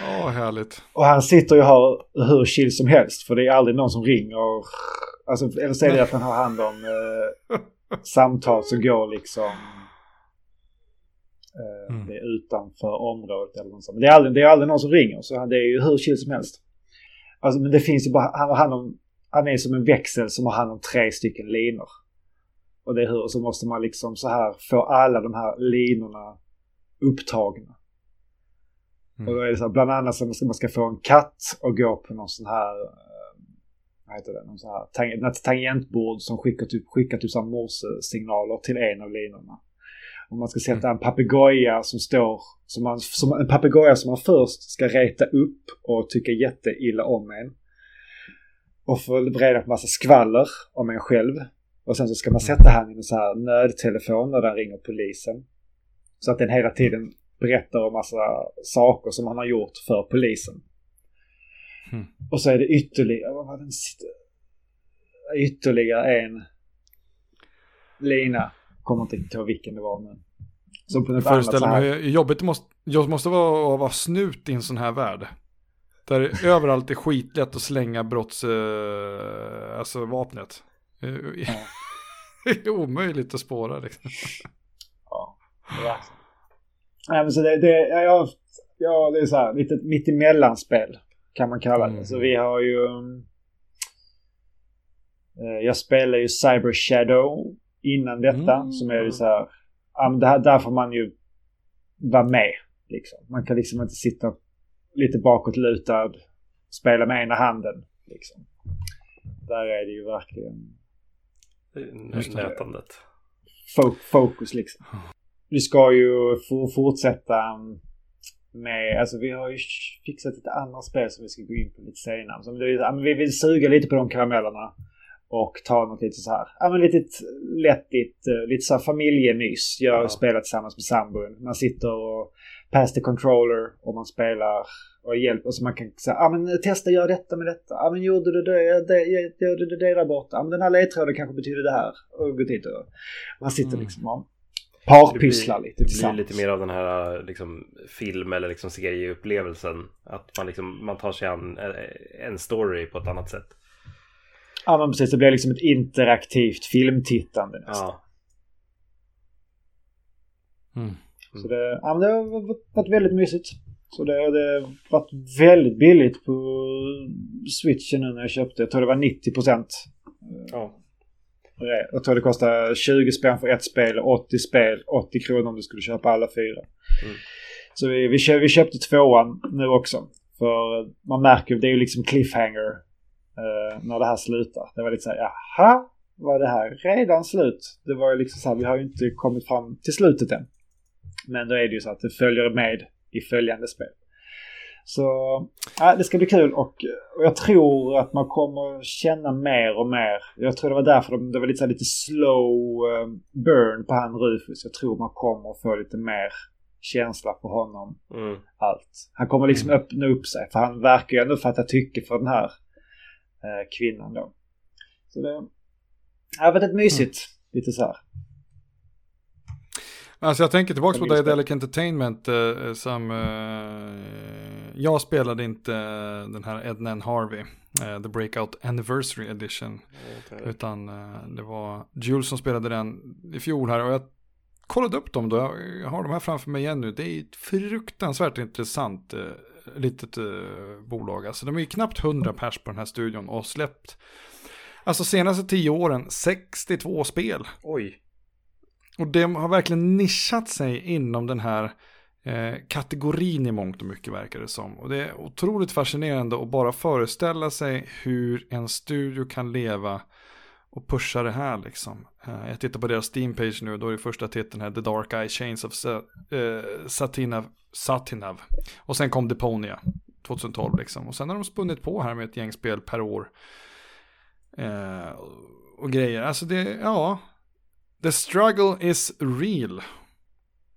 Ja, härligt. Och han sitter ju och har hur chill som helst. För det är aldrig någon som ringer. Alltså, eller så är det att han har hand om eh, samtal som går liksom... Eh, Mm. Utanför området eller något sånt. Men det är, aldrig, det är aldrig någon som ringer. Så det är ju hur chill som helst. Alltså, men det finns ju bara... Han har hand om... Han är som en växel som har hand om tre stycken linor. Och det är hur så måste man liksom så här få alla de här linorna upptagna. Mm. Och då är det så här, bland annat så man ska få en katt och gå på någon sån här, eh, vad heter det, någon sån här tang tangentbord som skickar typ, skickar typ morsesignaler till en av linorna. Om man ska sätta en papegoja som står, som, man, som en papegoja som man först ska reta upp och tycka jätteilla om en. Och få reda på massa skvaller om en själv. Och sen så ska man sätta han i en sån här nödtelefon när den ringer polisen. Så att den hela tiden berättar om massa saker som han har gjort för polisen. Mm. Och så är det ytterligare, vad var den Ytterligare en lina. Kommer inte ihåg vilken det var men. Som på något jag föreställer mig hur jobbigt det måste, jag måste vara att vara snut i en sån här värld. Där överallt är skitlätt att slänga brotts, eh, alltså vapnet. Ja. det är omöjligt att spåra liksom. Ja, det Nej, men så det, det, ja, ja, det är så här, lite mittemellanspel kan man kalla det. Mm. Så vi har ju... Eh, jag spelar ju Cyber Shadow innan detta mm. som är ju så här... Ja, men det här, där får man ju vara med. Liksom. Man kan liksom inte sitta lite bakåtlutad, spela med ena handen. Liksom. Där är det ju verkligen... Nötandet. Fokus liksom vi ska ju fortsätta med, alltså vi har ju fixat ett annat spel som vi ska gå in på lite senare. Så vi vill suga lite på de karamellerna. Och ta något lite så här, ja men lite lättigt, eh, lite så här familjemys. Jag ja. spelar tillsammans med sambon. Man sitter och pass the controller och man spelar och hjälper. Så man kan säga, ja men testa gör detta med detta. Ja men gjorde du det, det, gjorde du det där borta. Ja men den här ledtråden kanske betyder det här. Och gå dit och man sitter mm. liksom och parpysslar lite. Det blir lite mer av den här liksom, film eller liksom serieupplevelsen. Att man, liksom, man tar sig an eh, en story på ett annat sätt. Ja men precis, det blir liksom ett interaktivt filmtittande nästan. Ja. Mm. Så det, ja, men det har varit väldigt mysigt. Så det har varit väldigt billigt på switchen nu när jag köpte. Jag tror det var 90 procent. Ja. Jag tror det kostar 20 spänn för ett spel, 80 spel, 80 kronor om du skulle köpa alla fyra. Mm. Så vi, vi, köp, vi köpte tvåan nu också. För man märker, det är ju liksom cliffhanger eh, när det här slutar. Det var lite såhär, jaha, var det här redan slut? Det var ju liksom så här, vi har ju inte kommit fram till slutet än. Men då är det ju så att det följer med i följande spel. Så ja, det ska bli kul och, och, jag tror att man kommer känna mer och mer. Jag tror det var därför de, det var lite, så lite slow uh, burn på han Rufus. Jag tror man kommer få lite mer känsla på honom. Mm. Allt. Han kommer liksom mm. öppna upp sig för han verkar ju ändå fatta tycke för den här kvinnan då. Så det har varit ett mysigt. Mm. Lite så här. Alltså jag tänker tillbaka på Daedalic Entertainment eh, som eh, jag spelade inte den här Ednan Harvey, eh, The Breakout Anniversary Edition. Mm, utan eh, det var Jules som spelade den i fjol här och jag kollade upp dem då, jag har de här framför mig igen nu. Det är ett fruktansvärt intressant eh, litet eh, bolag. Alltså de är ju knappt 100 pers på den här studion och släppt, alltså senaste tio åren, 62 spel. Oj. Och det har verkligen nischat sig inom den här eh, kategorin i mångt och mycket verkar det som. Och det är otroligt fascinerande att bara föreställa sig hur en studio kan leva och pusha det här liksom. Eh, jag tittar på deras Steam-page nu, då är det första titeln här, The Dark Eye Chains of Sa eh, Satinav, Satinav. Och sen kom Deponia 2012 liksom. Och sen har de spunnit på här med ett gäng spel per år. Eh, och grejer, alltså det, ja, The struggle is real.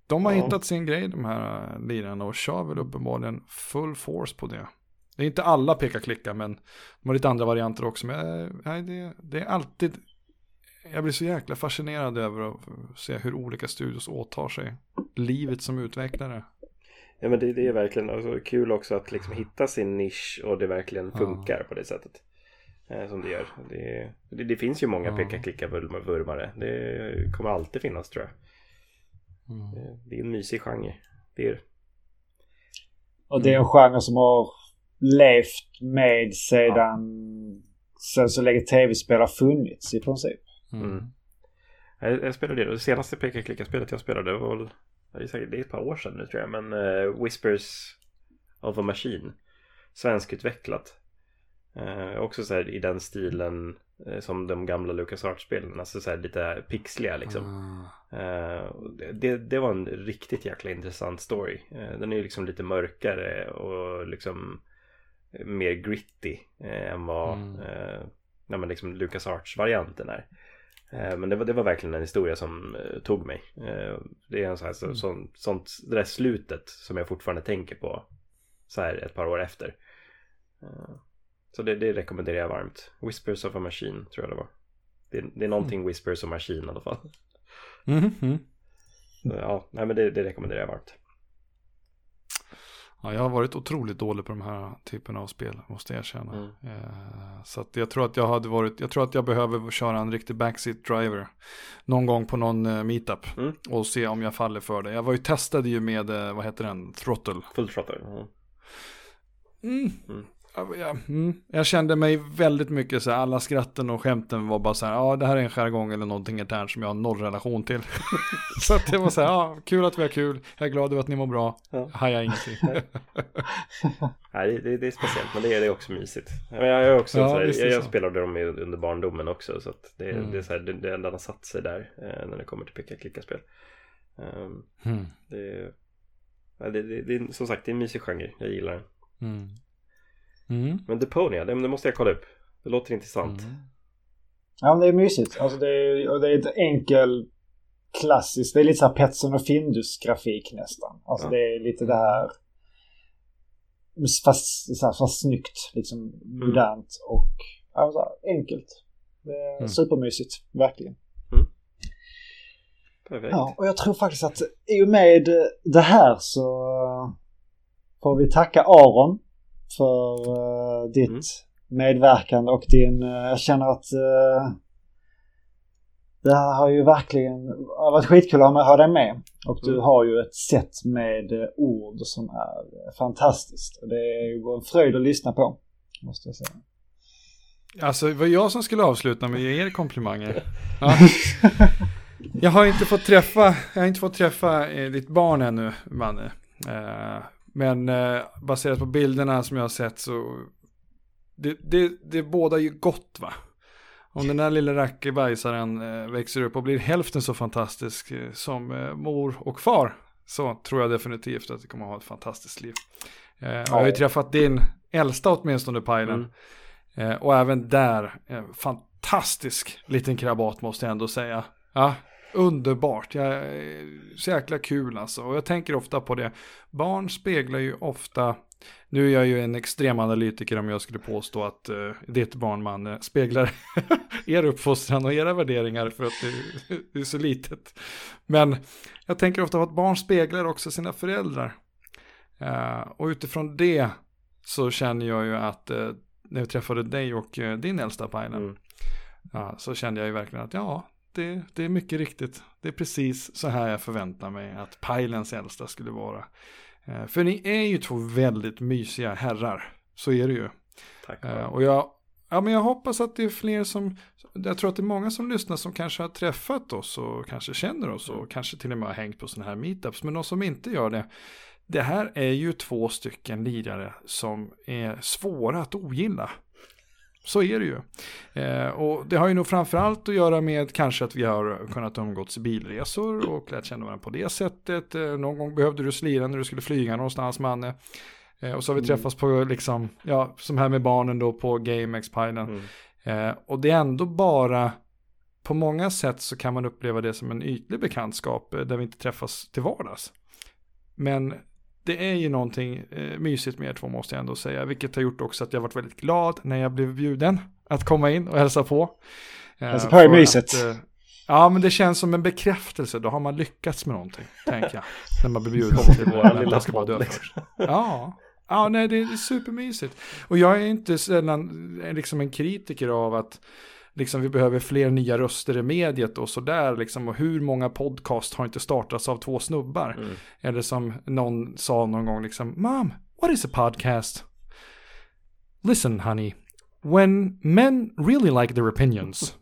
De har ja. hittat sin grej de här äh, lirarna och kör väl uppenbarligen full force på det. Det är inte alla peka-klicka men de har lite andra varianter också. Men äh, nej, det, det är alltid, jag blir så jäkla fascinerad över att se hur olika studios åtar sig livet som utvecklare. Ja men det, det är verkligen alltså, kul också att liksom hitta sin nisch och det verkligen funkar ja. på det sättet. Eh, som det gör. Det, det, det finns ju många ja. peka-klicka-vurmare. Det kommer alltid finnas tror jag. Mm. Det, det är en mysig genre. Det är Och det är en genre som har levt med sedan, sen så länge tv-spel har funnits i princip. Mm. Mm. Jag, jag spelade det. Det senaste peka-klicka-spelet jag spelade var väl det är ett par år sedan nu tror jag. Men uh, Whispers of a Machine. Svenskutvecklat. Eh, också så här i den stilen eh, som de gamla LucasArts-spelen. Alltså så här lite pixliga liksom. Eh, det, det var en riktigt jäkla intressant story. Den är ju liksom lite mörkare och liksom mer gritty än vad Mm. eh, liksom LucasArts-varianten är. Eh, men det var, det var verkligen en historia som eh, tog mig. Eh, det är en sån här, så, Mm. sån, sånt, det där slutet som jag fortfarande tänker på så här ett par år efter. Så det, det rekommenderar jag varmt. Whispers of a Machine tror jag det var. Det, det är någonting Whispers of a Machine i alla fall. Mhm, mhm. Så, ja, nej men det, det rekommenderar jag varmt. Ja, jag har varit otroligt dålig på de här typerna av spel, måste jag erkänna. Mm. Eh, så jag tror att jag hade varit, jag tror att jag behöver köra en riktig backseat driver. Någon gång på någon eh, meetup. Mm. Och se om jag faller för det. Jag var ju testade ju med, eh, vad heter den, throttle. Full Throttle. Mm. Mm. Mm. Ja, ja. Jag kände mig väldigt mycket så här, alla skratten och skämten var bara så här, ja det här är en jargong eller någonting internt som jag har noll relation till. så att det var så här, ja kul att vi har kul, jag är glad över att ni mår bra, Ja. hajar ingenting. Nej, det, det, är speciellt men det är, det är också mysigt. Men jag, jag, är också, Ja, så här, jag, jag spelade dem under barndomen också så att det, Mm. det är så här, det, det, den har satt sig där eh, när det kommer till picka-klicka-spel. Um, Mm. det, det, det, det är som sagt det är en mysig genre, jag gillar den. Mm. Mm. Men Deponia, det, det måste jag kolla upp. Det låter intressant. Mm. Ja, men det är mysigt. Alltså det är, och det är ett enkel klassiskt. Det är lite så här Petson och Findus-grafik nästan. Alltså Ja. det är lite det här... Fast, så här, fast snyggt, liksom modernt och ja, så här, enkelt. Det är Mm. supermysigt, verkligen. Perfekt. Ja, och jag tror faktiskt att i och med det här så får vi tacka Aron för eh, ditt Mm. medverkande och din... eh, jag känner att eh, det här har ju verkligen har varit skitkul att ha dig med. Och du Mm. har ju ett sätt med ord som är fantastiskt. Och det är ju en fröjd att lyssna på, måste jag säga. Alltså det var jag som skulle avsluta med att ge er komplimanger. Ja. Jag har inte fått träffa, jag har inte fått träffa eh, ditt barn ännu, Manne. Men eh, baserat på bilderna som jag har sett så det, det, det båda ju gott va. Om den där lilla rackebajsaren eh, växer upp och blir hälften så fantastisk eh, som eh, mor och far så tror jag definitivt att det kommer att ha ett fantastiskt liv. Eh, jag har ju träffat din äldsta åtminstone Pajlen. Mm. Eh, och även där, fantastisk liten krabat måste jag ändå säga. Ja, underbart. Jag, så jäkla kul alltså. Och jag tänker ofta på det. Barn speglar ju ofta, nu är jag ju en extrem analytiker om jag skulle påstå att eh, ditt barn man eh, speglar er uppfostran och era värderingar för att det, det är så litet. Men jag tänker ofta på att barn speglar också sina föräldrar. Eh, och utifrån det så känner jag ju att eh, när jag träffade dig och eh, din äldsta Pajlen, Mm. så kände jag ju verkligen att ja, det, det är mycket riktigt. Det är precis så här jag förväntar mig att Pajlens äldsta skulle vara. Eh, för ni är ju två väldigt mysiga herrar, så är det ju. Tack. Eh, och jag, ja, men jag hoppas att det är fler som, jag tror att det är många som lyssnar som kanske har träffat oss och kanske känner oss och kanske till och med har hängt på sådana här meetups. Men de som inte gör det, det här är ju två stycken lirare som är svåra att ogilla. Så är det ju. Eh, och det har ju nog framförallt att göra med kanske att vi har kunnat umgåtts i bilresor och lärt känna varandra på det sättet. Eh, någon gång behövde du slira när du skulle flyga någonstans, Manne. Eh, och så har vi Mm. träffats på, liksom, ja, som här med barnen då på GameX-pilen. Mm. Eh, och det är ändå bara, på många sätt så kan man uppleva det som en ytlig bekantskap eh, där vi inte träffas till vardags. Men det är ju någonting eh, mysigt med er två måste jag ändå säga, vilket har gjort också att jag varit väldigt glad när jag blev bjuden att komma in och hälsa på. Eh, Hälsa på mysigt. att, eh, ja, men det känns som en bekräftelse, då har man lyckats med någonting, tänker jag. När man blir bjuden till våran lilla podd, dö liksom. Ja. Ja, nej, det är supermysigt. Och jag är inte sällan eh, liksom en kritiker av att liksom, vi behöver fler nya röster i mediet och sådär. Liksom, och hur många podcast har inte startats av två snubbar? Mm. Eller som någon sa någon gång, liksom, Mom, what is a podcast? Listen, honey, when men really like their opinions.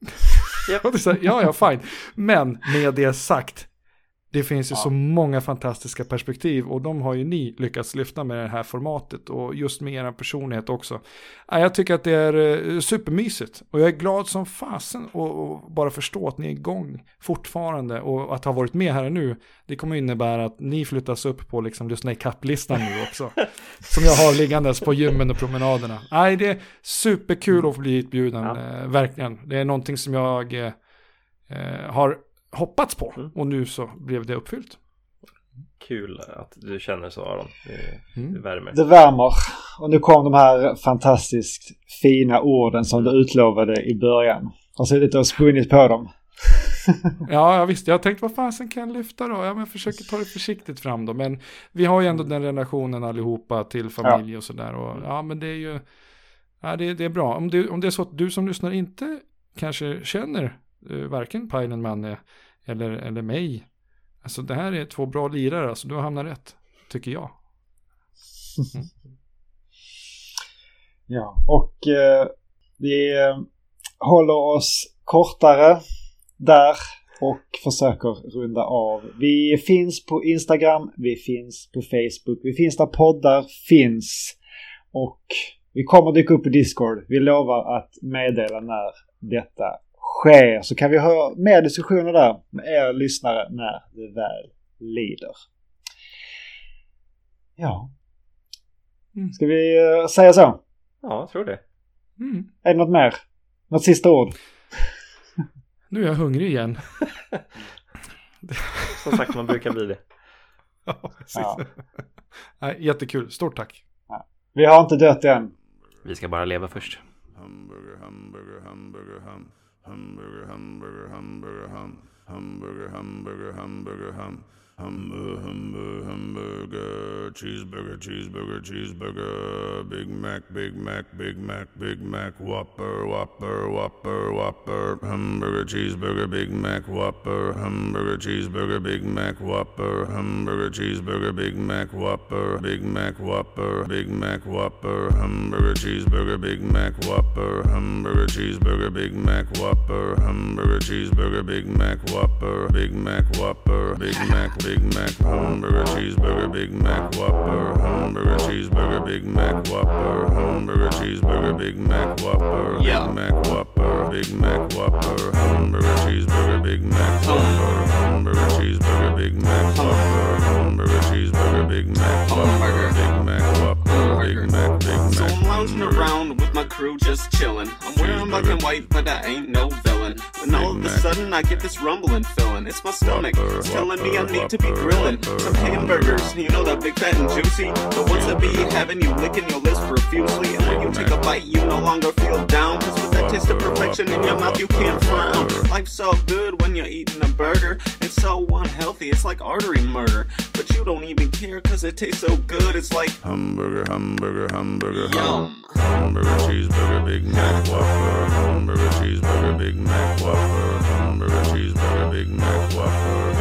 Här, ja, ja, fine. Men med det sagt, Det finns ju Ja. så många fantastiska perspektiv och de har ju ni lyckats lyfta med det här formatet och just med er personlighet också. Ja, Jag tycker att det är eh, supermysigt och jag är glad som fasen och, bara förstå att ni är igång fortfarande och att ha varit med här nu. Det kommer innebära att ni flyttas upp på liksom lyssna i kapplistan nu också. som jag har liggandes på gymmen och promenaderna. Nej, det är superkul att få bli utbjuden, Ja. eh, verkligen. Det är någonting som jag eh, har hoppats på Mm. och nu så blev det uppfyllt. Kul att du känner så Aron. Det, Mm. det värmer. Det värmer. Och nu kom de här fantastiskt fina orden som du utlovade i början. Har suttit och spunnit på dem. Ja, jag visste. Jag tänkte vad fasen kan jag lyfta då? Ja, men försöker ta det försiktigt fram då. Men vi har ju ändå den relationen allihopa till familj och sådär. Och ja, men det är ju, ja, det, det är bra. Om det, om det är så att du som lyssnar inte kanske känner Eh, varken Pajlen Manne eller, eller mig. Alltså det här är två bra lirare, alltså du har hamnat rätt, tycker jag. Ja, och eh, vi eh, håller oss kortare där och försöker runda av. Vi finns på Instagram, vi finns på Facebook, vi finns där poddar finns. Och vi kommer dyka upp på Discord. Vi lovar att meddela när detta sker. Så kan vi ha mer diskussioner där med er lyssnare när det väl lider. Ja. Mm. Ska vi eh, säga så? Ja, jag tror det. Mm. Är det något mer? Något sista ord? Nu är jag hungrig igen. Som sagt, man brukar bli det. ja. Ja. Nej, jättekul, stort tack. Vi har inte dött än. Vi ska bara leva först. Hamburger, hamburger, hamburger, ham. Hamburger, hamburger, hamburger, ham. Hamburger, hamburger, hamburger, ham. Hamburger, hamburger, hamburger. Cheeseburger, cheeseburger, cheeseburger. Big Mac, Big Mac, Big Mac, Big Mac. Whopper, Whopper, Whopper, Whopper. Hamburger, cheeseburger, Big Mac, Whopper. Hamburger, cheeseburger, Big Mac, Whopper. Hamburger, cheeseburger, Big Mac, Whopper. Big Mac, Whopper, Big Mac, Whopper. Hamburger, cheeseburger, Big Mac, Whopper. Hamburger, cheeseburger, Big Mac, Whopper. Hamburger, cheeseburger, Big Mac, Whopper. Big Mac, Whopper. Big Mac, Big Mac. Hamburger, cheeseburger, Big Mac, Whopper. Hamburger, cheeseburger, Big Mac, Whopper. Hamburger, cheeseburger, Big Mac, Whopper. Yeah. Big Mac, Whopper. Big Mac, Whopper. Hamburger, cheeseburger, Big Mac, Whopper. Hamburger, cheeseburger, Big Mac, Whopper. Hamburger, cheeseburger, Big Mac, Whopper. Big Mac, Whopper. Big Mac, Big So I'm lounging around with my crew just chillin'. I'm wearing black and white, but I ain't no When all of a sudden I get this rumbling feeling. It's my stomach. It's telling me I need to be grilling some hamburgers. You know that big fat and juicy. The ones that be having you licking your lips profusely. And when you take a bite, you no longer feel down. Cause with that taste of perfection in your mouth, you can't frown. Life's so good when you're eating a burger. It's so unhealthy, it's like artery murder. But you don't even care cause it tastes so good. It's like Hamburger, hamburger, hamburger, ham. yum. Hamburger, cheeseburger, Big Mac, Whopper. Hamburger, cheeseburger, Big Mac, Whopper. Hamburger, cheeseburger, Big Mac, Whopper.